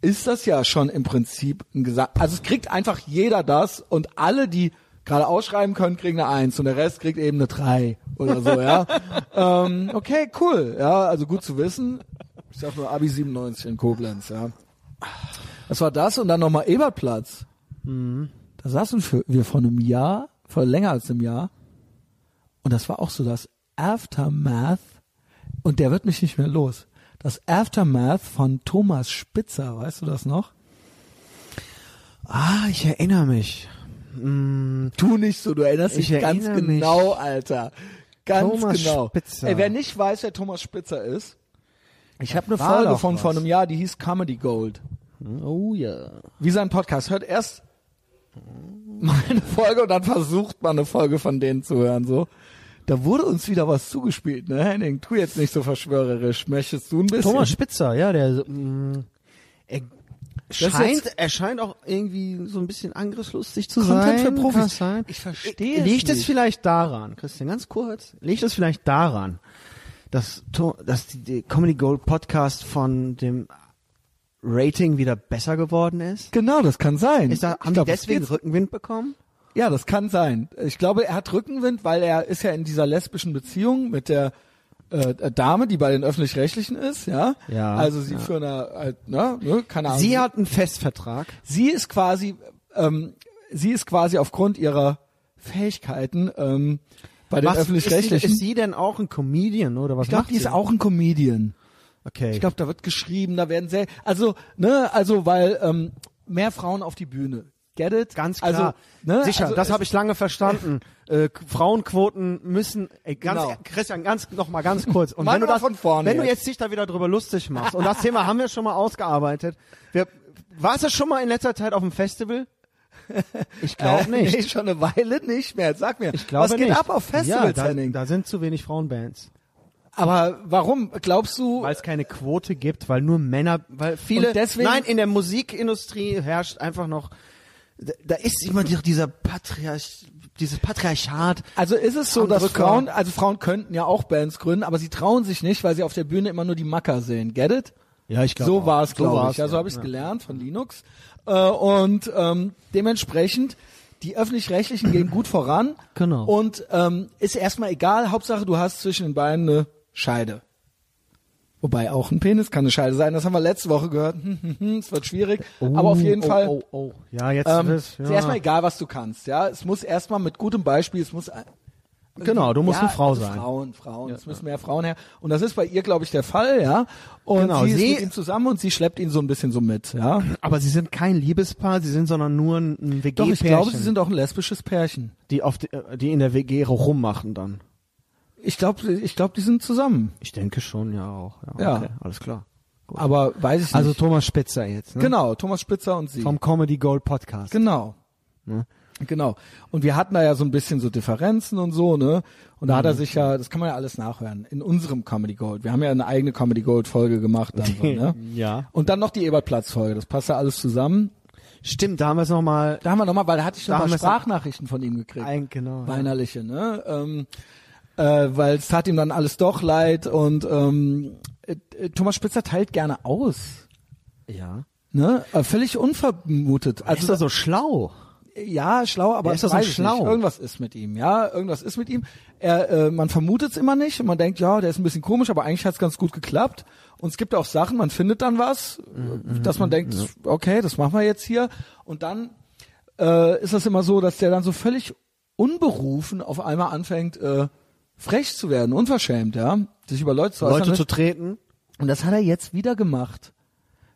ist das ja schon im Prinzip ein Gesagt. Also es kriegt einfach jeder das und alle, die gerade ausschreiben können, kriegen eine Eins und der Rest kriegt eben eine Drei oder so, ja. ähm, okay, cool, ja, also gut zu wissen. Ich sag nur Abi 97 in Koblenz, ja. Das war das und dann nochmal Ebertplatz. Da saßen wir vor einem Jahr, vor länger als einem Jahr. Und das war auch so das Aftermath. Und der wird mich nicht mehr los. Das Aftermath von Thomas Spitzer, weißt du das noch?
Ah, ich erinnere mich. Mm,
Tu nicht so, du erinnerst
Ich
dich ganz
erinnere mich.
genau, Alter. Ganz
Thomas
genau.
Spitzer.
Ey, wer nicht weiß, wer Thomas Spitzer ist, ich habe eine Folge von
was.
vor einem Jahr, die hieß Comedy Gold.
oh ja.
Wie sein Podcast. Hört erst meine Folge und dann versucht man eine Folge von denen zu hören, so. Da wurde uns wieder was zugespielt, ne, Henning? Tu jetzt nicht so verschwörerisch. Möchtest du ein bisschen?
Thomas Spitzer, ja, der mm, er scheint,
jetzt-
er scheint auch irgendwie so ein bisschen angriffslustig zu
Content
sein.
für Profis.
Sein.
Ich verstehe es
Liegt es
nicht.
vielleicht daran, Christian, ganz kurz, liegt es vielleicht daran, dass, dass die, Comedy Gold Podcast von dem Rating wieder besser geworden ist?
Genau, das kann sein.
Ist da, haben die
es
deswegen Rückenwind bekommen?
Ja, das kann sein. Ich glaube, er hat Rückenwind, weil er ist ja in dieser lesbischen Beziehung mit der äh, Dame, die bei den öffentlich-rechtlichen ist, ja.
Ja,
Also sie
ja.
für eine, halt, ne, ne, keine Ahnung.
Sie hat einen Festvertrag.
sie ist quasi, ähm, sie ist quasi aufgrund ihrer Fähigkeiten ähm, bei den öffentlich-rechtlichen.
ist sie denn auch ein Comedian oder was
ich glaube, die ist auch ein Comedian.
Okay.
Ich glaube, da wird geschrieben, da werden sehr, also, ne, also, weil ähm, mehr Frauen auf die Bühne. Get it?
Ganz klar.
Also, ne,
Sicher,
also
das habe ich lange verstanden. äh, Frauenquoten müssen, ey, ganz,
Genau.
Christian, ganz, noch mal ganz kurz. Und wenn du das,
von vorne
wenn du
jetzt.
jetzt dich da wieder drüber lustig machst, und das Thema haben wir schon mal ausgearbeitet. Wir, warst du schon mal in letzter Zeit auf dem Festival? Ich glaube
Äh,
nicht.
Nee, schon eine Weile nicht mehr. Sag mir,
Ich glaube
was geht
nicht.
ab auf Festivals,
ja, da, da sind zu wenig Frauenbands.
Aber warum? Glaubst du?
Weil es keine Quote gibt, weil nur Männer, weil viele,
Und deswegen-
nein, in der Musikindustrie herrscht einfach noch, da, ist immer die- dieser Patriarch, dieses Patriarchat.
Also ist es so, dass. Frauen, also Frauen könnten ja auch Bands gründen, aber sie trauen sich nicht, weil sie auf der Bühne immer nur die Macker sehen. Get it?
Ja, ich
So war es, glaube ich. Ja, so
ja.
habe ich es
Ja.
gelernt von Linux. Äh, und ähm, dementsprechend, die öffentlich-rechtlichen gehen gut voran.
Genau.
Und ähm, ist erstmal egal, Hauptsache du hast zwischen den Beinen eine Scheide. Wobei auch ein Penis kann eine Scheide sein. Das haben wir letzte Woche gehört. Es wird schwierig. aber auf jeden
oh,
Fall.
Oh, oh, Ja, jetzt
Ähm, Ist
ja.
erstmal egal, was du kannst, ja. Es muss erstmal mit gutem Beispiel, es muss ein-
Genau, du musst
ja,
eine Frau
also
sein.
Frauen, Frauen, es müssen mehr Frauen her. Und das ist bei ihr, glaube ich, der Fall, ja. Und
Genau,
sie ist
sie-
mit ihm zusammen und sie schleppt ihn so ein bisschen so mit, ja.
Aber sie sind kein Liebespaar, sie sind sondern nur ein, ein WG-Pärchen,
Doch, ich glaube, sie sind auch ein lesbisches Pärchen.
die, auf die, äh, die in der WG rummachen dann.
Ich glaube, ich glaube, die sind zusammen.
Ich denke schon, ja auch. Ja,
Ja.
Okay, alles klar.
Aber weiß ich nicht.
Also Thomas Spitzer jetzt, ne?
genau, Thomas Spitzer und sie.
Vom Comedy Gold Podcast.
Genau.
Ne?
Genau. Und wir hatten da ja so ein bisschen so Differenzen und so, ne? Und da hat er sich ja, das kann man ja alles nachhören, in unserem Comedy Gold. Wir haben ja eine eigene Comedy Gold Folge gemacht dann so, ne?
Ja.
Und dann noch die Ebertplatz Folge, das passt ja alles zusammen.
Stimmt, da haben wir es nochmal
Da haben wir nochmal, weil da hatte ich
haben
mal Sprachnachrichten von ihm gekriegt.
ein, genau. Ja.
Weinerliche, ne? Ähm, äh, weil es tat ihm dann alles doch leid und ähm, äh, Thomas Spitzer teilt gerne aus.
ja.
Ne? Äh, völlig unvermutet.
Also ist er so schlau?
Ja, schlau, aber
Er ist doch so schlau.
Nicht. Irgendwas ist mit ihm, ja, irgendwas ist mit ihm. Er, äh, man vermutet es immer nicht und man denkt, ja, der ist ein bisschen komisch, aber eigentlich hat es ganz gut geklappt. Und es gibt auch Sachen, man findet dann was, äh, dass man denkt, okay, das machen wir jetzt hier. Und dann äh, ist das immer so, dass der dann so völlig unberufen auf einmal anfängt, äh, frech zu werden, unverschämt, ja, sich über Leute zu äußern.
Leute zu treten?
Und das hat er jetzt wieder gemacht.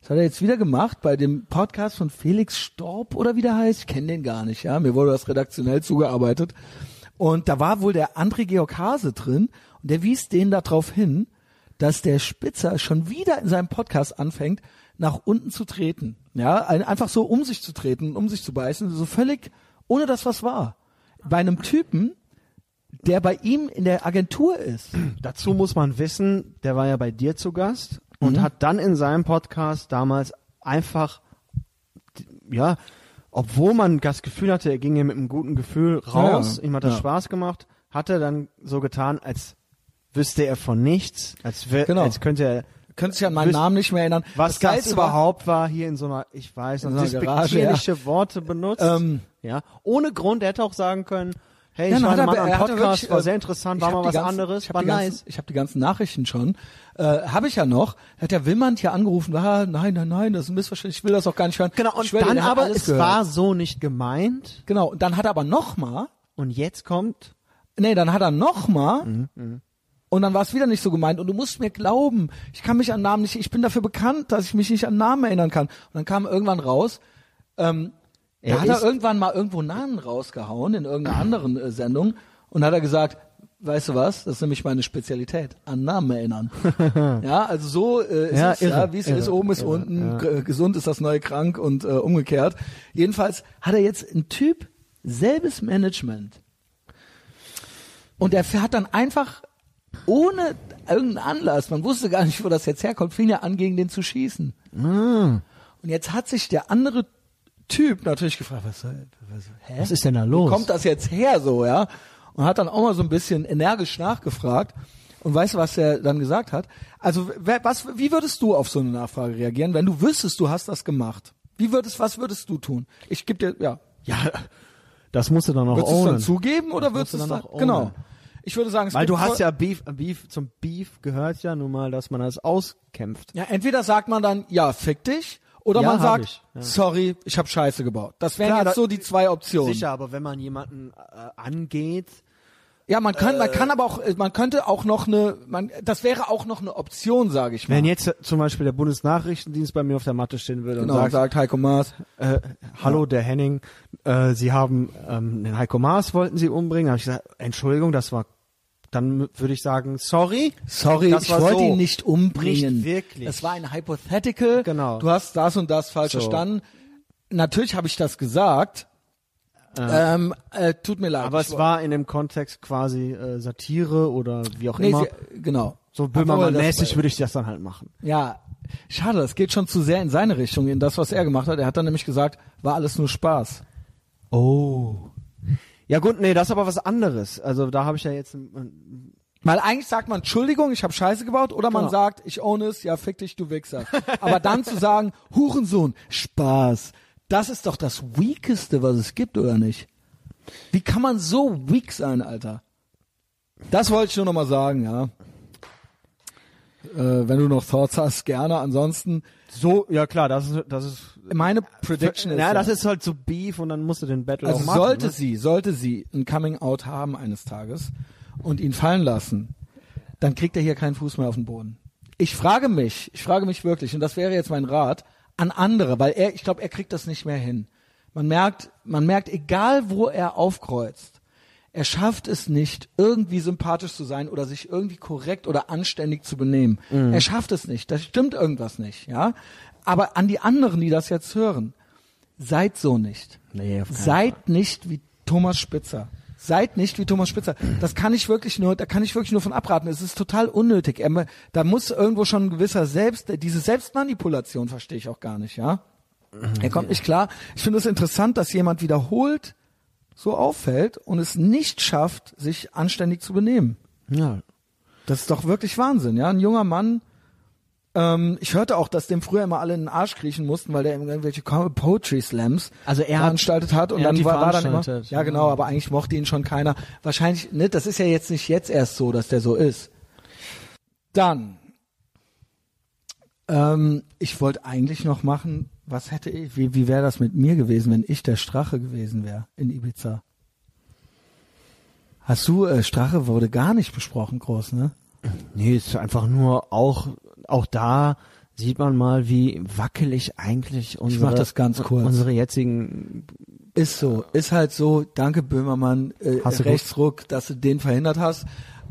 Das hat er jetzt wieder gemacht bei dem Podcast von Felix Storb oder wie der heißt. Ich kenne den gar nicht, ja. Mir wurde das redaktionell zugearbeitet. Und da war wohl der André Georg Hase drin und der wies den darauf hin, dass der Spitzer schon wieder in seinem Podcast anfängt, nach unten zu treten. Ja, ein- einfach so um sich zu treten, um sich zu beißen, so völlig ohne dass was war. Bei einem Typen, der bei ihm in der Agentur ist.
Dazu muss man wissen, der war ja bei dir zu Gast und
Mhm.
hat dann in seinem Podcast damals einfach, ja, obwohl man das Gefühl hatte, er ging ja mit einem guten Gefühl raus,
Ja,
ihm hat das
ja.
Spaß gemacht, hat er dann so getan, als wüsste er von nichts, als, wär,
Genau.
als könnte er,
Könnt sich an meinen Namen nicht mehr erinnern.
was das,
war-
überhaupt war, hier in so einer, ich weiß,
so einer Garage,
despektierliche Worte benutzt,
Ähm,
ja, ohne Grund, er hätte auch sagen können, hey,
Ja,
ich war
hat
mal am Podcast,
wirklich,
war
äh,
sehr interessant, war mal was
ganzen-
anderes, war nice.
Ganzen, ich habe die ganzen Nachrichten schon. Äh, habe ich ja noch. Hat der Willmann hier angerufen, ah, nein, nein, nein, das ist ein Missverständnis, ich will das auch gar nicht hören.
Genau, und
schwöre
dann aber, es
gehört.
war so nicht gemeint.
Genau, und dann hat er aber noch mal,
Und jetzt kommt,
nee, dann hat er noch mal,
Mhm,
und dann war es wieder nicht so gemeint. Und du musst mir glauben, ich kann mich an Namen nicht, ich bin dafür bekannt, dass ich mich nicht an Namen erinnern kann. Und dann kam irgendwann raus, ähm,
Er
da hat er irgendwann mal irgendwo Namen rausgehauen in irgendeiner anderen äh, Sendung und hat er gesagt, weißt du was, das ist nämlich meine Spezialität, an Namen erinnern. ja, also so äh, ist
Ja,
es,
irre,
ja, wie es
irre,
ist, oben ist
irre,
unten,
ja.
gesund ist das neue krank und äh, umgekehrt. Jedenfalls hat er jetzt einen Typ, selbes Management. Und er hat dann einfach ohne irgendeinen Anlass, man wusste gar nicht, wo das jetzt herkommt, fing er an, gegen den zu schießen.
ah,
Und jetzt hat sich der andere Typ natürlich gefragt, was, soll- was, hä?
was ist denn da los?
Wo kommt das jetzt her so, ja? Und hat dann auch mal so ein bisschen energisch nachgefragt. Und weißt du, was er dann gesagt hat? Also, wer, was, wie würdest du auf so eine Nachfrage reagieren, wenn du wüsstest, du hast das gemacht? Wie würdest, was würdest du tun? Ich gebe dir, ja.
ja, das musst du dann noch
Würdest du es
ownen.
dann zugeben oder
Das
würdest du
du
dann
auch
Genau.
ownen.
Ich würde sagen, es
Weil du hast ja Beef, Beef, zum Beef gehört ja nun mal, dass man das auskämpft.
Ja, entweder sagt man dann, ja, fick dich, oder
Ja,
man sagt,
ich, ja.
sorry, ich habe Scheiße gebaut. Das wären
Klar,
jetzt so die zwei Optionen.
Sicher, aber wenn man jemanden äh, angeht,
Ja, man kann, man
Äh.
kann aber auch, äh, man könnte auch noch eine, man, das wäre auch noch eine Option, sage ich mal.
wenn jetzt zum Beispiel der Bundesnachrichtendienst bei mir auf der Matte stehen würde
genau,
und sagt,
sagt Heiko Maas.
äh, hallo, der Henning, äh, Sie haben ähm, den Heiko Maas wollten Sie umbringen. habe ich gesagt, Entschuldigung, das war, dann würde ich sagen, sorry.
Sorry,
Das
ich wollte
so.
ihn nicht umbringen.
Nicht wirklich.
Es war ein Hypothetical.
Genau.
Du hast das und das falsch
So.
verstanden. Natürlich habe ich das gesagt. Ähm, äh, tut mir leid.
Aber es war in dem Kontext quasi äh, Satire oder wie auch
nee,
immer.
sie, genau.
so Böhmermann-mäßig würde ich das dann halt machen.
Ja, schade, das geht schon zu sehr in seine Richtung, in das, was er gemacht hat. Er hat dann nämlich gesagt, war alles nur Spaß.
Oh. Ja gut, nee, das ist aber was anderes. Also da habe ich ja jetzt ein-
Weil eigentlich sagt man, Entschuldigung, ich habe Scheiße gebaut, oder man
Genau.
sagt, ich own es, ja, fick dich, du Wichser. Aber dann zu sagen, Hurensohn, Spaß, das ist doch das Weakeste, was es gibt, oder nicht? Wie kann man so weak sein, Alter? Das wollte ich nur noch mal sagen, ja. Äh, wenn du noch Thoughts hast, gerne. Ansonsten,
so, ja klar, das ist, das ist
meine Prediction ist
ja, das ist halt so Beef und dann musst du den Battle
also
machen.
sollte
ne?
sie, sollte sie ein Coming Out haben eines Tages und ihn fallen lassen, dann kriegt er hier keinen Fuß mehr auf den Boden. Ich frage mich, ich frage mich wirklich, und das wäre jetzt mein Rat an andere, weil er, ich glaube, er kriegt das nicht mehr hin. Man merkt, man merkt, egal wo er aufkreuzt, er schafft es nicht, irgendwie sympathisch zu sein oder sich irgendwie korrekt oder anständig zu benehmen. Er schafft es nicht. Da stimmt irgendwas nicht, ja. Aber an die anderen, die das jetzt hören, seid so nicht.
Nee,
Seid nicht wie Thomas Spitzer. Seid nicht wie Thomas Spitzer. Das kann ich wirklich nur, da kann ich wirklich nur von abraten. Es ist total unnötig. Er, da muss irgendwo schon ein gewisser Selbst, diese Selbstmanipulation verstehe ich auch gar nicht, ja. Er kommt nicht klar. Ich finde es interessant, dass jemand wiederholt so auffällt und es nicht schafft, sich anständig zu benehmen.
Ja.
Das ist doch wirklich Wahnsinn, ja. Ein junger Mann. Ähm, ich hörte auch, dass dem früher immer alle in den Arsch kriechen mussten, weil der irgendwelche Poetry Slams
Also er hat-
veranstaltet hat und
er hat
dann
die
war, war dann immer. Ja, genau, aber eigentlich mochte ihn schon keiner. Wahrscheinlich, ne, das ist ja jetzt nicht jetzt erst so, dass der so ist. Dann, ähm, ich wollte eigentlich noch machen, was hätte ich, wie, wie wäre das mit mir gewesen, wenn ich der Strache gewesen wäre in Ibiza? Hast du, äh, Strache wurde gar nicht besprochen, groß, ne?
Nee, ist einfach nur auch, auch da sieht man mal, wie wackelig eigentlich unsere,
mach das ganz kurz.
unsere jetzigen,
Ist so, ist halt so. Danke Böhmermann, äh,
Hast du
Rechtsruck, dass du den verhindert hast.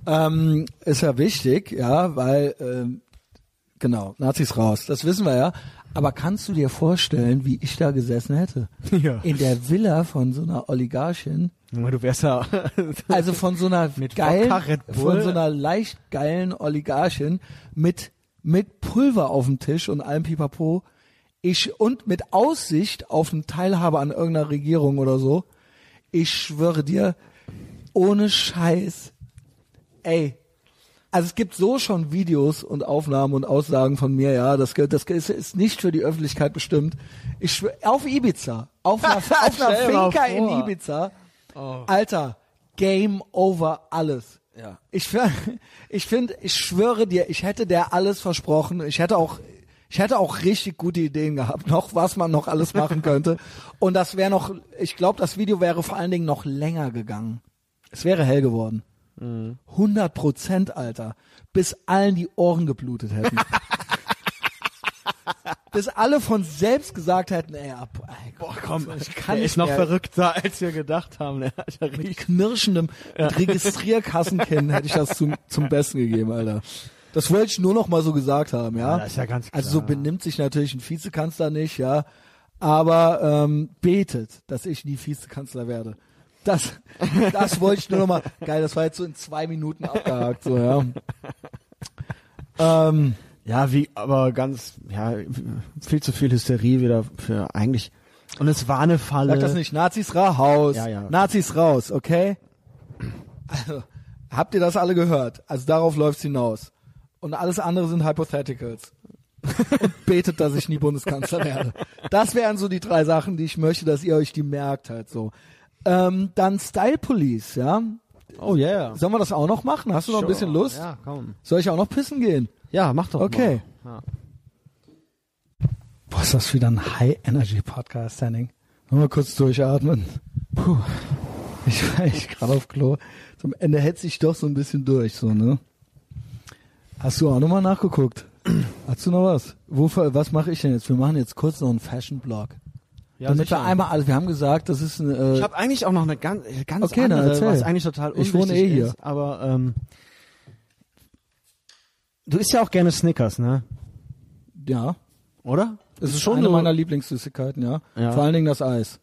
Ähm, ist ja wichtig, ja, weil ähm, genau Nazis raus, das wissen wir ja. Aber kannst du dir vorstellen, wie ich da gesessen hätte?
Ja.
In der Villa von so einer Oligarchin,
du wärst ja,
also von so einer
Mit
geilen, von so einer leicht geilen Oligarchin mit mit Pulver auf dem Tisch und allem Pipapo. Ich und mit Aussicht auf eine Teilhabe an irgendeiner Regierung oder so. Ich schwöre dir, ohne Scheiß, ey. Also es gibt so schon Videos und Aufnahmen und Aussagen von mir, ja, das, das ist, nicht für die Öffentlichkeit bestimmt. Ich schwöre, auf Ibiza, auf einer, auf einer Finca in. Ibiza, Alter, Game over alles.
Ja.
Ich, ich finde, ich schwöre dir, ich hätte der alles versprochen. Ich hätte auch, ich hätte auch richtig gute Ideen gehabt, noch was man noch alles machen könnte. Und das wäre noch, ich glaube, das Video wäre vor allen Dingen noch länger gegangen. Es wäre hell geworden. 100 Prozent, Alter. Bis allen die Ohren geblutet hätten. Bis alle von selbst gesagt hätten, ey, ab, ey
boah, komm,
ich kann
der
nicht
ist noch
mehr.
verrückter, als wir gedacht haben. Der hat ja
mit knirschendem, mit Registrierkassenkinn hätte ich das zum, zum Besten gegeben, Alter. Das wollte ich nur noch mal so gesagt haben, ja.
Ja, das ist ja ganz
Also so benimmt sich natürlich ein Vizekanzler nicht, ja. Aber ähm, betet, dass ich nie Vizekanzler werde. Das, das wollte ich nur noch mal. Geil, das war jetzt so in zwei Minuten abgehakt, so ja. Ähm,
ja, wie, aber ganz, ja, viel zu viel Hysterie wieder für eigentlich, und es war eine Falle.
sag das nicht. Nazis raus.
Ja, ja.
Nazis raus, okay? Also, habt ihr das alle gehört? Also darauf läuft's hinaus. Und alles andere sind Hypotheticals. Und betet, dass ich nie Bundeskanzler werde. Das wären so die drei Sachen, die ich möchte, dass ihr euch die merkt halt so. Ähm, dann Style Police, ja.
Oh yeah.
Sollen wir das auch noch machen? Hast du noch ein bisschen Lust?
Ja, komm.
Soll ich auch noch pissen gehen?
Ja, mach doch
Okay.
Mal. Ja.
Boah, ist das wieder ein High-Energy-Podcast, Henning. Nur mal kurz durchatmen. Puh. Ich war echt gerade auf Klo. Zum Ende hetze ich doch so ein bisschen durch, so, ne? Hast du auch nochmal nachgeguckt? Hast du noch was? Wo, was mache ich denn jetzt? Wir machen jetzt kurz noch einen Fashion-Blog.
Ja,
Damit
sicher.
wir einmal, also wir haben gesagt, das ist ein, äh,
Ich habe eigentlich auch noch eine ganz, ganz
Okay, dann
andere,
erzähl.
was eigentlich total
Ich wohne eh hier.
ist. Aber ähm, du isst ja auch gerne Snickers, ne?
ja,
Oder?
es ist schon
eine
eine meiner Lieblingssüßigkeiten, ja.
Ja.
Vor allen Dingen das Eis.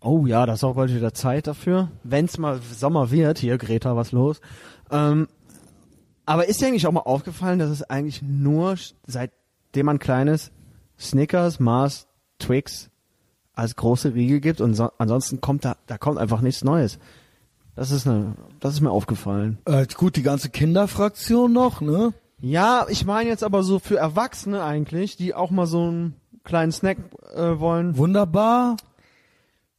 Oh ja, das ist auch bald wieder Zeit dafür. Wenn's mal Sommer wird, hier Greta, was los? Ähm, aber ist dir eigentlich auch mal aufgefallen, dass es eigentlich nur seitdem man klein ist, Snickers, Mars, Twix als große Riegel gibt und so, ansonsten kommt da, da kommt einfach nichts Neues. Das ist eine, das ist mir aufgefallen.
Äh, gut, die ganze Kinderfraktion noch, ne?
Ja, ich meine jetzt aber so für Erwachsene eigentlich, die auch mal so einen kleinen Snack äh, wollen.
Wunderbar.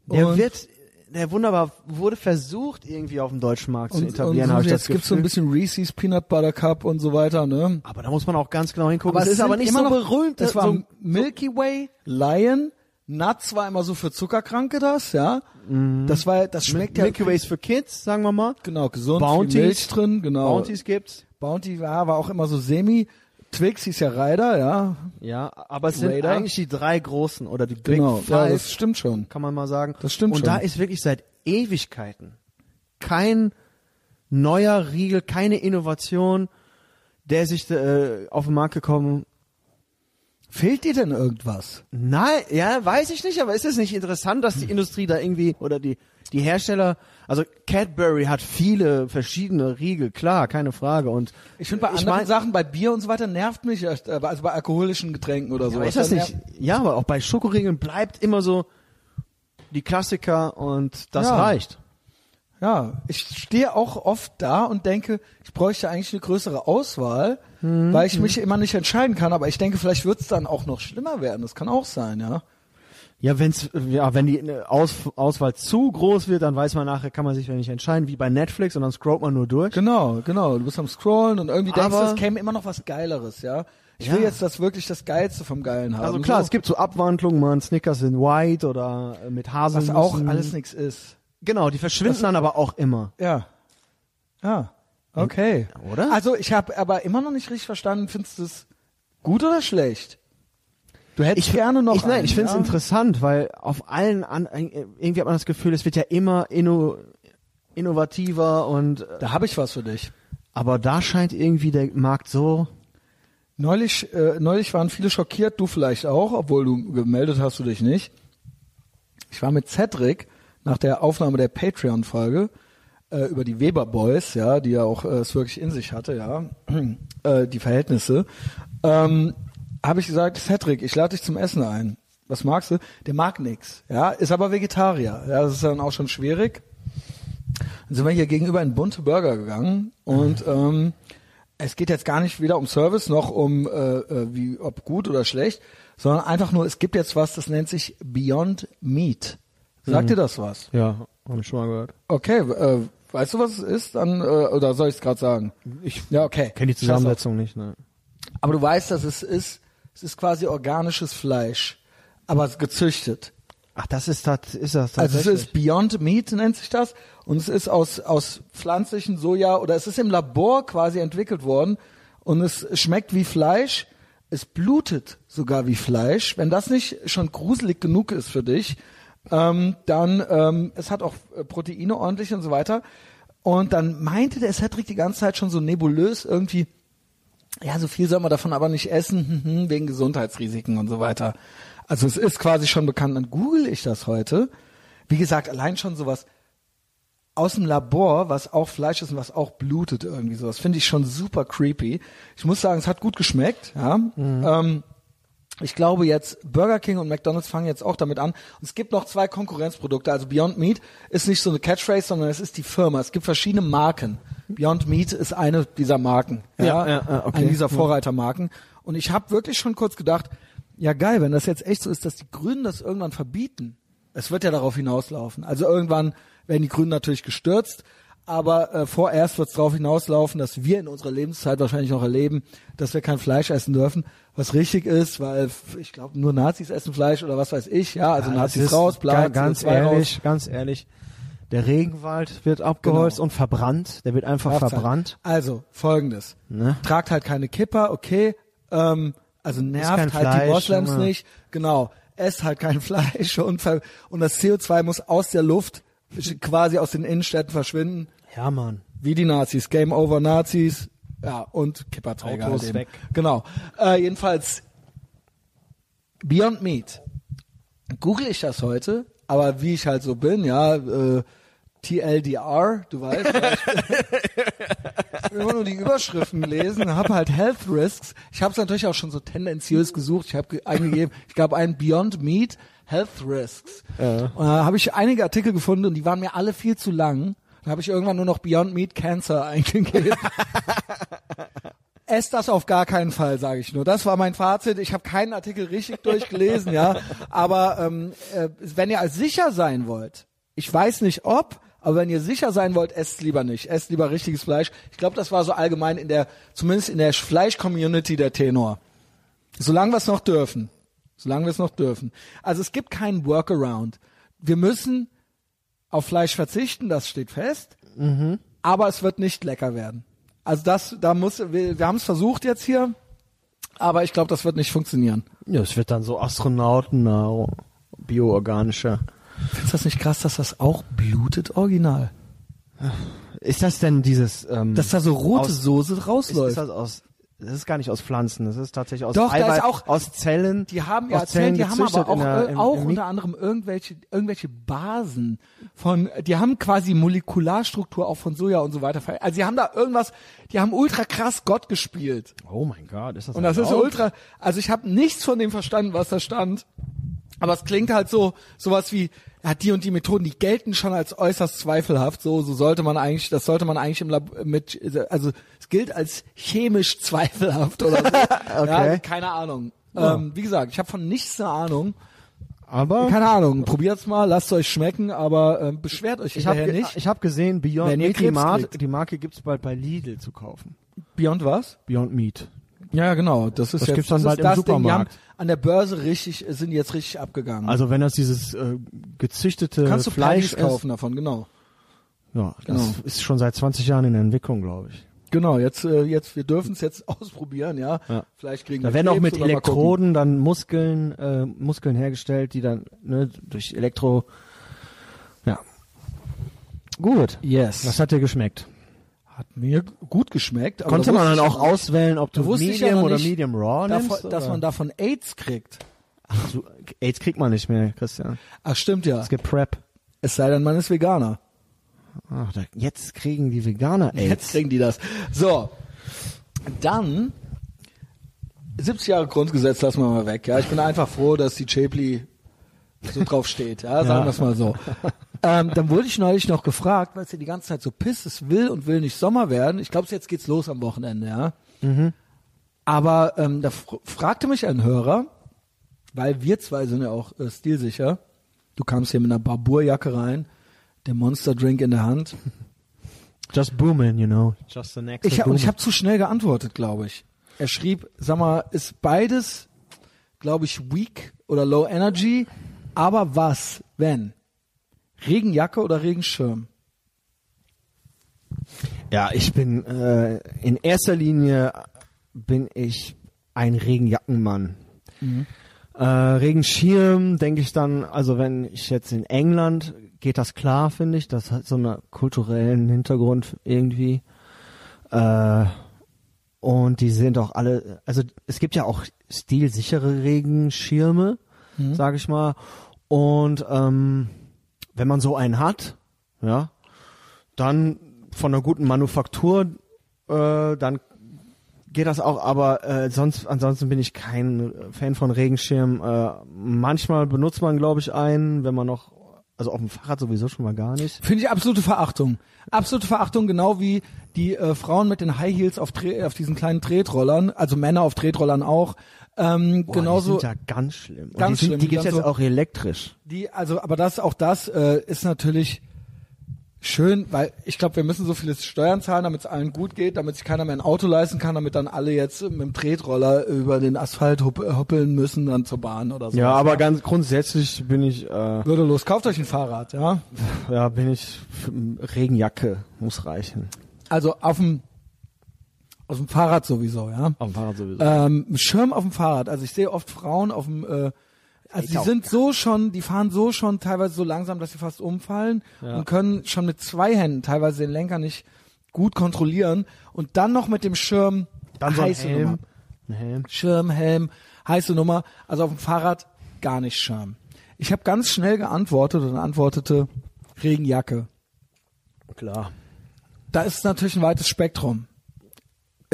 Der
Und-
wird, der wunderbar wurde versucht irgendwie auf dem deutschen Markt zu
Und,
etablieren,
und
ich
jetzt
das
gibt's so ein bisschen Reese's Peanut Butter Cup und so weiter, ne?
aber da muss man auch ganz genau hingucken.
Aber
es ist aber nicht
immer
so
noch-
berühmt.
Es war
so,
Milky Way, Lion, Nuts war immer so für Zuckerkranke das, ja. Das war, das schmeckt ja
Milky Ways für Kids, sagen wir mal.
genau gesund,
Bounties.
Milch drin, genau.
Bounties gibt's.
Bounty war, war auch immer so semi. Twix hieß ja Ryder, ja.
Ja, aber es sind
Raider.
eigentlich die drei großen oder die Big
Genau, ja,
Five,
das stimmt schon.
kann man mal sagen.
Das stimmt
Und
schon.
da ist wirklich seit Ewigkeiten kein neuer Riegel, keine Innovation, der sich äh, auf den Markt gekommen.
Fehlt dir denn irgendwas?
Nein, ja, weiß ich nicht, aber ist es nicht interessant, dass die Industrie da irgendwie oder die die Hersteller, also Cadbury hat viele verschiedene Riegel, klar, keine Frage. Und
Ich finde bei
ich
anderen
mein-
Sachen, bei Bier und so weiter, nervt mich, erst, äh, also bei alkoholischen Getränken oder so.
aber ist das nicht? Ja, aber auch bei Schokoriegeln bleibt immer so die Klassiker und das
Ja.
reicht.
Ja, ich stehe auch oft da und denke, ich bräuchte eigentlich eine größere Auswahl,
Mhm.
weil ich mich immer nicht entscheiden kann. Aber ich denke, vielleicht wird es dann auch noch schlimmer werden. Das kann auch sein, ja.
Ja, wenn's, ja, wenn die Aus, Auswahl zu groß wird, dann weiß man nachher, kann man sich nicht entscheiden, wie bei Netflix, und dann scrollt man nur durch.
Genau, genau. Du bist am Scrollen und irgendwie denkst du, es käme immer noch was Geileres, ja. Ich
Ja.
will jetzt das wirklich das Geilste vom Geilen haben.
Also klar,
so,
es gibt so Abwandlungen, man Snickers in White oder mit
was
Haselnüssen.
auch alles nix ist.
Genau, die verschwinden dann aber auch immer.
Ja. Ja. Okay.
Oder?
Also ich habe aber immer noch nicht richtig verstanden, findest du es gut oder schlecht? Du hättest gerne noch
ich, nein,
einen,
ich finde es
ja?
interessant, weil auf allen an, irgendwie hat man das Gefühl, es wird ja immer inno, innovativer und äh,
Da habe ich was für dich.
aber da scheint irgendwie der Markt so
Neulich, äh, neulich waren viele schockiert, du vielleicht auch, obwohl du gemeldet hast du dich nicht. Ich war mit Cedric nach der Aufnahme der Patreon-Folge äh, über die Weber Boys, ja, die ja auch äh, es wirklich in sich hatte, ja, äh, die Verhältnisse, ähm, habe ich gesagt, Cedric, ich lade dich zum Essen ein. Was magst du? Der mag nix, ja, ist aber Vegetarier. Ja, das ist dann auch schon schwierig. Dann sind wir hier gegenüber in bunte Burger gegangen und ähm, es geht jetzt gar nicht weder um Service noch um äh, äh, wie ob gut oder schlecht, sondern einfach nur, es gibt jetzt was, das nennt sich Beyond Meat. Sagt dir das was?
ja, habe ich schon mal gehört.
Okay, äh, weißt du, was es ist? Dann äh, oder soll ich es gerade sagen?
Ich
Ja, okay.
kenne die. Zusammensetzung nicht, ne.
Aber du weißt, dass es ist, es ist quasi organisches Fleisch, aber gezüchtet.
Ach, das ist das ist das
Also es ist Beyond Meat nennt sich das und es ist aus aus pflanzlichen Soja oder es ist im Labor quasi entwickelt worden und es schmeckt wie Fleisch, es blutet sogar wie Fleisch. Wenn das nicht schon gruselig genug ist für dich, ähm, dann ähm, es hat auch äh, Proteine ordentlich und so weiter. Und dann meinte der Cedric die ganze Zeit schon so nebulös irgendwie, ja, so viel soll man davon aber nicht essen, hm, hm, wegen Gesundheitsrisiken und so weiter. Also es ist quasi schon bekannt. Dann google ich das heute. Wie gesagt, allein schon sowas aus dem Labor, was auch Fleisch ist und was auch blutet irgendwie sowas, finde ich schon super creepy. Ich muss sagen, es hat gut geschmeckt, ja. Ähm, ich glaube jetzt, Burger King und McDonalds fangen jetzt auch damit an. Und es gibt noch zwei Konkurrenzprodukte. Also Beyond Meat ist nicht so eine Catchphrase, sondern es ist die Firma. Es gibt verschiedene Marken. Beyond Meat ist eine dieser Marken.
Ja, ja, ja, okay.
Eine dieser. Vorreitermarken. Und ich habe wirklich schon kurz gedacht, ja geil, wenn das jetzt echt so ist, dass die Grünen das irgendwann verbieten. Es wird ja darauf hinauslaufen. Also irgendwann werden die Grünen natürlich gestürzt, aber äh, vorerst wird es darauf hinauslaufen, dass wir in unserer Lebenszeit wahrscheinlich noch erleben, dass wir kein Fleisch essen dürfen, was richtig ist, weil ich glaube nur Nazis essen Fleisch oder was weiß ich, ja, also
Ja,
Nazis raus, bla,
ga- ganz
CO2
ehrlich, ganz ehrlich. Der Regenwald wird abgeholzt
Genau.
und verbrannt. Der wird einfach
Raus.
verbrannt.
Also folgendes:
Ne?
Tragt halt keine Kipper, okay. Ähm, also nervt halt die
Fleisch,
Moslems
Junge.
nicht. Genau. Esst halt kein Fleisch und, und das CO2 muss aus der Luft quasi aus den Innenstädten verschwinden.
Ja, Mann.
Wie die Nazis. Game over Nazis. Ja, und Kipperträger.
Autos
halt
weg.
Genau. Äh, jedenfalls Beyond Meat. Google ich das heute, aber wie ich halt so bin, ja, äh, TLDR, du weißt, ich will immer nur die Überschriften lesen, habe halt Health Risks. Ich habe es natürlich auch schon so tendenziös gesucht. Ich habe ge eingegeben, ich gab einen Beyond Meat Health Risks.
Ja.
Und da habe ich einige Artikel gefunden und die waren mir alle viel zu lang. Dann habe ich irgendwann nur noch Beyond Meat Cancer eingegeben. Esst das auf gar keinen Fall, sage ich nur. Das war mein Fazit. Ich habe keinen Artikel richtig durchgelesen, ja. Aber ähm, äh, wenn ihr als sicher sein wollt, ich weiß nicht ob, aber wenn ihr sicher sein wollt, esst lieber nicht. Esst lieber richtiges Fleisch. Ich glaube, das war so allgemein in der, zumindest in der Fleisch-Community der Tenor. Solange wir es noch dürfen. Solange wir es noch dürfen. Also es gibt keinen Workaround. Wir müssen auf Fleisch verzichten, das steht fest.
Mhm.
Aber es wird nicht lecker werden. Also das, da muss, wir, wir haben es versucht jetzt hier, aber ich glaube, das wird nicht funktionieren.
Ja, es wird dann so Astronautennahrung, bioorganischer.
Findest du das nicht krass, dass das auch blutet original?
Ist das denn dieses, ähm,
Dass da so rote
aus-
Soße
ist,
rausläuft.
ist das aus, das ist gar nicht aus Pflanzen, das ist tatsächlich aus
Doch,
Eiweiß,
auch-
aus Zellen.
Die haben ja erzählt,
Zellen
die haben aber auch,
der,
äh,
im,
auch
im
unter anderem irgendwelche, irgendwelche Basen von, die haben quasi Molekularstruktur auch von Soja und so weiter. Also die haben da irgendwas, die haben ultra krass Gott gespielt.
Oh mein Gott, ist das
Und das ist
erlaubt?
ultra, also ich habe nichts von dem verstanden, was da stand. Aber es klingt halt so, sowas wie, ja, die und die Methoden, die gelten schon als äußerst zweifelhaft. So, so sollte man eigentlich, das sollte man eigentlich im Lab mit, also gilt als chemisch zweifelhaft oder so.
Okay.
Ja, keine Ahnung. Ähm, wie gesagt, ich habe von nichts eine Ahnung.
Aber
Keine Ahnung. Probiert's mal, lasst euch schmecken, aber ähm, beschwert euch
ich habe
hinterher nicht.
ich hab gesehen, Beyond Meat, die, Mar
kriegt.
die Marke gibt's bald bei Lidl zu kaufen.
Beyond was?
Beyond Meat.
Ja, genau. Das ist
Das
jetzt
gibt's dann
das
bald im
das Ding.
Supermarkt.
an der Börse richtig, sind jetzt richtig abgegangen.
Also wenn das dieses äh, gezüchtete
Kannst du
Fleisch
kaufen davon, genau.
ja, das
Genau.
ist schon seit 20 Jahren in Entwicklung, glaube ich.
Genau, jetzt, äh, jetzt, wir dürfen es jetzt ausprobieren, ja.
Ja.
Vielleicht kriegen
Da
wir
werden auch mit. Elektroden dann Muskeln, äh, Muskeln hergestellt, die dann ne, durch Elektro. Ja. Gut.
Yes.
Was hat dir geschmeckt?
hat mir gut geschmeckt. Aber
Konnte
da
man dann auch auswählen, ob du
ja
Medium
noch
oder Medium Raw
davon,
nimmst?
dass
oder?
man davon AIDS kriegt.
Ach, so, AIDS kriegt man nicht mehr, Christian.
Ach, stimmt ja.
Es gibt Prep.
Es sei denn, man ist Veganer.
Ach, da, jetzt kriegen die Veganer AIDS.
Jetzt kriegen die das. So, dann 70 Jahre Grundgesetz lassen wir mal weg. Ja, ich bin einfach froh, dass die Chapli so drauf steht. Ja, sagen
Ja.
wir es mal so. ähm, dann wurde ich neulich noch gefragt, weil es ja die ganze Zeit so piss, es will und will nicht Sommer werden. Ich glaube, jetzt geht's los am Wochenende. Ja. Aber ähm, da fr fragte mich ein Hörer, weil wir zwei sind ja auch äh, stilsicher. Du kamst hier mit einer Barbour-Jacke rein, der Monster Drink in der Hand.
Just booming, you know. Just the next
Ich und ich habe zu schnell geantwortet, glaube ich. Er schrieb, sag mal, ist beides, glaube ich, weak oder low energy, aber was, wenn? Regenjacke oder Regenschirm?
Ja, ich bin äh, in erster Linie bin ich ein Regenjackenmann. Äh, Regenschirm denke ich dann, also wenn ich jetzt in England geht das klar, finde ich, das hat so einen kulturellen Hintergrund irgendwie. Äh, und die sind auch alle, also es gibt ja auch stilsichere Regenschirme, sage ich mal. Und ähm, wenn man so einen hat, ja, dann von einer guten Manufaktur, äh, dann geht das auch, aber äh, sonst ansonsten bin ich kein Fan von Regenschirm. Äh, manchmal benutzt man, glaube ich, einen, wenn man noch, also auf dem Fahrrad sowieso schon mal gar nicht.
Finde ich absolute Verachtung. Absolute Verachtung, genau wie die äh, Frauen mit den High Heels auf, Tre auf diesen kleinen Tretrollern, also Männer auf Tretrollern auch. Ähm,
Boah,
genauso.
die sind ja ganz schlimm. Und
Ganz
die, sind,
schlimm,
die gibt's jetzt
so-
auch elektrisch.
Die, also, aber das, auch das äh, ist natürlich schön, weil ich glaube, wir müssen so viele Steuern zahlen, damit es allen gut geht, damit sich keiner mehr ein Auto leisten kann, damit dann alle jetzt mit dem Tretroller über den Asphalt hoppeln müssen, dann zur Bahn oder so.
Ja, aber ganz grundsätzlich bin ich, äh,
Würdelos, kauft euch ein Fahrrad, ja.
ja, bin ich Regenjacke muss reichen.
Also auf dem auf dem Fahrrad sowieso, ja.
Auf dem Fahrrad sowieso.
Ähm, Schirm auf dem Fahrrad. Also ich sehe oft Frauen auf dem, äh, also die sind so schon, die fahren so schon teilweise so langsam, dass sie fast umfallen
Ja.
und können schon mit zwei Händen teilweise den Lenker nicht gut kontrollieren und dann noch mit dem Schirm
Dann so
heiße
Helm.
Nummer.
Ein Helm.
Schirm, Helm, heiße Nummer. Also auf dem Fahrrad gar nicht Schirm. Ich habe ganz schnell geantwortet und antwortete Regenjacke.
Klar.
Da ist natürlich ein weites Spektrum.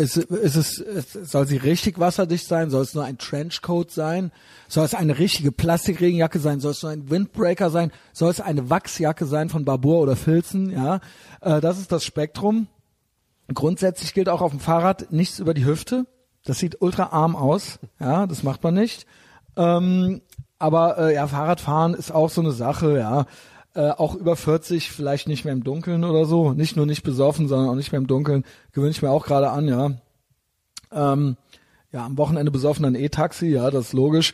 Ist, ist es, ist, soll sie richtig wasserdicht sein? Soll es nur ein Trenchcoat sein? Soll es eine richtige Plastikregenjacke sein? Soll es nur ein Windbreaker sein? Soll es eine Wachsjacke sein von Barbour oder Filzen? Ja, äh, das ist das Spektrum. Grundsätzlich gilt auch auf dem Fahrrad nichts über die Hüfte. Das sieht ultra arm aus. Ja, das macht man nicht. Ähm, aber äh, ja, Fahrradfahren ist auch so eine Sache. Ja, äh, auch über 40 vielleicht nicht mehr im Dunkeln oder so. Nicht nur nicht besoffen, sondern auch nicht mehr im Dunkeln. Gewöhne ich mir auch gerade an. Ja, ähm, ja, am Wochenende besoffen dann E-Taxi. Ja, das ist logisch.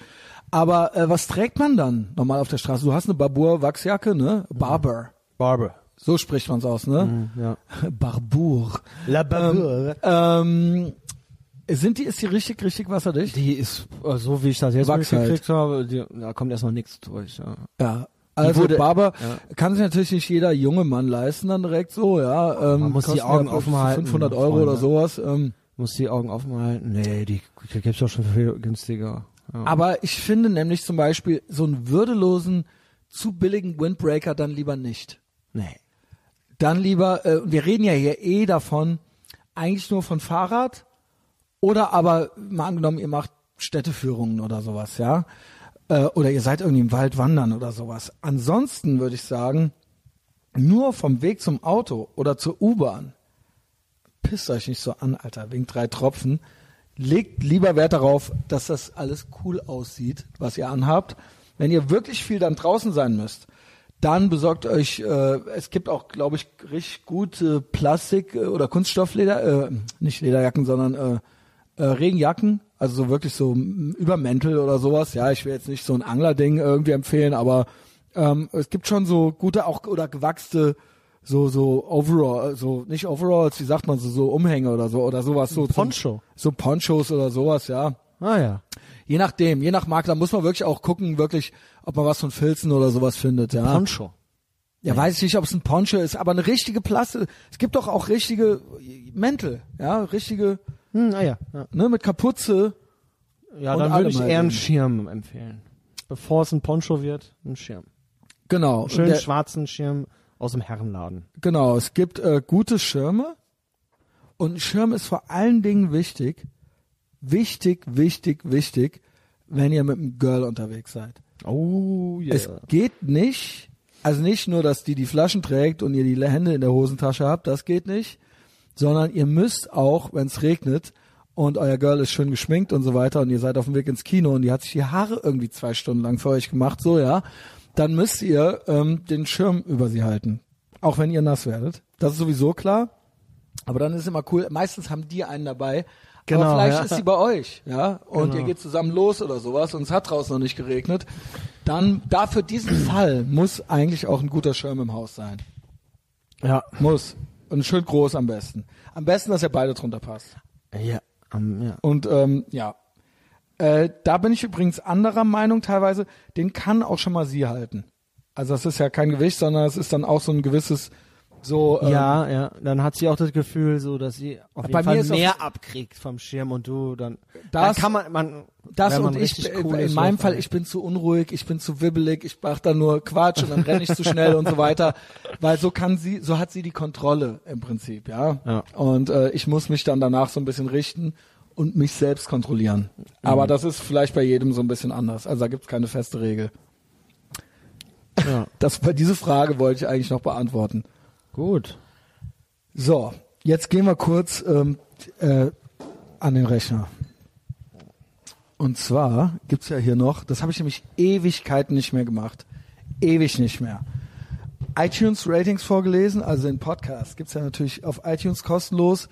Aber äh, was trägt man dann normal auf der Straße? Du hast eine Barbour-Wachsjacke, ne? Barber.
Barber.
So spricht man's aus, ne?
Ja.
Barbour.
La
Ähm, ähm, sind die, ist die richtig, richtig wasserdicht?
Die ist, äh, so wie ich das jetzt
Wachs halt.
mitgekriegt habe, die, da kommt erstmal nichts durch. Ja.
Ja. Also
wurde-
Barber
ja.
kann sich natürlich nicht jeder junge Mann leisten dann direkt so, ja. Ähm,
Man muss die Augen
ja
offen halten,
500 Euro
Freunde.
oder sowas. Ähm,
Muss die Augen offen halten. Nee, die, die gibt's doch schon viel günstiger. Ja.
aber ich finde nämlich zum Beispiel so einen würdelosen, zu billigen Windbreaker dann lieber nicht.
nee.
Dann lieber, äh, wir reden ja hier eh davon, eigentlich nur von Fahrrad oder aber mal angenommen, ihr macht Städteführungen oder sowas, ja. Äh, oder ihr seid irgendwie im Wald wandern oder sowas. Ansonsten würde ich sagen, nur vom Weg zum Auto oder zur U-Bahn, pisst euch nicht so an, Alter, wegen drei Tropfen. Legt lieber Wert darauf, dass das alles cool aussieht, was ihr anhabt. Wenn ihr wirklich viel dann draußen sein müsst, dann besorgt euch, äh, es gibt auch, glaube ich, richtig gute Plastik- oder Kunststoffleder, äh, nicht Lederjacken, sondern äh, äh, Regenjacken, also so wirklich so m, Übermäntel oder sowas. Ja, ich will jetzt nicht so ein Anglerding irgendwie empfehlen, aber ähm, es gibt schon so gute auch oder gewachste so so Overall, so nicht Overalls, wie sagt man so so Umhänge oder so oder sowas so
Poncho.
so Ponchos oder sowas, ja.
Ah ja.
Je nachdem, je nach da muss man wirklich auch gucken, wirklich, ob man was von Filzen oder sowas findet, ja.
Poncho.
Ja, weiß ich nicht, ob es ein Poncho ist, aber eine richtige Plaste. Es gibt doch auch richtige Mäntel, ja, richtige,
Hm, ah ja. Ja,
ne, mit Kapuze.
ja dann würde ich eher einen. Schirm empfehlen. Bevor es ein Poncho wird, ein Schirm.
Genau.
Einen schönen
der,
schwarzen Schirm aus dem Herrenladen.
genau, es gibt äh, gute Schirme und ein Schirm ist vor allen Dingen wichtig, wichtig, wichtig, wichtig, wenn ihr mit einem Girl unterwegs seid.
Oh yeah.
Es geht nicht, also nicht nur, dass die die Flaschen trägt und ihr die Hände in der Hosentasche habt, das geht nicht, sondern ihr müsst auch, wenn es regnet und euer Girl ist schön geschminkt und so weiter und ihr seid auf dem Weg ins Kino und die hat sich die Haare irgendwie zwei Stunden lang für euch gemacht, so ja, dann müsst ihr ähm, den Schirm über sie halten, auch wenn ihr nass werdet. Das ist sowieso klar. Aber dann ist immer cool. Meistens haben die einen dabei.
Genau,
aber vielleicht
ja.
ist sie bei euch, ja, und
Genau.
ihr geht zusammen los oder sowas und es hat draußen noch nicht geregnet. Dann, dafür diesen Fall muss eigentlich auch ein guter Schirm im Haus sein.
ja.
Muss. Und schön groß am besten. Am besten, dass ihr beide drunter passt.
Ja. Um, ja.
Und ähm, ja, äh, da bin ich übrigens anderer Meinung teilweise. Den kann auch schon mal sie halten. Also das ist ja kein Gewicht, sondern es ist dann auch so ein gewisses so. Ähm,
ja, ja, dann hat sie auch das Gefühl, so dass sie auf jeden
Bei
Fall mehr abkriegt vom Schirm und du dann.
Das-
dann kann man, man
Das und ich,
cool
in meinem Fall, ich bin zu unruhig, ich bin zu wibbelig, ich mach da nur Quatsch und dann renne ich zu schnell und so weiter, weil so kann sie, so hat sie die Kontrolle im Prinzip, ja.
Ja.
Und äh, ich muss mich dann danach so ein bisschen richten und mich selbst kontrollieren. Aber
Mhm.
das ist vielleicht bei jedem so ein bisschen anders. Also da gibt's keine feste Regel.
Ja.
Das, diese Frage wollte ich eigentlich noch beantworten.
Gut.
So, jetzt gehen wir kurz ähm, äh, an den Rechner. Und zwar gibt's ja hier noch, das habe ich nämlich Ewigkeiten nicht mehr gemacht. Ewig nicht mehr. iTunes Ratings vorgelesen, also den Podcast gibt's ja natürlich auf iTunes kostenlos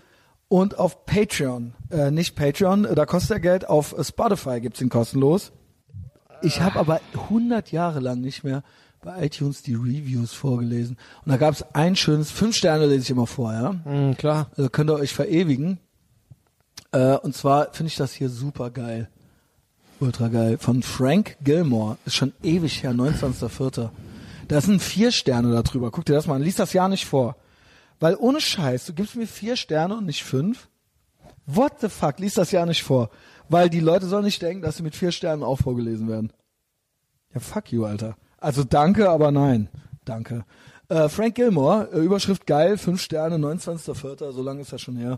und auf Patreon. Äh, nicht Patreon, da kostet er Geld, auf Spotify gibt's ihn kostenlos. Ich habe aber 100 Jahre lang nicht mehr bei iTunes die Reviews vorgelesen. Und da gab's ein schönes, fünf Sterne lese ich immer vor, ja.
Mhm, klar.
Also könnt ihr euch verewigen. Äh, und zwar finde ich das hier super geil. Ultra geil. Von Frank Gilmore. Ist schon ewig her, 29.04. Da sind vier Sterne da drüber. Guck dir das mal an. Lies das ja nicht vor. Weil ohne Scheiß, du gibst mir vier Sterne und nicht fünf. What the fuck? Lies das ja nicht vor. Weil die Leute sollen nicht denken, dass sie mit vier Sternen auch vorgelesen werden. Ja, fuck you, Alter. Also danke, aber nein. Danke. Äh, Frank Gilmore, äh, Überschrift geil, fünf Sterne, 29.04., so lange ist das schon her.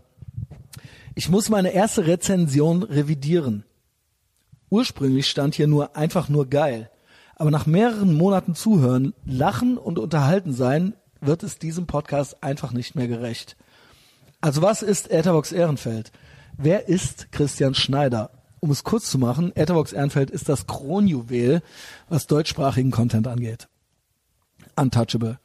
Ich muss meine erste Rezension revidieren. Ursprünglich stand hier nur einfach nur geil. Aber nach mehreren Monaten Zuhören, Lachen und Unterhalten sein, wird es diesem Podcast einfach nicht mehr gerecht. Also was ist Etherbox Ehrenfeld? Wer ist Christian Schneider? Um es kurz zu machen, Etherbox Ehrenfeld ist das Kronjuwel, was deutschsprachigen Content angeht. Untouchable.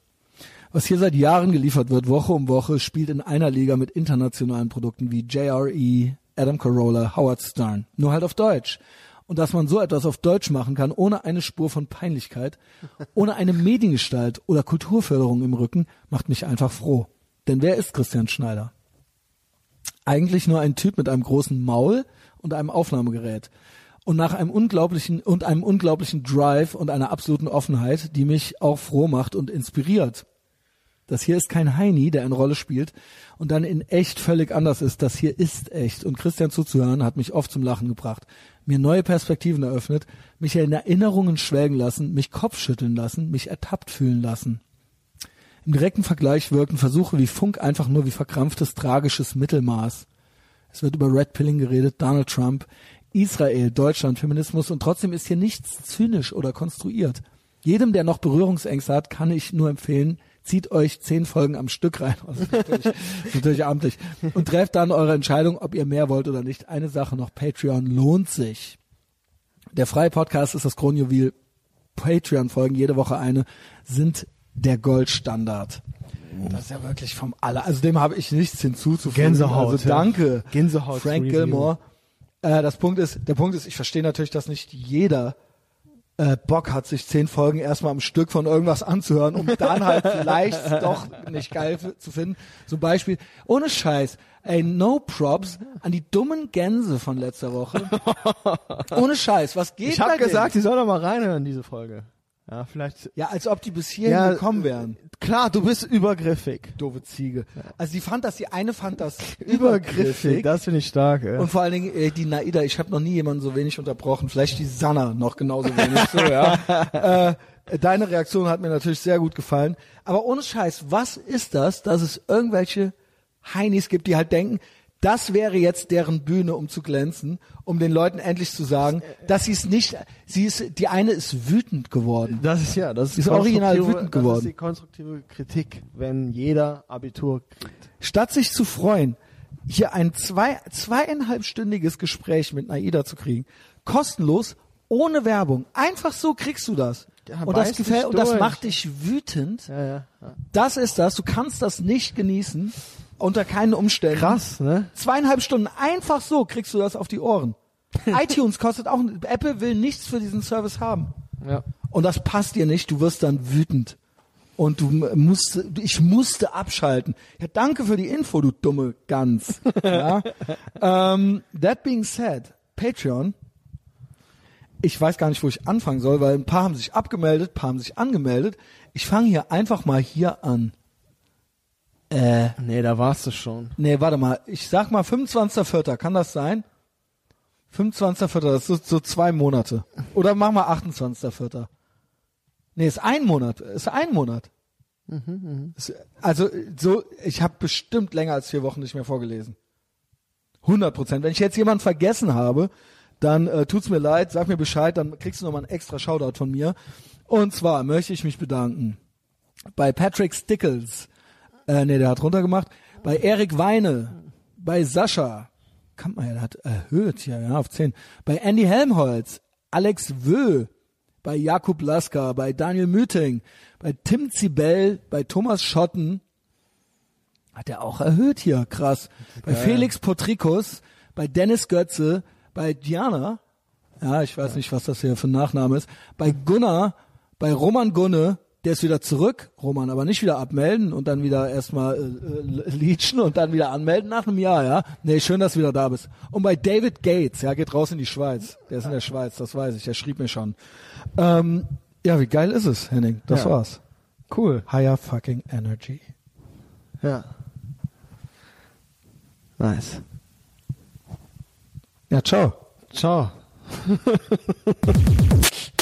Was hier seit Jahren geliefert wird, Woche um Woche, spielt in einer Liga mit internationalen Produkten wie JRE, Adam Carolla, Howard Stern. Nur halt auf Deutsch. Und dass man so etwas auf Deutsch machen kann, ohne eine Spur von Peinlichkeit, ohne eine Mediengestalt oder Kulturförderung im Rücken, macht mich einfach froh. Denn wer ist Christian Schneider? Eigentlich nur ein Typ mit einem großen Maul und einem Aufnahmegerät. Und nach einem unglaublichen und einem unglaublichen Drive und einer absoluten Offenheit, die mich auch froh macht und inspiriert. Das hier ist kein Heini, der eine Rolle spielt und dann in echt völlig anders ist. Das hier ist echt. Und Christian zuzuhören hat mich oft zum Lachen gebracht, mir neue Perspektiven eröffnet, mich in Erinnerungen schwelgen lassen, mich Kopfschütteln lassen, mich ertappt fühlen lassen. Im direkten Vergleich wirken Versuche wie Funk einfach nur wie verkrampftes, tragisches Mittelmaß. Es wird über Red Pilling geredet, Donald Trump, Israel, Deutschland, Feminismus und trotzdem ist hier nichts zynisch oder konstruiert. Jedem, der noch Berührungsängste hat, kann ich nur empfehlen, zieht euch zehn Folgen am Stück rein. Ist natürlich, natürlich amtlich. Und trefft dann eure Entscheidung, ob ihr mehr wollt oder nicht. Eine Sache noch, Patreon lohnt sich. Der freie Podcast ist das Kronjuwel. Patreon-Folgen, jede Woche eine, sind der Goldstandard. Das ist ja wirklich vom aller. Also dem habe ich nichts hinzuzufügen.
Gänsehaut,
Also danke,
Gänsehaut
Frank
Review.
Gilmore. Äh, das Punkt ist, der Punkt ist, ich verstehe natürlich, dass nicht jeder äh, Bock hat, sich zehn Folgen erstmal am Stück von irgendwas anzuhören, um dann halt vielleicht doch nicht geil zu finden. Zum Beispiel, ohne Scheiß, ey, no props an die dummen Gänse von letzter Woche. ohne Scheiß, was geht
Ich habe gesagt, die soll doch mal reinhören, diese Folge. Ja, vielleicht.
Ja, als ob die bis hierhin
Ja,
gekommen wären.
Klar, du bist übergriffig.
Doofe Ziege. Also die fand das, die eine fand das übergriffig.
Das finde ich stark. Ja.
Und vor allen Dingen äh, die Naida, ich habe noch nie jemanden so wenig unterbrochen. Vielleicht die Sanna noch genauso wenig. So, ja. äh, deine Reaktion hat mir natürlich sehr gut gefallen. Aber ohne Scheiß, was ist das, dass es irgendwelche Heinis gibt, die halt denken, das wäre jetzt deren Bühne, um zu glänzen, um den Leuten endlich zu sagen, dass sie es nicht, sie ist, die eine ist wütend geworden.
das ist ja, das ist,
Ist original wütend geworden.
Das ist die konstruktive Kritik, wenn jeder Abitur kriegt.
Statt sich zu freuen, hier ein zwei, zweieinhalbstündiges Gespräch mit Naida zu kriegen, kostenlos, ohne Werbung, einfach so kriegst du das.
Ja,
und das gefällt und das macht dich wütend.
Ja. ja.
Das ist das. Du kannst das nicht genießen unter keinen Umständen.
Krass, ne?
Zweieinhalb Stunden einfach so kriegst du das auf die Ohren. iTunes kostet auch, Apple will nichts für diesen Service haben.
Ja.
Und das passt dir nicht, du wirst dann wütend. Und du musst, ich musste abschalten. Ja, danke für die Info, du dumme Gans. ja. ähm, that being said, Patreon, ich weiß gar nicht, wo ich anfangen soll, weil ein paar haben sich abgemeldet, ein paar haben sich angemeldet. Ich fange hier einfach mal hier an. Äh,
Nee, da warst du schon.
nee, warte mal, ich sag mal 25.04., kann das sein? 25.04., das ist so, zwei Monate. Oder mach mal 28.04. Nee, ist ein Monat, ist ein Monat. Ist- Also so, ich habe bestimmt länger als vier Wochen nicht mehr vorgelesen. 100 Prozent. Wenn ich jetzt jemanden vergessen habe, dann äh, tut's mir leid, sag mir Bescheid, dann kriegst du nochmal einen extra Shoutout von mir. Und zwar möchte ich mich bedanken bei Patrick Stickles, äh, nee, der hat runtergemacht, bei Erik Weine, bei Sascha, kann man ja, der hat erhöht, ja, ja, auf 10, bei Andy Helmholtz, Alex Wö, bei Jakub Lasker, bei Daniel Müting, bei Tim Zibel, bei Thomas Schotten, hat er auch erhöht hier, krass. Bei Felix Potrikus, bei Dennis Götze, bei Diana, ja, ich weiß nicht, was das hier für ein Nachname ist, bei Gunnar, bei Roman Gunne, der ist wieder zurück, Roman, aber nicht wieder abmelden und dann wieder erstmal äh, äh, leachen und dann wieder anmelden nach einem Jahr, ja. Nee, schön, dass du wieder da bist. Und bei David Gates, ja, geht raus in die Schweiz. Der ist in der Schweiz, das weiß ich, der schrieb mir schon. Ähm, ja, wie geil ist es, Henning? Das
Ja.
war's.
Cool.
Higher fucking energy.
Ja. Nice.
Ja, ciao.
Ciao.